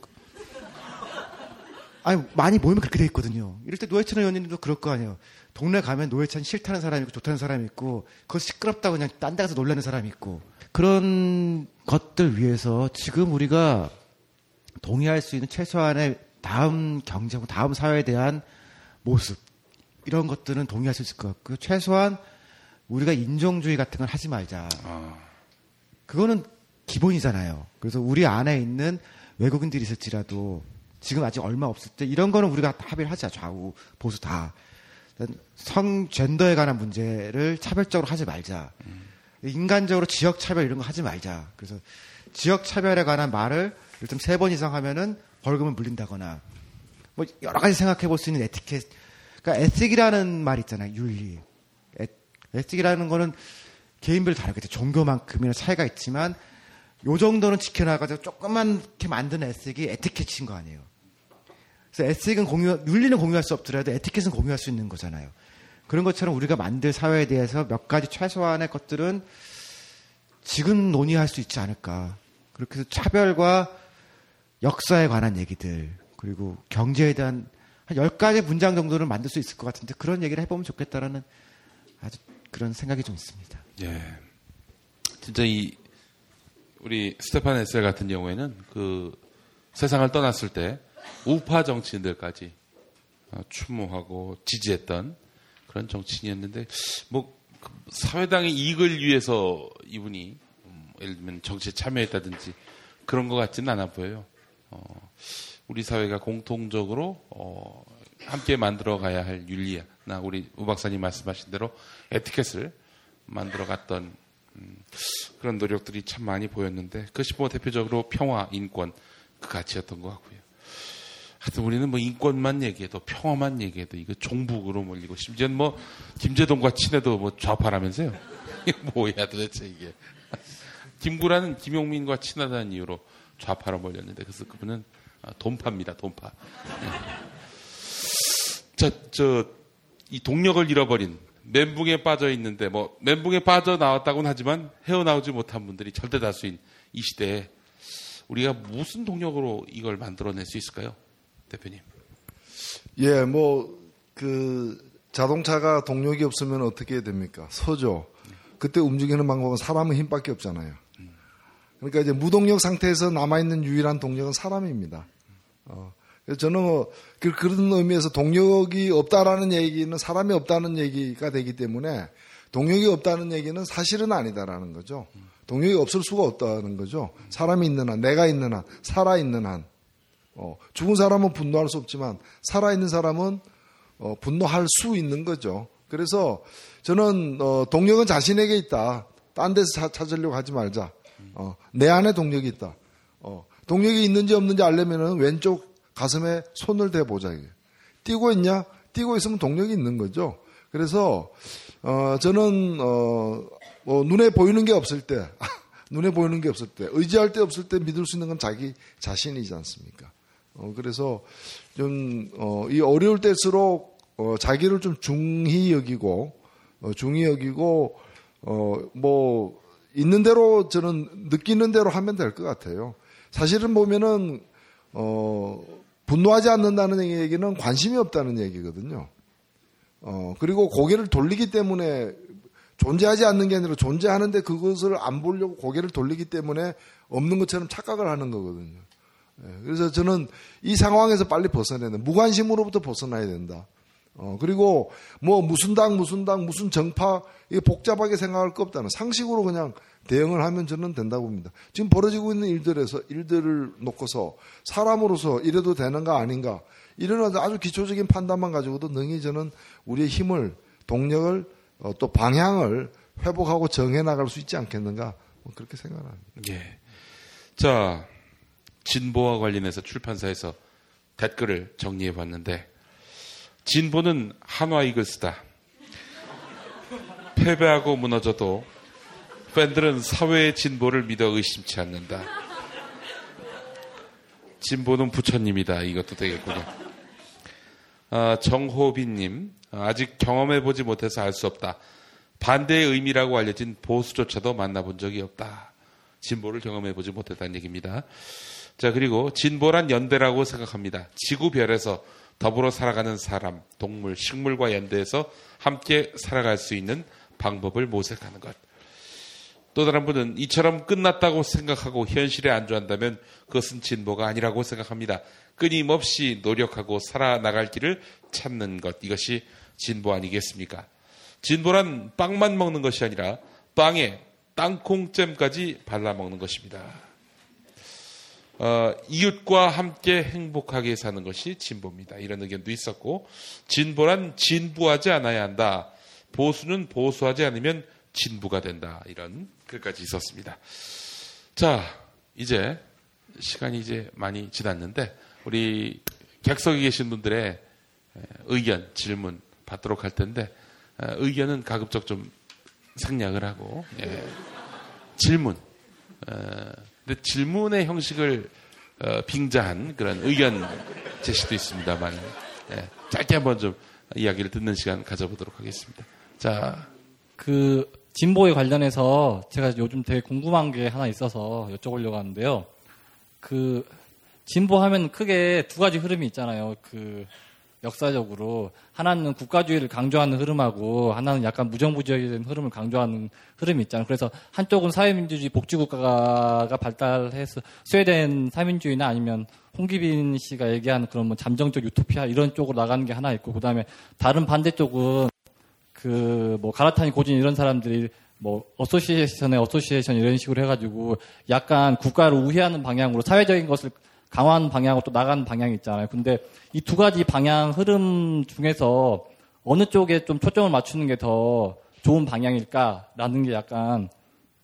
아니 많이 모이면 그렇게 돼 있거든요. 이럴 때 노회찬 의원님도 그럴 거 아니에요. 동네 가면 노회찬 싫다는 사람이 있고 좋다는 사람이 있고 그거 시끄럽다고 그냥 딴 데 가서 놀라는 사람이 있고 그런 것들 위해서 지금 우리가 동의할 수 있는 최소한의 다음 경제고 다음 사회에 대한 모습 이런 것들은 동의할 수 있을 것 같고요. 최소한 우리가 인종주의 같은 걸 하지 말자. 그거는 기본이잖아요. 그래서 우리 안에 있는 외국인들이 있을지라도 지금 아직 얼마 없을 때 이런 거는 우리가 합의를 하자. 좌우, 보수 다. 성, 젠더에 관한 문제를 차별적으로 하지 말자. 인간적으로 지역 차별 이런 거 하지 말자. 그래서 지역 차별에 관한 말을 일단 세 번 이상 하면은 벌금을 물린다거나 뭐 여러 가지 생각해 볼 수 있는 에티켓. 그러니까 에틱이라는 말 있잖아요. 윤리. 에, 에틱이라는 거는 개인별 다르겠죠. 종교만큼이나 차이가 있지만 요 정도는 지켜나가지고 조금만 이렇게 만드는 에틱이 에티켓인 거 아니에요. 그래서 에틱은 공유, 윤리는 공유할 수 없더라도 에티켓은 공유할 수 있는 거잖아요. 그런 것처럼 우리가 만들 사회에 대해서 몇 가지 최소한의 것들은 지금 논의할 수 있지 않을까. 그렇게 해서 차별과 역사에 관한 얘기들, 그리고 경제에 대한 한 10가지 문장 정도를 만들 수 있을 것 같은데 그런 얘기를 해보면 좋겠다라는 아주 그런 생각이 좀 있습니다. 예. 진짜 이 우리 스테판 에셀 같은 경우에는 그 세상을 떠났을 때 우파 정치인들까지 어, 추모하고 지지했던 그런 정치인이었는데 뭐그 사회당의 이익을 위해서 이분이 음, 예를 들면 정치에 참여했다든지 그런 것 같지는 않아 보여요. 어, 우리 사회가 공통적으로 어, 함께 만들어 가야 할 윤리나 우리 우 박사님 말씀하신 대로 에티켓을 만들어 갔던 음, 그런 노력들이 참 많이 보였는데 그것이 뭐 대표적으로 평화, 인권 그 가치였던 것 같고요. 하여튼 우리는 뭐 인권만 얘기해도 평화만 얘기해도 이거 종북으로 몰리고 심지어는 뭐 김재동과 친해도 뭐 좌파라면서요. 뭐야 도대체 이게. 김구라는 김용민과 친하다는 이유로 좌파로 몰렸는데 그래서 그분은 아, 돈파입니다. 돈파. 자, 저, 이 동력을 잃어버린 멘붕에 빠져 있는데 뭐 멘붕에 빠져 나왔다고는 하지만 헤어나오지 못한 분들이 절대 다수인 이 시대에 우리가 무슨 동력으로 이걸 만들어낼 수 있을까요? 대표님. 예, 뭐, 그, 자동차가 동력이 없으면 어떻게 됩니까? 서죠. 그때 움직이는 방법은 사람의 힘밖에 없잖아요. 그러니까 이제 무동력 상태에서 남아있는 유일한 동력은 사람입니다. 어, 저는 뭐, 그, 그런 의미에서 동력이 없다라는 얘기는 사람이 없다는 얘기가 되기 때문에 동력이 없다는 얘기는 사실은 아니다라는 거죠. 동력이 없을 수가 없다는 거죠. 사람이 있는 한, 내가 있는 한, 살아있는 한. 어, 죽은 사람은 분노할 수 없지만 살아있는 사람은 어, 분노할 수 있는 거죠. 그래서 저는 어, 동력은 자신에게 있다. 딴 데서 차- 찾으려고 하지 말자. 어, 내 안에 동력이 있다. 어, 동력이 있는지 없는지 알려면은 왼쪽 가슴에 손을 대보자. 이게. 뛰고 있냐? 뛰고 있으면 동력이 있는 거죠. 그래서 어, 저는 어, 뭐 눈에 보이는 게 없을 때, 눈에 보이는 게 없을 때, 의지할 데 없을 때 믿을 수 있는 건 자기 자신이지 않습니까? 어, 그래서 좀, 어, 이 어려울 때일수록, 어, 자기를 좀 중히 여기고, 어, 중히 여기고, 어, 뭐, 있는 대로 저는 느끼는 대로 하면 될 것 같아요. 사실은 보면은, 어, 분노하지 않는다는 얘기는 관심이 없다는 얘기거든요. 어, 그리고 고개를 돌리기 때문에 존재하지 않는 게 아니라 존재하는데 그것을 안 보려고 고개를 돌리기 때문에 없는 것처럼 착각을 하는 거거든요. 예, 그래서 저는 이 상황에서 빨리 벗어내야 된다. 무관심으로부터 벗어나야 된다. 어, 그리고 뭐 무슨 당, 무슨 당, 무슨 정파, 이게 복잡하게 생각할 거 없다는 상식으로 그냥 대응을 하면 저는 된다고 봅니다. 지금 벌어지고 있는 일들에서, 일들을 놓고서 사람으로서 이래도 되는가 아닌가, 이런 아주 기초적인 판단만 가지고도 능히 저는 우리의 힘을, 동력을, 어, 또 방향을 회복하고 정해 나갈 수 있지 않겠는가, 뭐 그렇게 생각합니다. 예. 자, 진보와 관련해서 출판사에서 댓글을 정리해 봤는데, 진보는 한화 이글스다. 패배하고 무너져도 팬들은 사회의 진보를 믿어 의심치 않는다. 진보는 부처님이다. 이것도 되겠군요. 아, 정호빈님, 아직 경험해보지 못해서 알 수 없다. 반대의 의미라고 알려진 보수조차도 만나본 적이 없다. 진보를 경험해보지 못했다는 얘기입니다. 자, 그리고 진보란 연대라고 생각합니다. 지구별에서 더불어 살아가는 사람, 동물, 식물과 연대해서 함께 살아갈 수 있는 방법을 모색하는 것. 또 다른 분은 이처럼 끝났다고 생각하고 현실에 안주한다면 그것은 진보가 아니라고 생각합니다. 끊임없이 노력하고 살아나갈 길을 찾는 것. 이것이 진보 아니겠습니까? 진보란 빵만 먹는 것이 아니라 빵에 땅콩잼까지 발라먹는 것입니다. 어, 이웃과 함께 행복하게 사는 것이 진보입니다. 이런 의견도 있었고, 진보란 진부하지 않아야 한다. 보수는 보수하지 않으면 진부가 된다. 이런 글까지 있었습니다. 자, 이제 시간이 이제 많이 지났는데, 우리 객석에 계신 분들의 의견, 질문 받도록 할 텐데, 어, 의견은 가급적 좀 생략을 하고, 예. 질문. 어, 근데 질문의 형식을 어, 빙자한 그런 의견 제시도 있습니다만 예, 짧게 한번 좀 이야기를 듣는 시간 가져보도록 하겠습니다. 자, 그 진보에 관련해서 제가 요즘 되게 궁금한 게 하나 있어서 여쭤보려고 하는데요. 그 진보하면 크게 두 가지 흐름이 있잖아요. 그 역사적으로 하나는 국가주의를 강조하는 흐름하고 하나는 약간 무정부주의적인 흐름을 강조하는 흐름이 있잖아요. 그래서 한쪽은 사회민주주의 복지국가가 발달해서 스웨덴 사회민주주의나 아니면 홍기빈 씨가 얘기하는 그런 뭐 잠정적 유토피아 이런 쪽으로 나가는 게 하나 있고 그다음에 다른 반대쪽은 그 뭐 가라타니 고진 이런 사람들이 뭐 어소시에이션에 어소시에이션 이런 식으로 해가지고 약간 국가를 우회하는 방향으로 사회적인 것을 강화하는 방향으로 또 나가는 방향이 있잖아요. 근데 이 두 가지 방향 흐름 중에서 어느 쪽에 좀 초점을 맞추는 게 더 좋은 방향일까라는 게 약간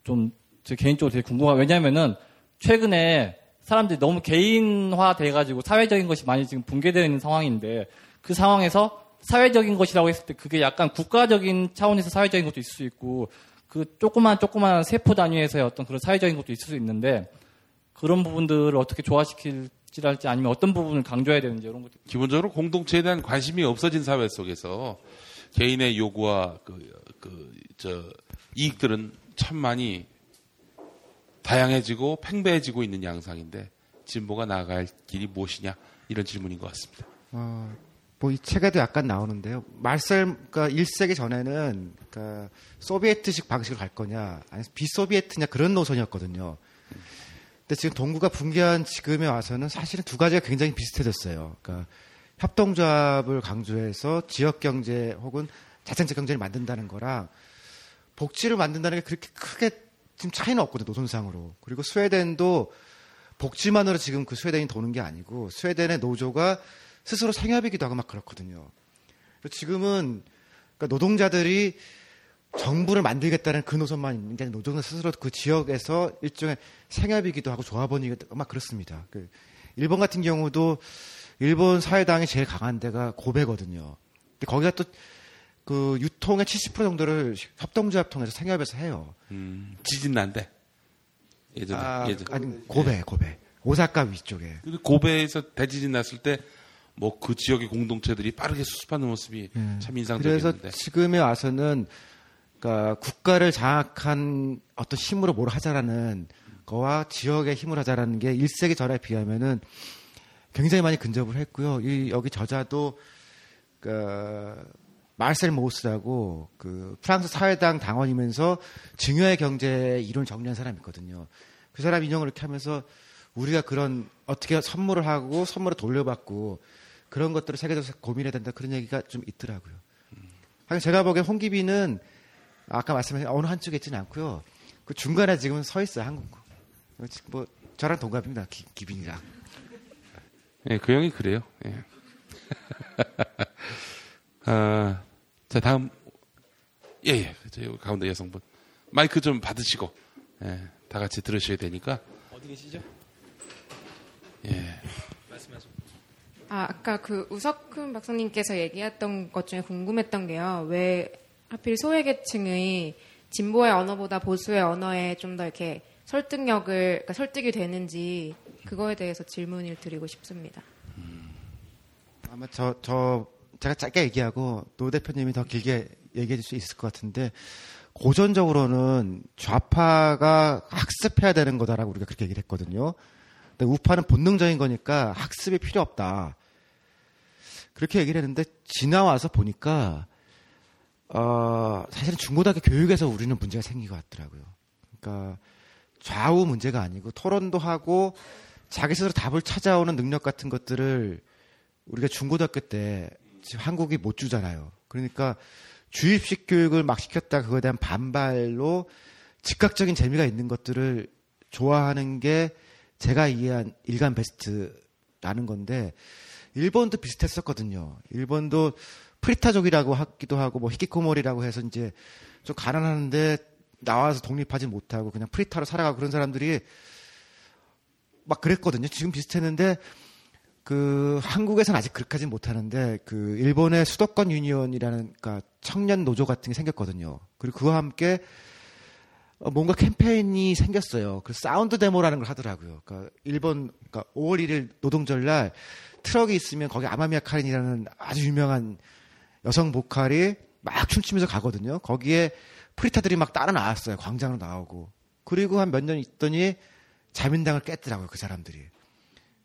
좀 제 개인적으로 되게 궁금해요. 왜냐면은 최근에 사람들이 너무 개인화 돼가지고 사회적인 것이 많이 지금 붕괴되어 있는 상황인데 그 상황에서 사회적인 것이라고 했을 때 그게 약간 국가적인 차원에서 사회적인 것도 있을 수 있고 그 조그만 조그만 세포 단위에서의 어떤 그런 사회적인 것도 있을 수 있는데 그런 부분들을 어떻게 조화시킬지랄지 아니면 어떤 부분을 강조해야 되는지 이런 것들 기본적으로 공동체에 대한 관심이 없어진 사회 속에서 개인의 요구와 그, 그, 저, 이익들은 참 많이 다양해지고 팽배해지고 있는 양상인데 진보가 나아갈 길이 무엇이냐 이런 질문인 것 같습니다. 어, 뭐 이 책에도 약간 나오는데요. 말셀, 그러니까 1세기 전에는 그러니까 소비에트식 방식으로 갈 거냐, 아니면 비소비에트냐 그런 노선이었거든요. 근데 지금 동구가 붕괴한 지금에 와서는 사실은 두 가지가 굉장히 비슷해졌어요. 그러니까 협동조합을 강조해서 지역 경제 혹은 자생적 경제를 만든다는 거랑 복지를 만든다는 게 그렇게 크게 지금 차이는 없거든요, 노선상으로. 그리고 스웨덴도 복지만으로 지금 그 스웨덴이 도는 게 아니고 스웨덴의 노조가 스스로 생협이기도 하고 막 그렇거든요. 지금은 그러니까 노동자들이 정부를 만들겠다는 그 노선만 있는 게 아니라 노동자 스스로 그 지역에서 일종의 생협이기도 하고 조합원이기도 하고 막 그렇습니다. 그 일본 같은 경우도 일본 사회당이 제일 강한 데가 고베거든요. 근데 거기가 또 그 유통의 70% 정도를 협동조합 통해서 생협에서 해요. 음, 지진 난데. 예전에. 아, 예전. 아니 고베 고베 오사카 위쪽에. 고베에서 대지진 났을 때 뭐그 지역의 공동체들이 빠르게 수습하는 모습이 참 그래서 인상적이었는데. 지금에 와서는 그러니까 국가를 장악한 어떤 힘으로 뭘 하자라는 거와 지역의 힘을 하자라는 게 1세기 전에 비하면은 굉장히 많이 근접을 했고요. 이 여기 저자도 그 마르셀 모우스라고 그 프랑스 사회당 당원이면서 증여의 경제 이론을 정리한 사람이 있거든요. 그 사람 인용을 이렇게 하면서 우리가 그런 어떻게 선물을 하고 선물을 돌려받고 그런 것들을 세계적으로 고민해야 된다 그런 얘기가 좀 있더라고요. 하긴 제가 보기엔 홍기빈은 아까 말씀하신 어느 한쪽에 있지는 않고요. 그 중간에 지금 서 있어요 한국. 뭐 저랑 동갑입니다 기, 기빈이랑. 예, 그 형이 그래요. 예. 아, 자, 다음. 예, 예. 저 여기 가운데 여성분. 마이크 좀 받으시고, 예, 다 같이 들으셔야 되니까. 어디 계시죠? 예. 아, 아까 그 우석훈 박사님께서 얘기했던 것 중에 궁금했던 게요. 왜 하필 소외계층의 진보의 언어보다 보수의 언어에 좀 더 이렇게 설득력을, 그러니까 설득이 되는지 그거에 대해서 질문을 드리고 싶습니다. 아마 저, 저, 제가 짧게 얘기하고 노 대표님이 더 길게 얘기해 줄 수 있을 것 같은데, 고전적으로는 좌파가 학습해야 되는 거다라고 우리가 그렇게 얘기를 했거든요. 근데 우파는 본능적인 거니까 학습이 필요 없다. 그렇게 얘기를 했는데, 지나와서 보니까, 어, 사실은 중고등학교 교육에서 우리는 문제가 생긴 것 같더라고요. 그러니까 좌우 문제가 아니고 토론도 하고 자기 스스로 답을 찾아오는 능력 같은 것들을 우리가 중고등학교 때 지금 한국이 못 주잖아요. 그러니까 주입식 교육을 막 시켰다 그거에 대한 반발로 즉각적인 재미가 있는 것들을 좋아하는 게 제가 이해한 일간 베스트라는 건데 일본도 비슷했었거든요. 일본도 프리타족이라고 하기도 하고 뭐 히키코모리라고 해서 이제 좀 가난한데 나와서 독립하지 못하고 그냥 프리타로 살아가고 그런 사람들이 막 그랬거든요. 지금 비슷했는데 그 한국에서는 아직 그렇게 하진 못하는데 그 일본의 수도권 유니온이라는 그러니까 청년 노조 같은 게 생겼거든요. 그리고 그와 함께 어, 뭔가 캠페인이 생겼어요. 그 사운드 데모라는 걸 하더라고요. 그러니까 일본 그러니까 5월 1일 노동절 날 트럭이 있으면 거기 아마미야 카린이라는 아주 유명한 여성 보컬이 막 춤추면서 가거든요. 거기에 프리타들이 막 따라 나왔어요. 광장으로 나오고. 그리고 한 몇 년 있더니 자민당을 깼더라고요. 그 사람들이.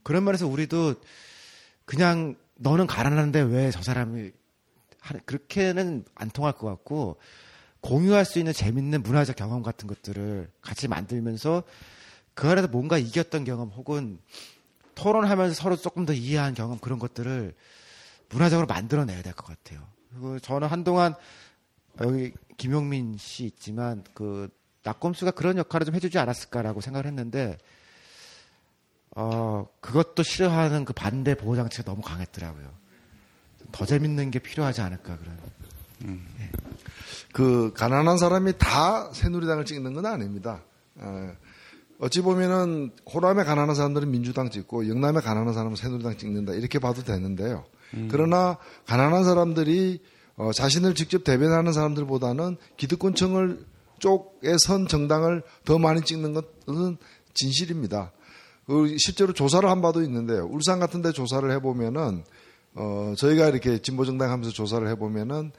그런 면에서 우리도 그냥 너는 가난한데 왜 저 사람이 그렇게는 안 통할 것 같고 공유할 수 있는 재밌는 문화적 경험 같은 것들을 같이 만들면서 그 안에서 뭔가 이겼던 경험 혹은 토론하면서 서로 조금 더 이해한 경험 그런 것들을 문화적으로 만들어내야 될 것 같아요. 그리고 저는 한동안 여기 김용민 씨 있지만 그 낙검수가 그런 역할을 좀 해주지 않았을까라고 생각을 했는데 어 그것도 싫어하는 그 반대 보호 장치가 너무 강했더라고요. 더 재밌는 게 필요하지 않을까 그런. 그 가난한 사람이 다 새누리당을 찍는 건 아닙니다. 어, 어찌 보면은 호남의 가난한 사람들은 민주당 찍고 영남의 가난한 사람은 새누리당 찍는다 이렇게 봐도 되는데요. 그러나 가난한 사람들이 어, 자신을 직접 대변하는 사람들보다는 기득권층을 쪽에 선 정당을 더 많이 찍는 것은 진실입니다. 그 실제로 조사를 한 바도 있는데요. 울산 같은 데 조사를 해보면은 어, 저희가 이렇게 진보정당 하면서 조사를 해보면은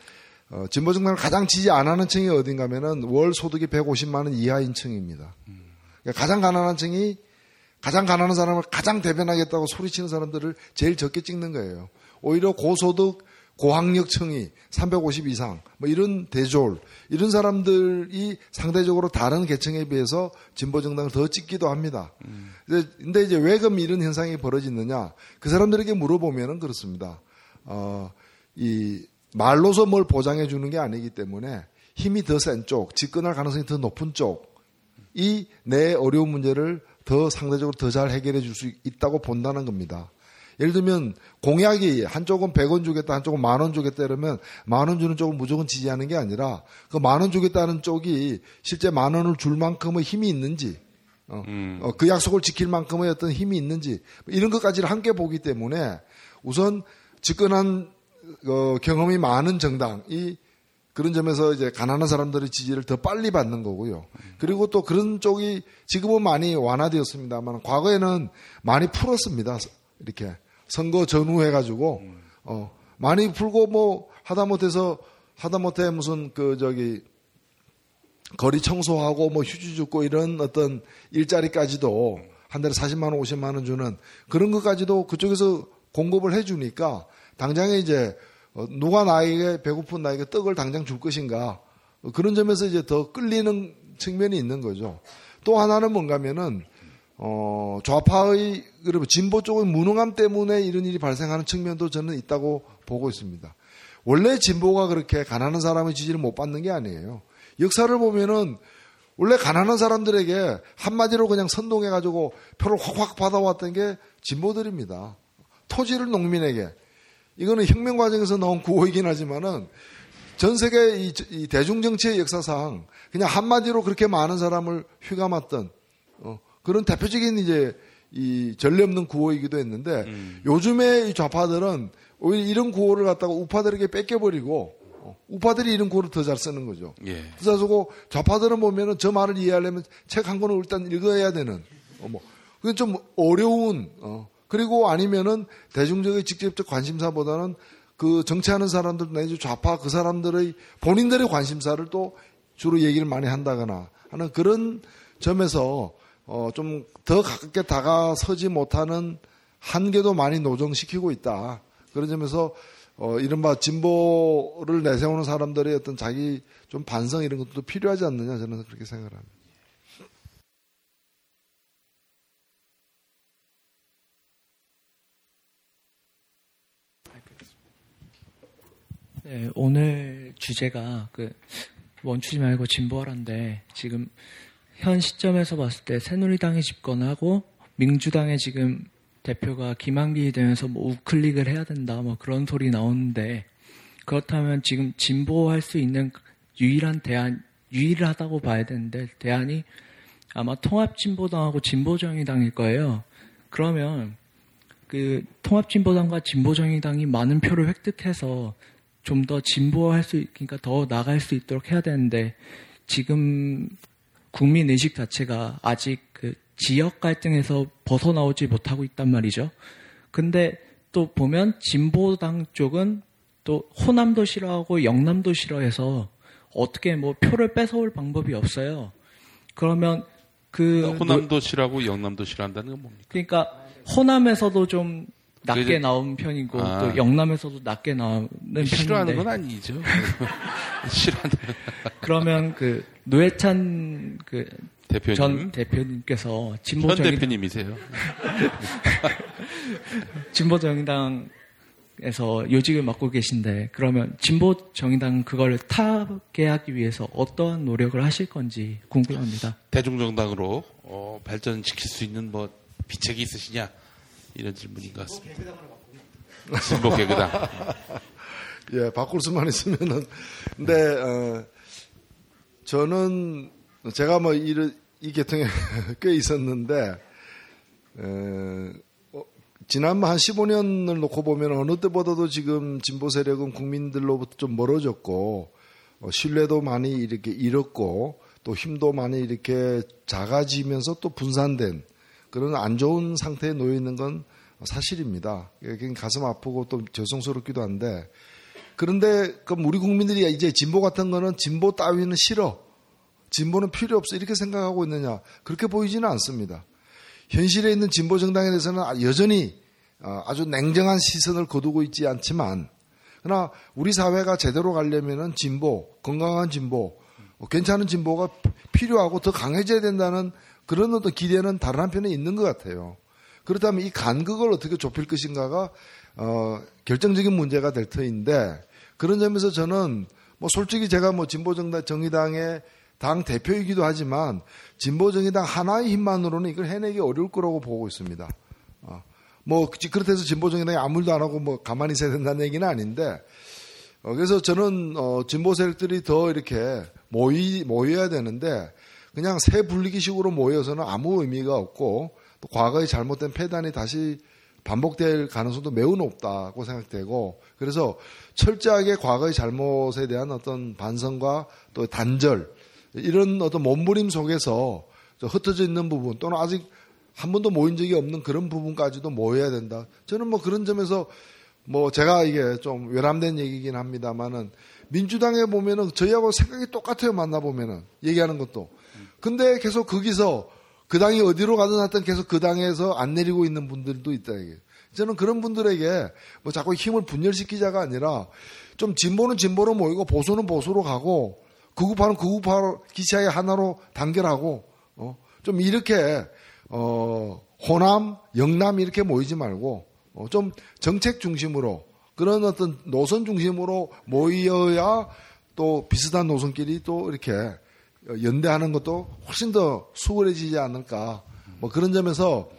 어, 진보정당을 가장 지지 안 하는 층이 어딘가면은 월 소득이 150만 원 이하인 층입니다. 그러니까 가장 가난한 층이 가장 가난한 사람을 가장 대변하겠다고 소리치는 사람들을 제일 적게 찍는 거예요. 오히려 고소득, 고학력층이 350 이상, 뭐 이런 대졸, 이런 사람들이 상대적으로 다른 계층에 비해서 진보 정당을 더 찍기도 합니다. 음. 근데 이제 왜 그럼 이런 현상이 벌어지느냐? 그 사람들에게 물어보면은 그렇습니다. 어, 이 말로서 뭘 보장해 주는 게 아니기 때문에 힘이 더 센 쪽, 집권할 가능성이 더 높은 쪽이 내 어려운 문제를 더 상대적으로 더 잘 해결해 줄 수 있다고 본다는 겁니다. 예를 들면 공약이 한쪽은 100원 주겠다, 한쪽은 만 원 주겠다 이러면 만 원 주는 쪽은 무조건 지지하는 게 아니라 그 만 원 주겠다는 쪽이 실제 만 원을 줄 만큼의 힘이 있는지 어, 음. 어, 그 약속을 지킬 만큼의 어떤 힘이 있는지 이런 것까지를 함께 보기 때문에 우선 집권한 어, 경험이 많은 정당이 그런 점에서 이제 가난한 사람들의 지지를 더 빨리 받는 거고요. 그리고 또 그런 쪽이 지금은 많이 완화되었습니다만 과거에는 많이 풀었습니다. 이렇게 선거 전후 해가지고 어 많이 풀고 뭐 하다못해서 하다못해 무슨 그 저기 거리 청소하고 뭐 휴지 줍고 이런 어떤 일자리까지도 한 달에 40만 원, 50만 원 주는 그런 것까지도 그쪽에서 공급을 해주니까 당장에 이제 어, 누가 나에게 배고픈 나에게 떡을 당장 줄 것인가 그런 점에서 이제 더 끌리는 측면이 있는 거죠. 또 하나는 뭔가면은 어, 좌파의 그리고 진보 쪽의 무능함 때문에 이런 일이 발생하는 측면도 저는 있다고 보고 있습니다. 원래 진보가 그렇게 가난한 사람의 지지를 못 받는 게 아니에요. 역사를 보면은 원래 가난한 사람들에게 한마디로 그냥 선동해가지고 표를 확확 받아왔던 게 진보들입니다. 토지를 농민에게. 이거는 혁명 과정에서 나온 구호이긴 하지만은 전 세계 이, 이 대중정치의 역사상 그냥 한마디로 그렇게 많은 사람을 휘감았던 어, 그런 대표적인 이제 이 전례 없는 구호이기도 했는데 음. 요즘에 이 좌파들은 오히려 이런 구호를 갖다가 우파들에게 뺏겨버리고 어, 우파들이 이런 구호를 더 잘 쓰는 거죠. 예. 그래서 좌파들은 보면은 저 말을 이해하려면 책 한 권을 일단 읽어야 되는 어, 뭐 그건 좀 어려운 어, 그리고 아니면은 대중적인 직접적 관심사보다는 그 정치하는 사람들 내지 좌파 그 사람들의 본인들의 관심사를 또 주로 얘기를 많이 한다거나 하는 그런 점에서 어, 좀 더 가깝게 다가서지 못하는 한계도 많이 노정시키고 있다. 그런 점에서 어, 이른바 진보를 내세우는 사람들의 어떤 자기 좀 반성 이런 것도 필요하지 않느냐 저는 그렇게 생각을 합니다. 네, 오늘 주제가 그 멈추지 말고 진보하란데 지금 현 시점에서 봤을 때 새누리당이 집권하고 민주당의 지금 대표가 김한길이 되면서 뭐 우클릭을 해야 된다 뭐 그런 소리 나오는데 그렇다면 지금 진보할 수 있는 유일한 대안 유일하다고 봐야 되는데 대안이 아마 통합진보당하고 진보정의당일 거예요. 그러면 그 통합진보당과 진보정의당이 많은 표를 획득해서 좀 더 진보할 수, 그러니까 더 나갈 수 있도록 해야 되는데 지금 국민 의식 자체가 아직 그 지역 갈등에서 벗어나오지 못하고 있단 말이죠. 근데 또 보면 진보당 쪽은 또 호남도 싫어하고 영남도 싫어해서 어떻게 뭐 표를 뺏어올 방법이 없어요. 그러면 그 호남도 싫어하고 영남도 싫어한다는 건 뭡니까? 그러니까 호남에서도 좀 낮게 나온 편이고 아. 또 영남에서도 낮게 나오는 편인데 싫어하는 건 아니죠. 싫어하는. 그러면 그 노회찬 그 대표님. 전 대표님께서 진보 전 정의당... 대표님이세요. 진보 정의당에서 요직을 맡고 계신데 그러면 진보 정의당 그걸 타개하기 위해서 어떠한 노력을 하실 건지 궁금합니다. 대중정당으로 어, 발전시킬 수 있는 뭐 비책이 있으시냐? 이런 질문인 것 같습니다. 진보 개그당. 예, 바꿀 수만 있으면은. 근데, 어, 저는 제가 뭐 이, 이 계통에 꽤 있었는데, 에, 어, 지난 한 15년을 놓고 보면 어느 때보다도 지금 진보 세력은 국민들로부터 좀 멀어졌고, 어, 신뢰도 많이 이렇게 잃었고, 또 힘도 많이 이렇게 작아지면서 또 분산된 그런 안 좋은 상태에 놓여 있는 건 사실입니다. 가슴 아프고 또 죄송스럽기도 한데 그런데 그럼 우리 국민들이 이제 진보 같은 거는 진보 따위는 싫어. 진보는 필요 없어. 이렇게 생각하고 있느냐. 그렇게 보이지는 않습니다. 현실에 있는 진보 정당에 대해서는 아- 여전히 어, 아주 냉정한 시선을 거두고 있지 않지만 그러나 우리 사회가 제대로 가려면은 진보, 건강한 진보, 어, 괜찮은 진보가 필요하고 더 강해져야 된다는 그런 어떤 기대는 다른 한편에 있는 것 같아요. 그렇다면 이 간극을 어떻게 좁힐 것인가가 어, 결정적인 문제가 될 터인데 그런 점에서 저는 뭐 솔직히 제가 뭐 진보 정당 정의당의 당 대표이기도 하지만 진보 정의당 하나의 힘만으로는 이걸 해내기 어려울 거라고 보고 있습니다. 어, 뭐 그렇다 해서 진보 정의당이 아무 일도 안 하고 뭐 가만히 있어야 된다는 얘기는 아닌데 어, 그래서 저는 어, 진보 세력들이 더 이렇게 모이 모여야 되는데 그냥 새 분리기식으로 모여서는 아무 의미가 없고 또 과거의 잘못된 폐단이 다시 반복될 가능성도 매우 높다고 생각되고 그래서 철저하게 과거의 잘못에 대한 어떤 반성과 또 단절 이런 어떤 몸부림 속에서 저 흩어져 있는 부분 또는 아직 한 번도 모인 적이 없는 그런 부분까지도 모여야 된다. 저는 뭐 그런 점에서 뭐 제가 이게 좀 외람된 얘기긴 합니다만은 민주당에 보면은 저희하고 생각이 똑같아요 만나 보면은 얘기하는 것도. 근데 계속 거기서 그 당이 어디로 가든 하여튼 계속 그 당에서 안 내리고 있는 분들도 있다 이게. 저는 그런 분들에게 뭐 자꾸 힘을 분열시키자가 아니라 좀 진보는 진보로 모이고 보수는 보수로 가고 극우파는 극우파로 기차에 하나로 단결하고 어, 좀 이렇게 어, 호남, 영남 이렇게 모이지 말고 어, 좀 정책 중심으로 그런 어떤 노선 중심으로 모여야 또 비슷한 노선끼리 또 이렇게 연대하는 것도 훨씬 더 수월해지지 않을까. 뭐 그런 점에서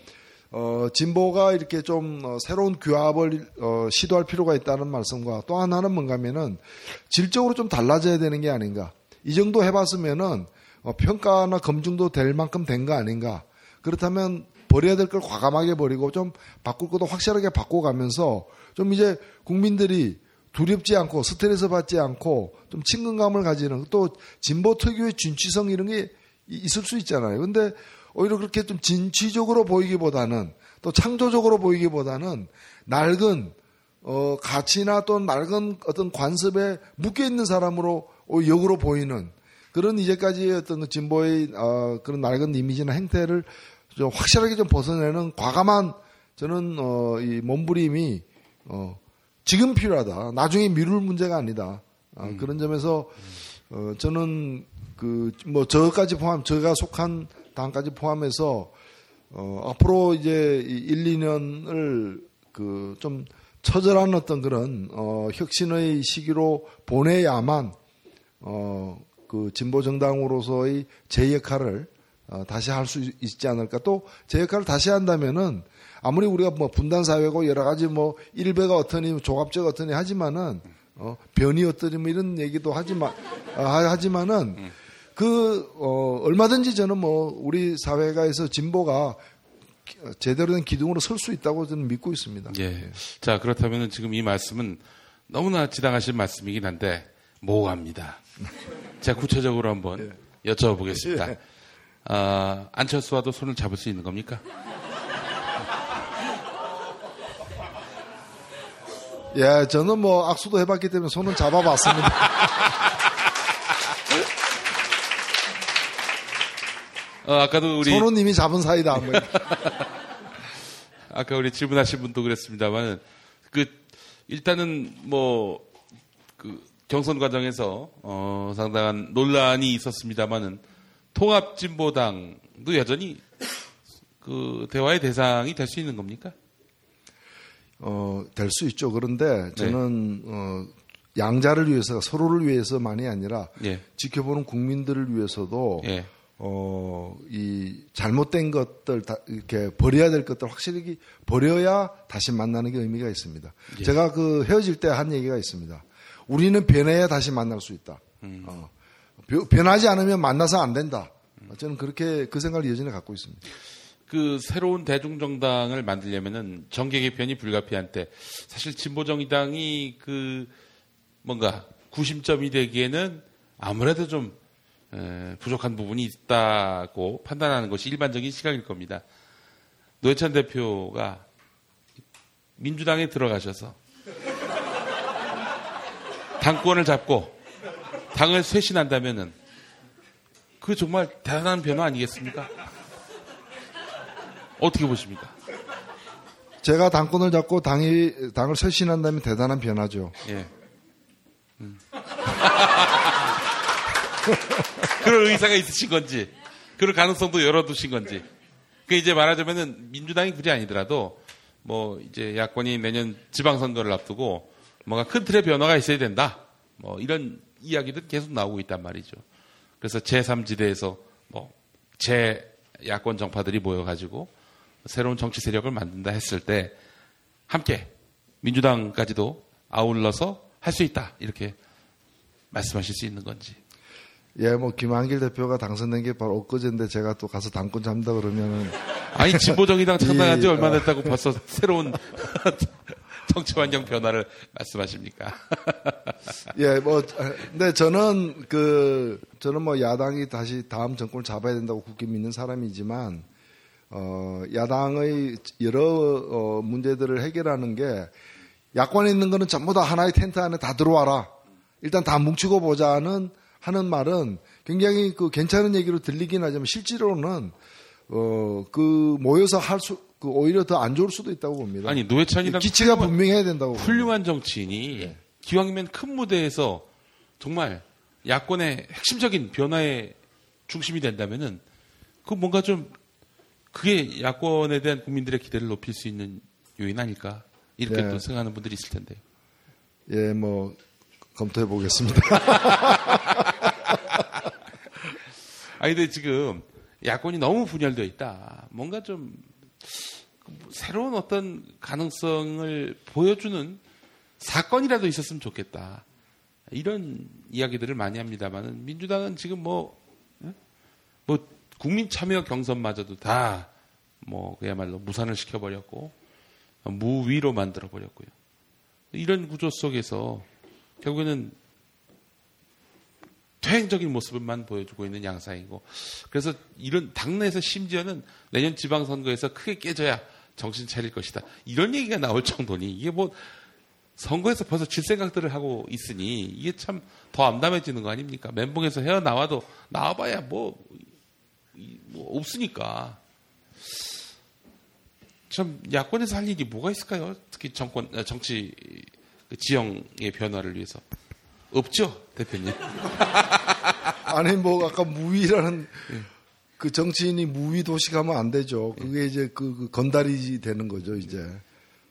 어, 진보가 이렇게 좀 어, 새로운 규합을 어, 시도할 필요가 있다는 말씀과 또 하나는 뭔가면은 질적으로 좀 달라져야 되는 게 아닌가. 이 정도 해봤으면은 어, 평가나 검증도 될 만큼 된 거 아닌가. 그렇다면 버려야 될 걸 과감하게 버리고 좀 바꿀 것도 확실하게 바꿔가면서 좀 이제 국민들이 두렵지 않고 스트레스 받지 않고 좀 친근감을 가지는 또 진보 특유의 진취성 이런 게 이- 있을 수 있잖아요. 근데 오히려 그렇게 좀 진취적으로 보이기보다는 또 창조적으로 보이기보다는 낡은 어, 가치나 또 낡은 어떤 관습에 묶여 있는 사람으로 어, 역으로 보이는 그런 이제까지의 어떤 그 진보의 어, 그런 낡은 이미지나 행태를 좀 확실하게 좀 벗어내는 과감한 저는 어, 이 몸부림이 어, 지금 필요하다. 나중에 미룰 문제가 아니다. 아, 그런 점에서 어, 저는 그 뭐 저까지 포함, 제가 속한 당까지 포함해서 어, 앞으로 이제 이 1, 2년을 그 좀 처절한 어떤 그런 어, 혁신의 시기로 보내야만 어, 그 진보 정당으로서의 제 역할을 어, 다시 할 수 있지 않을까. 또 제 역할을 다시 한다면은 아무리 우리가 뭐 분단 사회고 여러 가지 뭐 일배가 어떠니 조갑제가 어떠니 하지만은 어, 변이 어떠니 뭐 이런 얘기도 하지만 아, 하지만은 그 어, 얼마든지 저는 뭐 우리 사회가에서 진보가 제대로 된 기둥으로 설 수 있다고 저는 믿고 있습니다. 예. 자, 그렇다면 지금 이 말씀은 너무나 지당하신 말씀이긴 한데, 모호합니다. 제가 구체적으로 한번 여쭤보겠습니다. 예. 아, 안철수와도 손을 잡을 수 있는 겁니까? 예, 저는 뭐 악수도 해봤기 때문에 손은 잡아봤습니다. 어, 아까도 우리 손은 이미 잡은 사이다. 뭐. 아까 우리 질문하신 분도 그랬습니다만 그 일단은 뭐 그 경선 과정에서 어 상당한 논란이 있었습니다만은 통합진보당도 여전히 그 대화의 대상이 될 수 있는 겁니까? 어, 될 수 있죠. 그런데 네. 저는 어, 양자를 위해서 서로를 위해서만이 아니라 예. 지켜보는 국민들을 위해서도 예. 어, 이 잘못된 것들 다 이렇게 버려야 될 것들 확실히 버려야 다시 만나는 게 의미가 있습니다. 예. 제가 그 헤어질 때 한 얘기가 있습니다. 우리는 변해야 다시 만날 수 있다. 음. 어, 변- 변하지 않으면 만나서 안 된다. 저는 그렇게 그 생각을 여전히 갖고 있습니다. 그 새로운 대중정당을 만들려면은 정계 개편이 불가피한데 사실 진보정의당이 그 뭔가 구심점이 되기에는 아무래도 좀 에, 부족한 부분이 있다고 판단하는 것이 일반적인 시각일 겁니다. 노회찬 대표가 민주당에 들어가셔서 당권을 잡고 당을 쇄신한다면은 그 정말 대단한 변화 아니겠습니까? 어떻게 보십니까? 제가 당권을 잡고 당이 당을 쇄신한다면 대단한 변화죠. 예. 음. 그럴 의사가 있으신 건지, 그럴 가능성도 열어두신 건지. 그 이제 말하자면은 민주당이 굳이 아니더라도 뭐 이제 야권이 내년 지방선거를 앞두고 뭔가 큰 틀의 변화가 있어야 된다. 뭐 이런 이야기들 계속 나오고 있단 말이죠. 그래서 제3지대에서 뭐 제 야권 정파들이 모여가지고 새로운 정치 세력을 만든다 했을 때 함께 민주당까지도 아울러서 할 수 있다 이렇게 말씀하실 수 있는 건지. 예, 뭐 김한길 대표가 당선된 게 바로 엊그제인데 제가 또 가서 당권 잡는다 그러면은 아니 진보정의당 창당한 지 이, 얼마 어. 됐다고 벌써 새로운 정치 환경 변화를 말씀하십니까? 예, 뭐 근데 저는 그 저는 뭐 야당이 다시 다음 정권을 잡아야 된다고 굳게 믿는 사람이지만 어 야당의 여러 어 문제들을 해결하는 게 야권에 있는 거는 전부 다 하나의 텐트 안에 다 들어와라. 일단 다 뭉치고 보자는 하는 말은 굉장히 그 괜찮은 얘기로 들리긴 하지만 실제로는 어 그 모여서 할 수 그 오히려 더 안 좋을 수도 있다고 봅니다. 아니 노회찬이랑 기치가 훌륭한- 분명해야 된다고. 훌륭한 정치인이 기왕이면 큰 무대에서 정말 야권의 핵심적인 변화의 중심이 된다면은 그 뭔가 좀 그게 야권에 대한 국민들의 기대를 높일 수 있는 요인 아닐까 이렇게 네. 또 생각하는 분들이 있을 텐데요. 예, 뭐 검토해 보겠습니다. 아니 근데 지금 야권이 너무 분열되어 있다. 뭔가 좀 새로운 어떤 가능성을 보여주는 사건이라도 있었으면 좋겠다. 이런 이야기들을 많이 합니다만은 민주당은 지금 뭐, 예? 뭐 국민 참여 경선마저도 다 뭐 그야말로 무산을 시켜버렸고 무위로 만들어 버렸고요. 이런 구조 속에서 결국에는 퇴행적인 모습만 보여주고 있는 양상이고. 그래서 이런 당내에서 심지어는 내년 지방선거에서 크게 깨져야 정신 차릴 것이다. 이런 얘기가 나올 정도니 이게 뭐 선거에서 벌써 질 생각들을 하고 있으니 이게 참 더 암담해지는 거 아닙니까? 멘붕에서 헤어나와도 나와봐야 뭐, 이- 뭐 없으니까. 참 야권에서 할 일이 뭐가 있을까요? 특히 정권 아, 정치 그 지형의 변화를 위해서 없죠 대표님 아니 뭐 아까 무위라는 그 정치인이 무위 도식하면 안 되죠. 그게 이제 그, 그 건달이 되는 거죠 이제.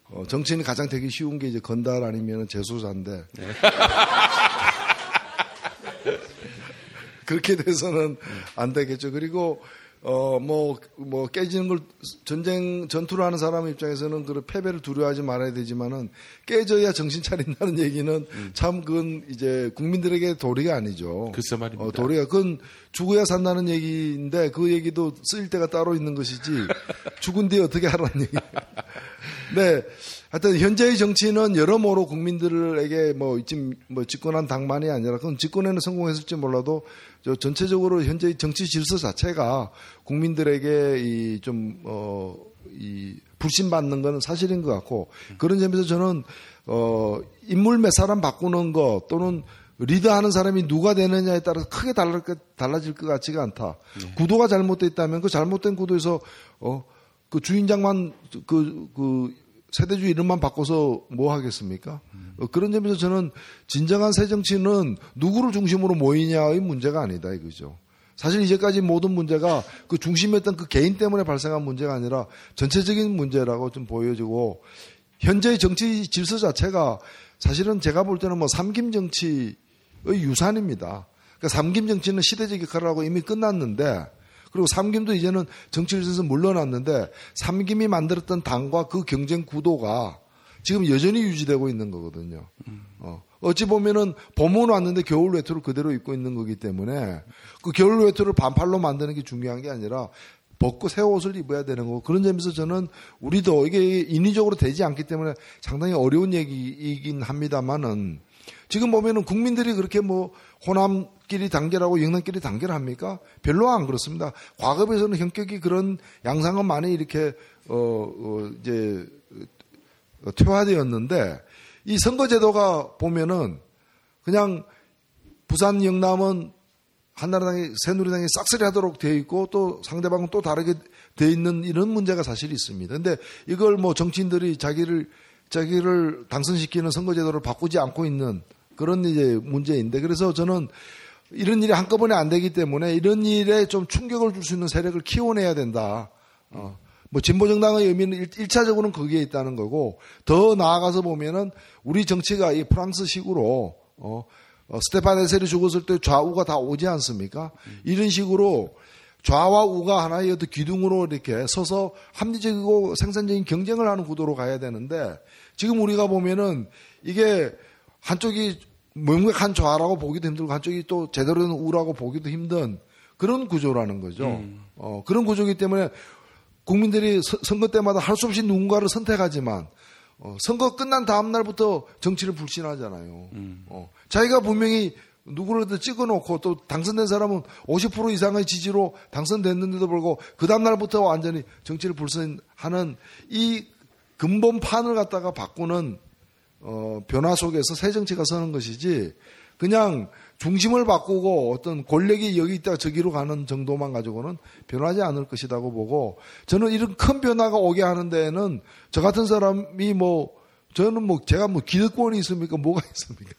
어, 정치인이 가장 되기 쉬운 게 이제 건달 아니면 재소자인데. 그렇게 돼서는 안 되겠죠. 그리고 어 뭐 뭐 깨지는 걸 전쟁 전투를 하는 사람 입장에서는 그 패배를 두려워하지 말아야 되지만은 깨져야 정신 차린다는 얘기는 참 그건 이제 국민들에게 도리가 아니죠. 글쎄 말입니다. 어, 도리가 그건 죽어야 산다는 얘기인데 그 얘기도 쓰일 때가 따로 있는 것이지 죽은 뒤에 어떻게 하라는 얘기. 네. 하여튼 현재의 정치는 여러모로 국민들에게 뭐 지금 뭐 집권한 당만이 아니라 그건 집권에는 성공했을지 몰라도 저 전체적으로 현재의 정치 질서 자체가 국민들에게 이좀 어 이 불신받는 거는 사실인 것 같고 그런 점에서 저는 어 인물 몇 사람 바꾸는 거 또는 리드하는 사람이 누가 되느냐에 따라서 크게 달라, 달라질 것 같지가 않다. 구도가 잘못돼 있다면 그 잘못된 구도에서 어 그 주인장만 그, 그 세대주 이름만 바꿔서 뭐 하겠습니까? 어, 그런 점에서 저는 진정한 새 정치는 누구를 중심으로 모이냐의 문제가 아니다 이거죠. 사실 이제까지 모든 문제가 그 중심이었던 그 개인 때문에 발생한 문제가 아니라 전체적인 문제라고 좀 보여지고 현재의 정치 질서 자체가 사실은 제가 볼 때는 뭐 삼김 정치의 유산입니다. 그러니까 삼김 정치는 시대적 역할을 하고 이미 끝났는데 그리고 삼김도 이제는 정치에서 물러났는데 삼김이 만들었던 당과 그 경쟁 구도가 지금 여전히 유지되고 있는 거거든요. 어. 어찌 보면은 봄은 왔는데 겨울 외투를 그대로 입고 있는 거기 때문에 그 겨울 외투를 반팔로 만드는 게 중요한 게 아니라 벗고 새 옷을 입어야 되는 거고 그런 점에서 저는 우리도 이게 인위적으로 되지 않기 때문에 상당히 어려운 얘기이긴 합니다만은 지금 보면은 국민들이 그렇게 뭐 호남끼리 단결하고 영남끼리 단결합니까? 별로 안 그렇습니다. 과거에 비해서는 현격이 그런 양상은 많이 이렇게 어, 어 이제 어, 퇴화되었는데 이 선거제도가 보면은 그냥 부산 영남은 한나라당이 새누리당이 싹쓸이 하도록 되어 있고 또 상대방은 또 다르게 되어 있는 이런 문제가 사실 있습니다. 근데 이걸 뭐 정치인들이 자기를 자기를 당선시키는 선거제도를 바꾸지 않고 있는 그런 이제 문제인데 그래서 저는 이런 일이 한꺼번에 안 되기 때문에 이런 일에 좀 충격을 줄 수 있는 세력을 키워내야 된다. 어. 뭐 진보 정당의 의미는 일, 차적으로는 거기에 있다는 거고 더 나아가서 보면은 우리 정치가 이 프랑스식으로 어, 어 스테판 에셀이 죽었을 때 좌우가 다 오지 않습니까? 이런 식으로 좌와 우가 하나의 어떤 기둥으로 이렇게 서서 합리적이고 생산적인 경쟁을 하는 구도로 가야 되는데 지금 우리가 보면은 이게 한쪽이 명백한 좌라고 보기도 힘들고 한쪽이 또 제대로 된 우라고 보기도 힘든 그런 구조라는 거죠. 음. 어, 그런 구조이기 때문에 국민들이 서, 선거 때마다 할 수 없이 누군가를 선택하지만 어, 선거 끝난 다음 날부터 정치를 불신하잖아요. 음. 어, 자기가 분명히 누구를 찍어놓고 또 당선된 사람은 50% 이상의 지지로 당선됐는데도 불구하고 그 다음 날부터 완전히 정치를 불신하는 이 근본판을 갖다가 바꾸는 어, 변화 속에서 새 정치가 서는 것이지 그냥 중심을 바꾸고 어떤 권력이 여기 있다 저기로 가는 정도만 가지고는 변하지 않을 것이라고 보고 저는 이런 큰 변화가 오게 하는 데에는 저 같은 사람이 뭐 저는 뭐 제가 뭐 기득권이 있습니까? 뭐가 있습니까?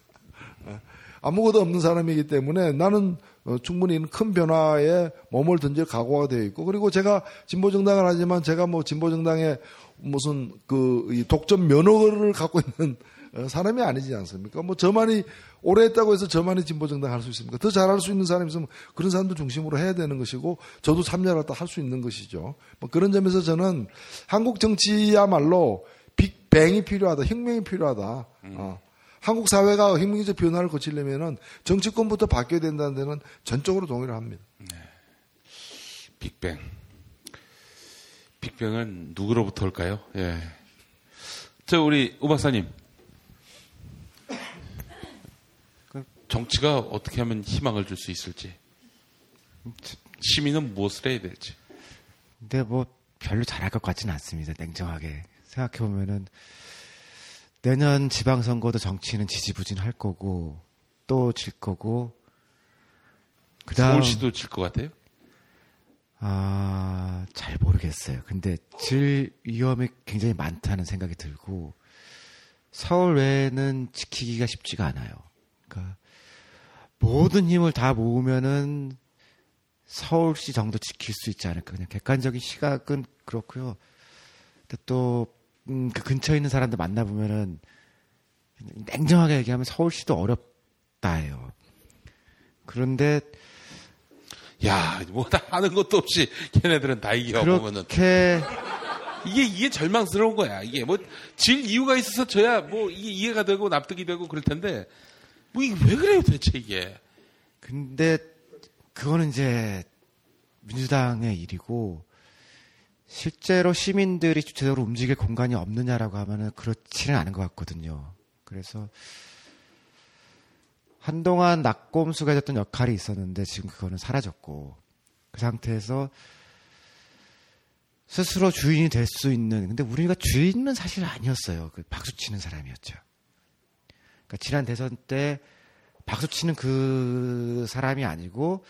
예. 아무것도 없는 사람이기 때문에 나는 어, 충분히 큰 변화에 몸을 던질 각오가 되어 있고 그리고 제가 진보 정당을 하지만 제가 뭐 진보 정당의 무슨 그 독점 면허를 갖고 있는 어, 사람이 아니지 않습니까? 뭐 저만이 오래 했다고 해서 저만이 진보정당 할 수 있습니까? 더 잘할 수 있는 사람이 있으면 그런 사람들 중심으로 해야 되는 것이고 저도 참여를 할수 있는 것이죠. 뭐 그런 점에서 저는 한국 정치야말로 빅뱅이 필요하다, 혁명이 필요하다. 음. 어. 한국 사회가 혁명적 변화를 거치려면은 정치권부터 바뀌어야 된다는 데는 전적으로 동의를 합니다. 네. 빅뱅. 빅뱅은 누구로부터 올까요? 예. 저 우리 우 박사님. 정치가 어떻게 하면 희망을 줄 수 있을지. 시민은 무엇을 해야 될지. 근데 뭐 별로 잘할 것 같지는 않습니다. 냉정하게 생각해 보면은 내년 지방선거도 정치는 지지부진할 거고 또 질 거고 그다음 서울시도 질 것 같아요? 아, 잘 모르겠어요. 근데 질 위험이 굉장히 많다는 생각이 들고 서울 외에는 지키기가 쉽지가 않아요. 그러니까 모든 힘을 다 모으면은 서울시 정도 지킬 수 있지 않을까. 그냥 객관적인 시각은 그렇고요. 또, 음, 그 근처에 있는 사람들 만나보면은 냉정하게 얘기하면 서울시도 어렵다예요. 그런데 야, 뭐다 하는 것도 없이 걔네들은 다 이겨 보면은. 그렇게 이게 이게 절망스러운 거야. 이게 뭐 질 이유가 있어서 저야 뭐 이게 이해가 되고 납득이 되고 그럴 텐데 뭐 이게 왜 그래요 도대체 이게? 근데 그거는 이제 민주당의 일이고 실제로 시민들이 주체적으로 움직일 공간이 없느냐라고 하면은 그렇지는 않은 것 같거든요. 그래서 한동안 낙곰수가 됐던 역할이 있었는데 지금 그거는 사라졌고 그 상태에서 스스로 주인이 될 수 있는 근데 우리가 주인은 사실 아니었어요. 그 박수 치는 사람이었죠. 그러니까 지난 대선 때 박수 치는 그 사람이 아니고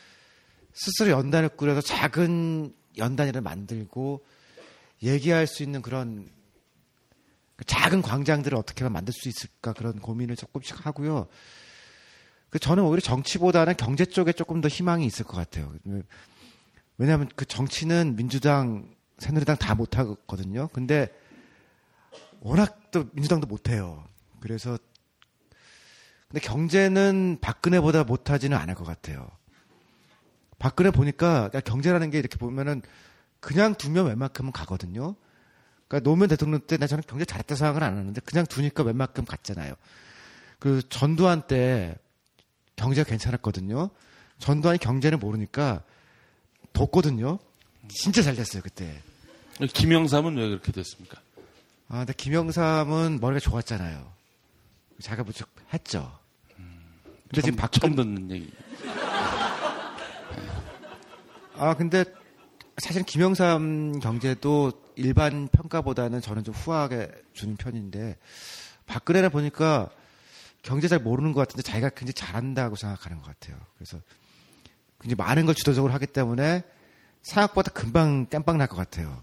스스로 연단을 꾸려서 작은 연단위를 만들고 얘기할 수 있는 그런 그 작은 광장들을 어떻게 만들 수 있을까 그런 고민을 조금씩 하고요. 그 저는 오히려 정치보다는 경제 쪽에 조금 더 희망이 있을 것 같아요. 왜냐하면 그 정치는 민주당, 새누리당 다 못하거든요. 근데 워낙 또 민주당도 못해요. 그래서 근데 경제는 박근혜보다 못하지는 않을 것 같아요. 박근혜 보니까 경제라는 게 이렇게 보면은 그냥 두면 웬만큼은 가거든요. 그러니까 노무현 대통령 때 나 저는 경제 잘했다 생각은 안 하는데 그냥 두니까 웬만큼 갔잖아요. 그 전두환 때 경제가 괜찮았거든요. 전두환이 경제를 모르니까 뒀거든요. 진짜 잘 됐어요 그때. 김영삼은 왜 그렇게 됐습니까? 아, 근데 김영삼은 머리가 좋았잖아요. 자기가 무척 했죠. 근데 지금 박 처음 듣는 얘기. 아 근데 사실 김영삼 경제도 일반 평가보다는 저는 좀 후하게 주는 편인데 박근혜를 보니까 경제 잘 모르는 것 같은데 자기가 굉장히 잘한다고 생각하는 것 같아요. 그래서 굉장히 많은 걸 주도적으로 하기 때문에 생각보다 금방 땜빵 날 것 같아요.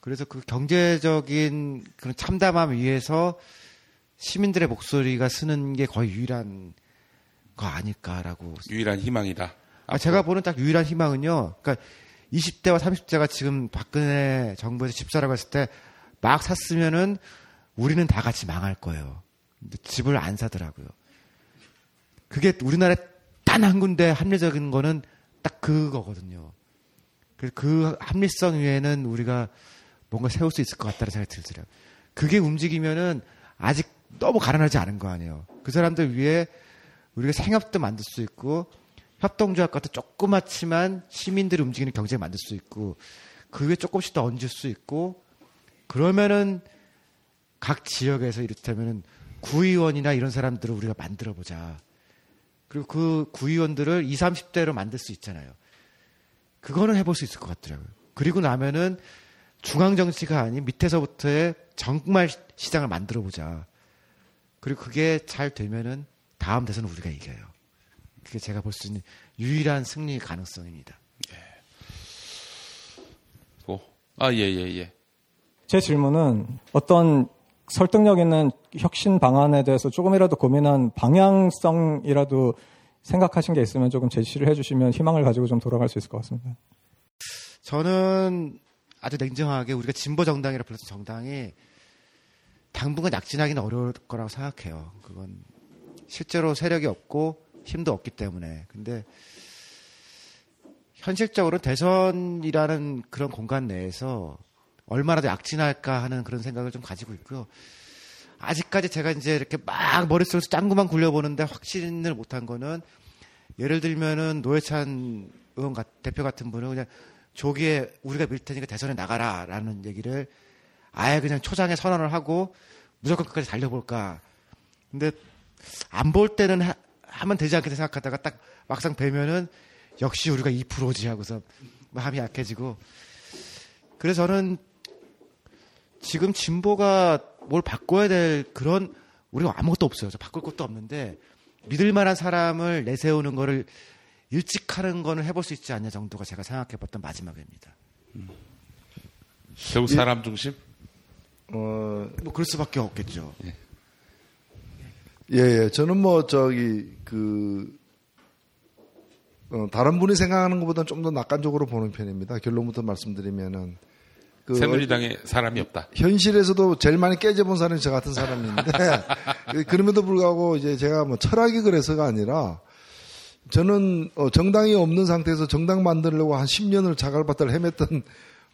그래서 그 경제적인 그런 참담함 위에서 시민들의 목소리가 쓰는 게 거의 유일한 거 아닐까라고. 유일한 희망이다. 아, 제가 보는 딱 유일한 희망은요. 그러니까 20대와 30대가 지금 박근혜 정부에서 집 사라고 했을 때 막 샀으면은 우리는 다 같이 망할 거예요. 집을 안 사더라고요. 그게 우리나라에 단 한 군데 합리적인 거는 딱 그거거든요. 그래서 그 합리성 위에는 우리가 뭔가 세울 수 있을 것 같다는 생각이 들더라고요. 그게 움직이면은 아직 너무 가난하지 않은 거 아니에요. 그 사람들 위해 우리가 생협도 만들 수 있고 협동조합 같은 조그맣지만 시민들이 움직이는 경제를 만들 수 있고 그 위에 조금씩 더 얹을 수 있고 그러면은 각 지역에서 이를테면은 구의원이나 이런 사람들을 우리가 만들어 보자. 그리고 그 구의원들을 20, 30대로 만들 수 있잖아요. 그거는 해볼 수 있을 것 같더라고요. 그리고 나면은 중앙 정치가 아닌 밑에서부터의 정말 시장을 만들어 보자. 그리고 그게 잘 되면은 다음 대선은 우리가 이겨요. 그게 제가 볼 수 있는 유일한 승리 가능성입니다. 고. 아, 예, 예, 예. 제 질문은 어떤 설득력 있는 혁신 방안에 대해서 조금이라도 고민한 방향성이라도 생각하신 게 있으면 조금 제시를 해주시면 희망을 가지고 좀 돌아갈 수 있을 것 같습니다. 저는 아주 냉정하게 우리가 진보 정당이라 불렀던 정당이 당분간 약진하기는 어려울 거라고 생각해요. 그건 실제로 세력이 없고 힘도 없기 때문에. 근데 현실적으로 대선이라는 그런 공간 내에서 얼마나 더 약진할까 하는 그런 생각을 좀 가지고 있고요. 아직까지 제가 이제 이렇게 막 머릿속에서 짱구만 굴려보는데 확신을 못한 거는 예를 들면은 노회찬 의원 대표 같은 분은 그냥 조기에 우리가 밀 테니까 대선에 나가라 라는 얘기를 아예 그냥 초장에 선언을 하고 무조건 끝까지 달려볼까. 근데 안 볼 때는 하, 면 되지 않겠다 생각하다가 딱 막상 뵈면은 역시 우리가 2%지 하고서 마음이 약해지고 그래서 저는 지금 진보가 뭘 바꿔야 될 그런 우리가 아무것도 없어요. 저 바꿀 것도 없는데 믿을 만한 사람을 내세우는 거를 일찍 하는 거는 해볼 수 있지 않냐 정도가 제가 생각해봤던 마지막입니다. 음. 결국 사람 중심? 어, 뭐 그럴 수밖에 없겠죠. 예. 예, 예. 저는 뭐 저기 그 어, 다른 분이 생각하는 것보다는 좀 더 낙관적으로 보는 편입니다. 결론부터 말씀드리면은 그 새누리당에 사람이 없다. 현실에서도 제일 많이 깨져본 사람이 저 같은 사람인데 그럼에도 불구하고 이제 제가 뭐 철학이 그래서가 아니라 저는 어, 정당이 없는 상태에서 정당 만들려고 한 10년을 자갈밭을 헤맸던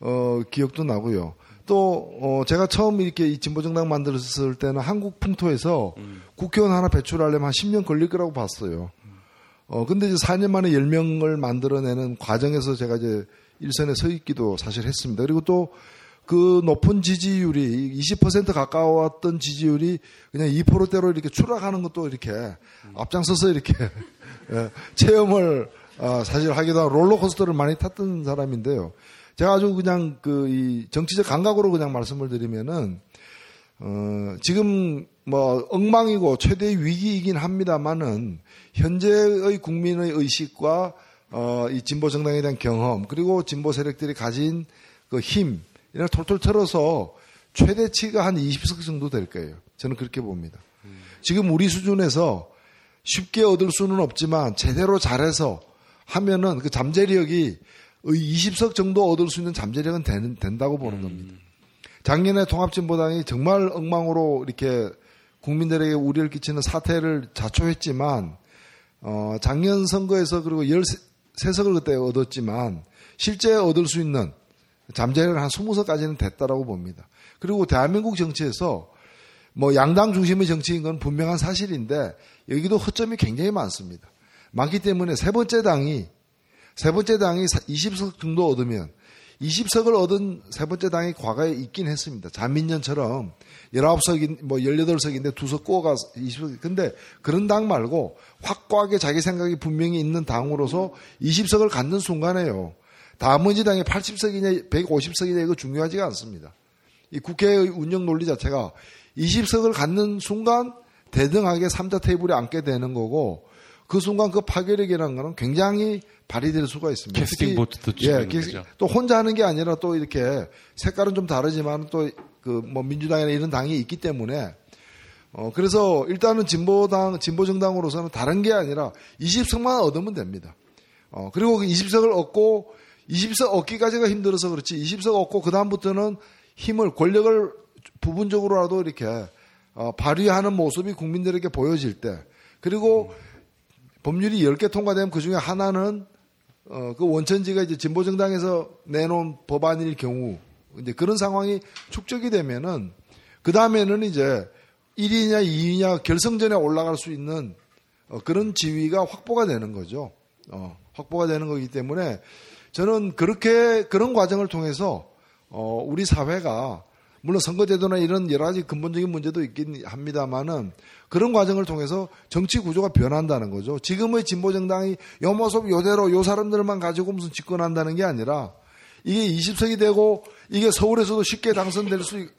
어, 기억도 나고요. 또 어, 제가 처음 이렇게 이 진보정당 만들었을 때는 한국 풍토에서 음. 국회의원 하나 배출하려면 한 10년 걸릴 거라고 봤어요. 어, 근데 이제 4년 만에 10명을 만들어내는 과정에서 제가 이제 일선에 서 있기도 사실 했습니다. 그리고 또 그 높은 지지율이 20% 가까웠던 지지율이 그냥 2%대로 이렇게 추락하는 것도 이렇게 앞장서서 이렇게 예, 체험을 어, 사실 하기도 하고 롤러코스터를 많이 탔던 사람인데요. 제가 아주 그냥 그 이 정치적 감각으로 그냥 말씀을 드리면은 어, 지금 뭐 엉망이고 최대 위기이긴 합니다만은 현재의 국민의 의식과 어, 이 진보 정당에 대한 경험 그리고 진보 세력들이 가진 그 힘 이런 톨톨 털어서 최대치가 한 20석 정도 될 거예요. 저는 그렇게 봅니다. 음. 지금 우리 수준에서 쉽게 얻을 수는 없지만 제대로 잘해서 하면은 그 잠재력이 20석 정도 얻을 수 있는 잠재력은 되는, 된다고 보는 음. 겁니다. 작년에 통합진보당이 정말 엉망으로 이렇게 국민들에게 우려를 끼치는 사태를 자초했지만 어, 작년 선거에서 그리고 13 석을 그때 얻었지만 실제 얻을 수 있는 잠재력은 한 20석까지는 됐다라고 봅니다. 그리고 대한민국 정치에서 뭐 양당 중심의 정치인 건 분명한 사실인데 여기도 허점이 굉장히 많습니다. 많기 때문에 세 번째 당이 세 번째 당이 20석 정도 얻으면 20석을 얻은 세 번째 당이 과거에 있긴 했습니다. 자민련처럼 19석인, 뭐 18석인데 두 석 꼬가 20석. 근데 그런 당 말고 확고하게 자기 생각이 분명히 있는 당으로서 20석을 갖는 순간에요. 다문지 당이 80석이냐 150석이냐 이거 중요하지가 않습니다. 이 국회의 운영 논리 자체가 20석을 갖는 순간 대등하게 3자 테이블에 앉게 되는 거고 그 순간 그 파괴력이라는 거는 굉장히 발휘될 수가 있습니다. 캐스팅 보트도 예. 또 혼자 하는 게 아니라 또 이렇게 색깔은 좀 다르지만 또 그 뭐 민주당이나 이런 당이 있기 때문에 어 그래서 일단은 진보당 진보 정당으로서는 다른 게 아니라 20석만 얻으면 됩니다. 어 그리고 그 20석을 얻고 20석 얻기까지가 힘들어서 그렇지 20석 얻고 그 다음부터는 힘을 권력을 부분적으로라도 이렇게 어, 발휘하는 모습이 국민들에게 보여질 때 그리고 법률이 10개 통과되면 그 중에 하나는 어, 그 원천지가 이제 진보정당에서 내놓은 법안일 경우 이제 그런 상황이 축적이 되면은 그 다음에는 이제 1위냐 2위냐 결승전에 올라갈 수 있는 어, 그런 지위가 확보가 되는 거죠. 어, 확보가 되는 거기 때문에 저는 그렇게 그런 과정을 통해서 어, 우리 사회가 물론 선거제도나 이런 여러 가지 근본적인 문제도 있긴 합니다만은 그런 과정을 통해서 정치 구조가 변한다는 거죠. 지금의 진보 정당이 요 모습 요대로 요 사람들만 가지고 무슨 집권한다는 게 아니라 이게 20석이 되고 이게 서울에서도 쉽게 당선될 수 있-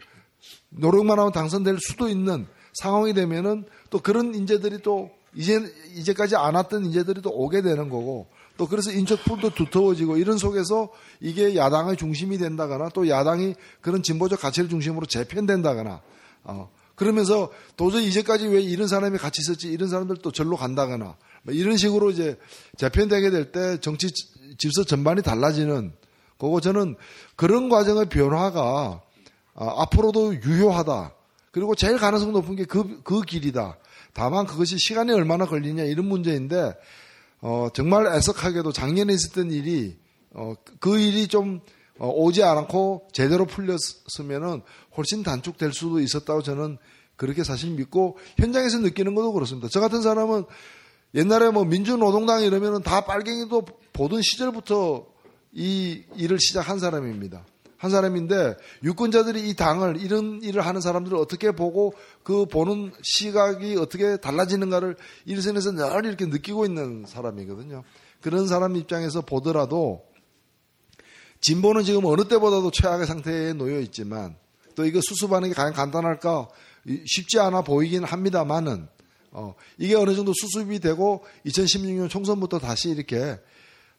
노력만 하면 당선될 수도 있는 상황이 되면은 또 그런 인재들이 또 이제 이제까지 안 왔던 인재들이 또 오게 되는 거고 또 그래서 인적풀도 두터워지고 이런 속에서 이게 야당의 중심이 된다거나 또 야당이 그런 진보적 가치를 중심으로 재편된다거나 어 그러면서 도저히 이제까지 왜 이런 사람이 같이 있었지 이런 사람들 또 절로 간다거나 뭐 이런 식으로 이제 재편되게 될 때 정치 지- 질서 전반이 달라지는 그거 저는 그런 과정의 변화가 아, 앞으로도 유효하다. 그리고 제일 가능성 높은 게 그, 그 길이다. 다만 그것이 시간이 얼마나 걸리냐 이런 문제인데, 어, 정말 애석하게도 작년에 있었던 일이, 어, 그 일이 좀 어, 오지 않고 제대로 풀렸으면은 훨씬 단축될 수도 있었다고 저는 그렇게 사실 믿고 현장에서 느끼는 것도 그렇습니다. 저 같은 사람은 옛날에 뭐 민주노동당 이러면은 다 빨갱이도 보던 시절부터 이 일을 시작한 사람입니다. 한 사람인데 유권자들이 이 당을 이런 일을 하는 사람들을 어떻게 보고 그 보는 시각이 어떻게 달라지는가를 일선에서 늘 이렇게 느끼고 있는 사람이거든요. 그런 사람 입장에서 보더라도 진보는 지금 어느 때보다도 최악의 상태에 놓여 있지만 또 이거 수습하는 게 과연 간단할까 이- 쉽지 않아 보이긴 합니다만은 어, 이게 어느 정도 수습이 되고 2016년 총선부터 다시 이렇게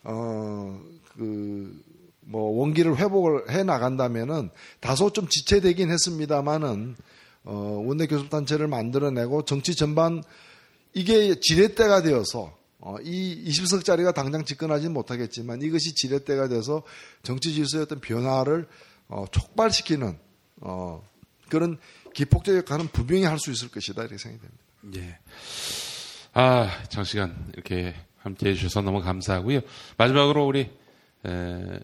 어, 그, 뭐, 원기를 회복을 해 나간다면은 다소 좀 지체되긴 했습니다만은, 어, 원내 교섭단체를 만들어내고 정치 전반, 이게 지렛대가 되어서, 어, 이 20석짜리가 당장 집권하지는 못하겠지만 이것이 지렛대가 돼서 정치 질서의 어떤 변화를, 어, 촉발시키는, 어, 그런 기폭적 역할은 분명히 할 수 있을 것이다. 이렇게 생각이 됩니다. 예. 아, 장시간 이렇게 함께 해주셔서 너무 감사하고요. 마지막으로 우리 에,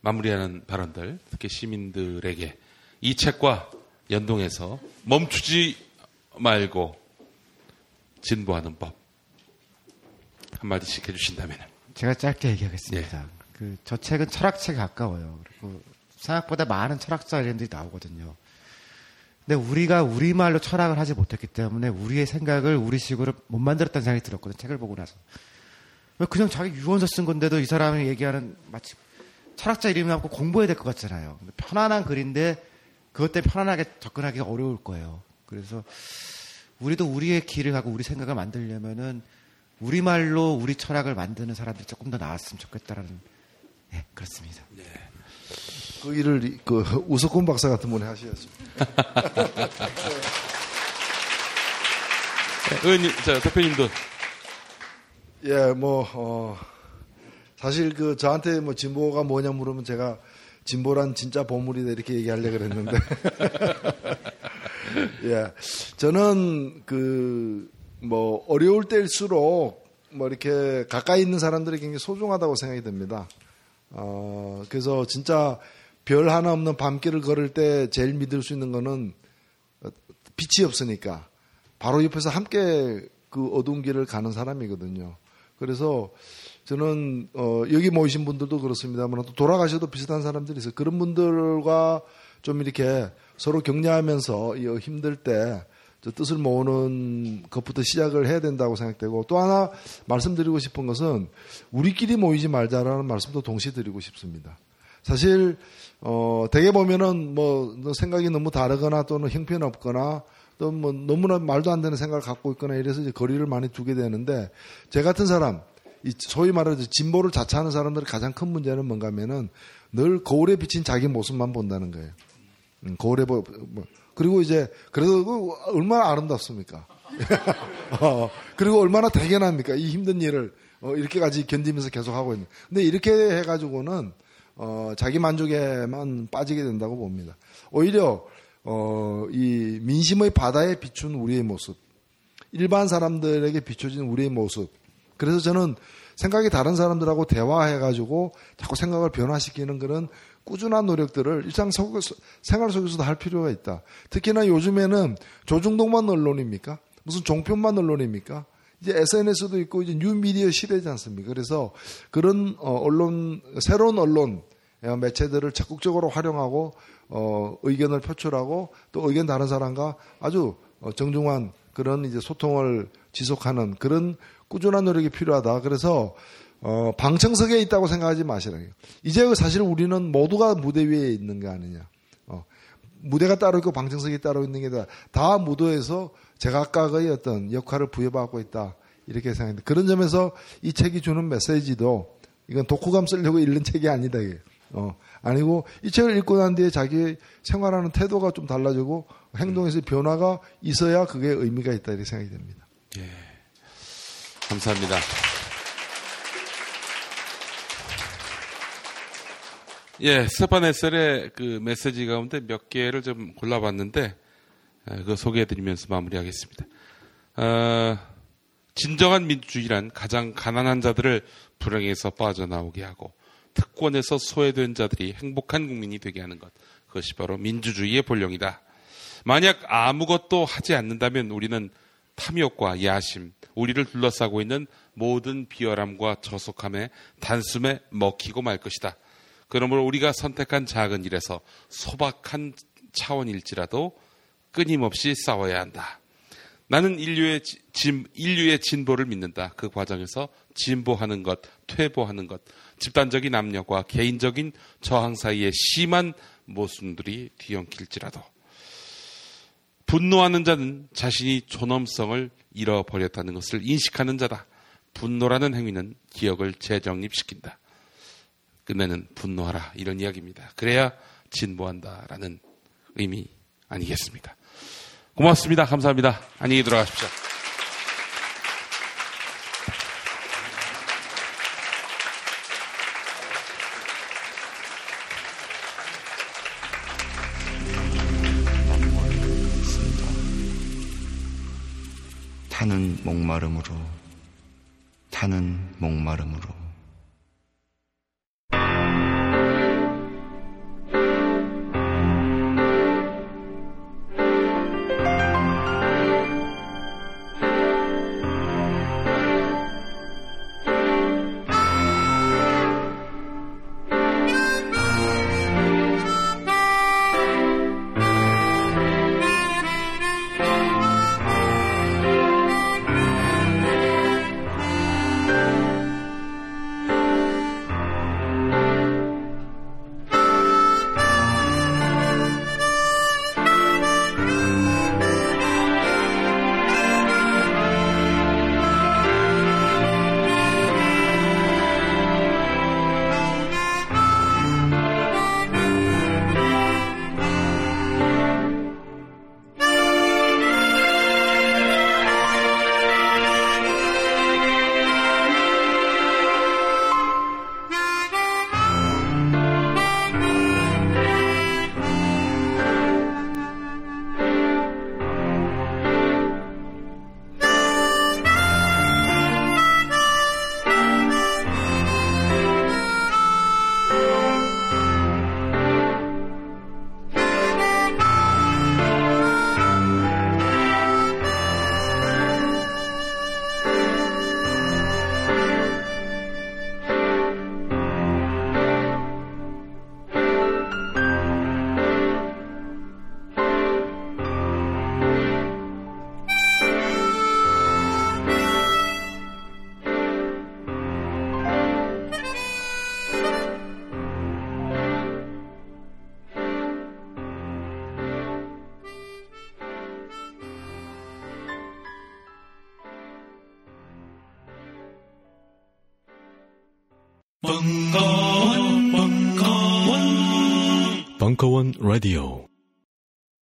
마무리하는 발언들, 특히 시민들에게 이 책과 연동해서 멈추지 말고 진보하는 법 한마디씩 해주신다면. 제가 짧게 얘기하겠습니다. 그저 책은 철학책에 가까워요. 그리고 생각보다 많은 철학자 이런들이 나오거든요. 근데 우리가 우리말로 철학을 하지 못했기 때문에 우리의 생각을 우리식으로 못 만들었다는 생각이 들었거든요. 책을 보고 나서. 왜 그냥 자기 유언서 쓴 건데도 이 사람이 얘기하는 마치 철학자 이름이 나고 공부해야 될 것 같잖아요. 편안한 글인데 그것 때문에 편안하게 접근하기가 어려울 거예요. 그래서 우리도 우리의 길을 가고 우리 생각을 만들려면은 우리말로 우리 철학을 만드는 사람들이 조금 더 나왔으면 좋겠다라는 네, 그렇습니다. 그 일을 그 우석훈 박사 같은 분이 하셔야죠. 의원님, 자, 대표님도. 예, 뭐, 어, 사실 그 저한테 뭐 진보가 뭐냐 물으면 제가 진보란 진짜 보물이다 이렇게 얘기하려고 그랬는데. 예. 저는 그, 뭐, 어려울 때일수록 뭐 이렇게 가까이 있는 사람들이 굉장히 소중하다고 생각이 듭니다. 어, 그래서 진짜 별 하나 없는 밤길을 걸을 때 제일 믿을 수 있는 거는 빛이 없으니까 바로 옆에서 함께 그 어두운 길을 가는 사람이거든요. 그래서 저는 어 여기 모이신 분들도 그렇습니다만 또 돌아가셔도 비슷한 사람들이 있어요. 그런 분들과 좀 이렇게 서로 격려하면서 이 힘들 때저 뜻을 모으는 것부터 시작을 해야 된다고 생각되고 또 하나 말씀드리고 싶은 것은 우리끼리 모이지 말자라는 말씀도 동시에 드리고 싶습니다. 사실 어 대개 보면은 뭐 생각이 너무 다르거나 또는 형편없거나 또 뭐 너무나 말도 안 되는 생각을 갖고 있거나 이래서 이제 거리를 많이 두게 되는데 제 같은 사람 이 소위 말해서 진보를 자처하는 사람들의 가장 큰 문제는 뭔가 하면은 늘 거울에 비친 자기 모습만 본다는 거예요. 음, 거울에 보, 뭐, 그리고 이제 그래도 그 얼마나 아름답습니까? 어, 그리고 얼마나 대견합니까? 이 힘든 일을 어, 이렇게까지 견디면서 계속 하고 있는. 근데 이렇게 해가지고는 어, 자기 만족에만 빠지게 된다고 봅니다. 오히려 어, 이 민심의 바다에 비춘 우리의 모습, 일반 사람들에게 비춰진 우리의 모습. 그래서 저는 생각이 다른 사람들하고 대화해가지고 자꾸 생각을 변화시키는 그런 꾸준한 노력들을 일상 속, 생활 속에서도 할 필요가 있다. 특히나 요즘에는 조중동만 언론입니까? 무슨 종편만 언론입니까? 이제 SNS도 있고 이제 뉴미디어 시대지 않습니까? 그래서 그런 어, 언론 새로운 언론 어, 매체들을 적극적으로 활용하고 어, 의견을 표출하고 또 의견 다른 사람과 아주 어, 정중한 그런 이제 소통을 지속하는 그런 꾸준한 노력이 필요하다. 그래서 어, 방청석에 있다고 생각하지 마시라요. 이제 사실 우리는 모두가 무대 위에 있는 거 아니냐. 어, 무대가 따로 있고 방청석이 따로 있는 게 아니라 다 무도에서 제각각의 어떤 역할을 부여받고 있다. 이렇게 생각합니다. 그런 점에서 이 책이 주는 메시지도 이건 독후감 쓰려고 읽는 책이 아니다. 이게. 어, 아니고 이 책을 읽고 난 뒤에 자기 생활하는 태도가 좀 달라지고 행동에서 변화가 있어야 그게 의미가 있다 이렇게 생각이 됩니다. 예. 감사합니다. 예, 스테판 에셀의 그 메시지 가운데 몇 개를 좀 골라봤는데, 그 소개해드리면서 마무리하겠습니다. 어, 진정한 민주주의란 가장 가난한 자들을 불행에서 빠져나오게 하고, 특권에서 소외된 자들이 행복한 국민이 되게 하는 것. 그것이 바로 민주주의의 본령이다. 만약 아무것도 하지 않는다면 우리는 탐욕과 야심, 우리를 둘러싸고 있는 모든 비열함과 저속함에 단숨에 먹히고 말 것이다. 그러므로 우리가 선택한 작은 일에서 소박한 차원일지라도 끊임없이 싸워야 한다. 나는 인류의 진, 인류의 진보를 믿는다. 그 과정에서 진보하는 것, 퇴보하는 것, 집단적인 압력과 개인적인 저항 사이에 심한 모순들이 뒤엉킬지라도 분노하는 자는 자신이 존엄성을 잃어버렸다는 것을 인식하는 자다. 분노라는 행위는 기억을 재정립시킨다. 끝내는 분노하라 이런 이야기입니다. 그래야 진보한다라는 의미 아니겠습니까? 고맙습니다. 감사합니다. 안녕히 들어가십시오. 타는 목마름으로 타는 목마름으로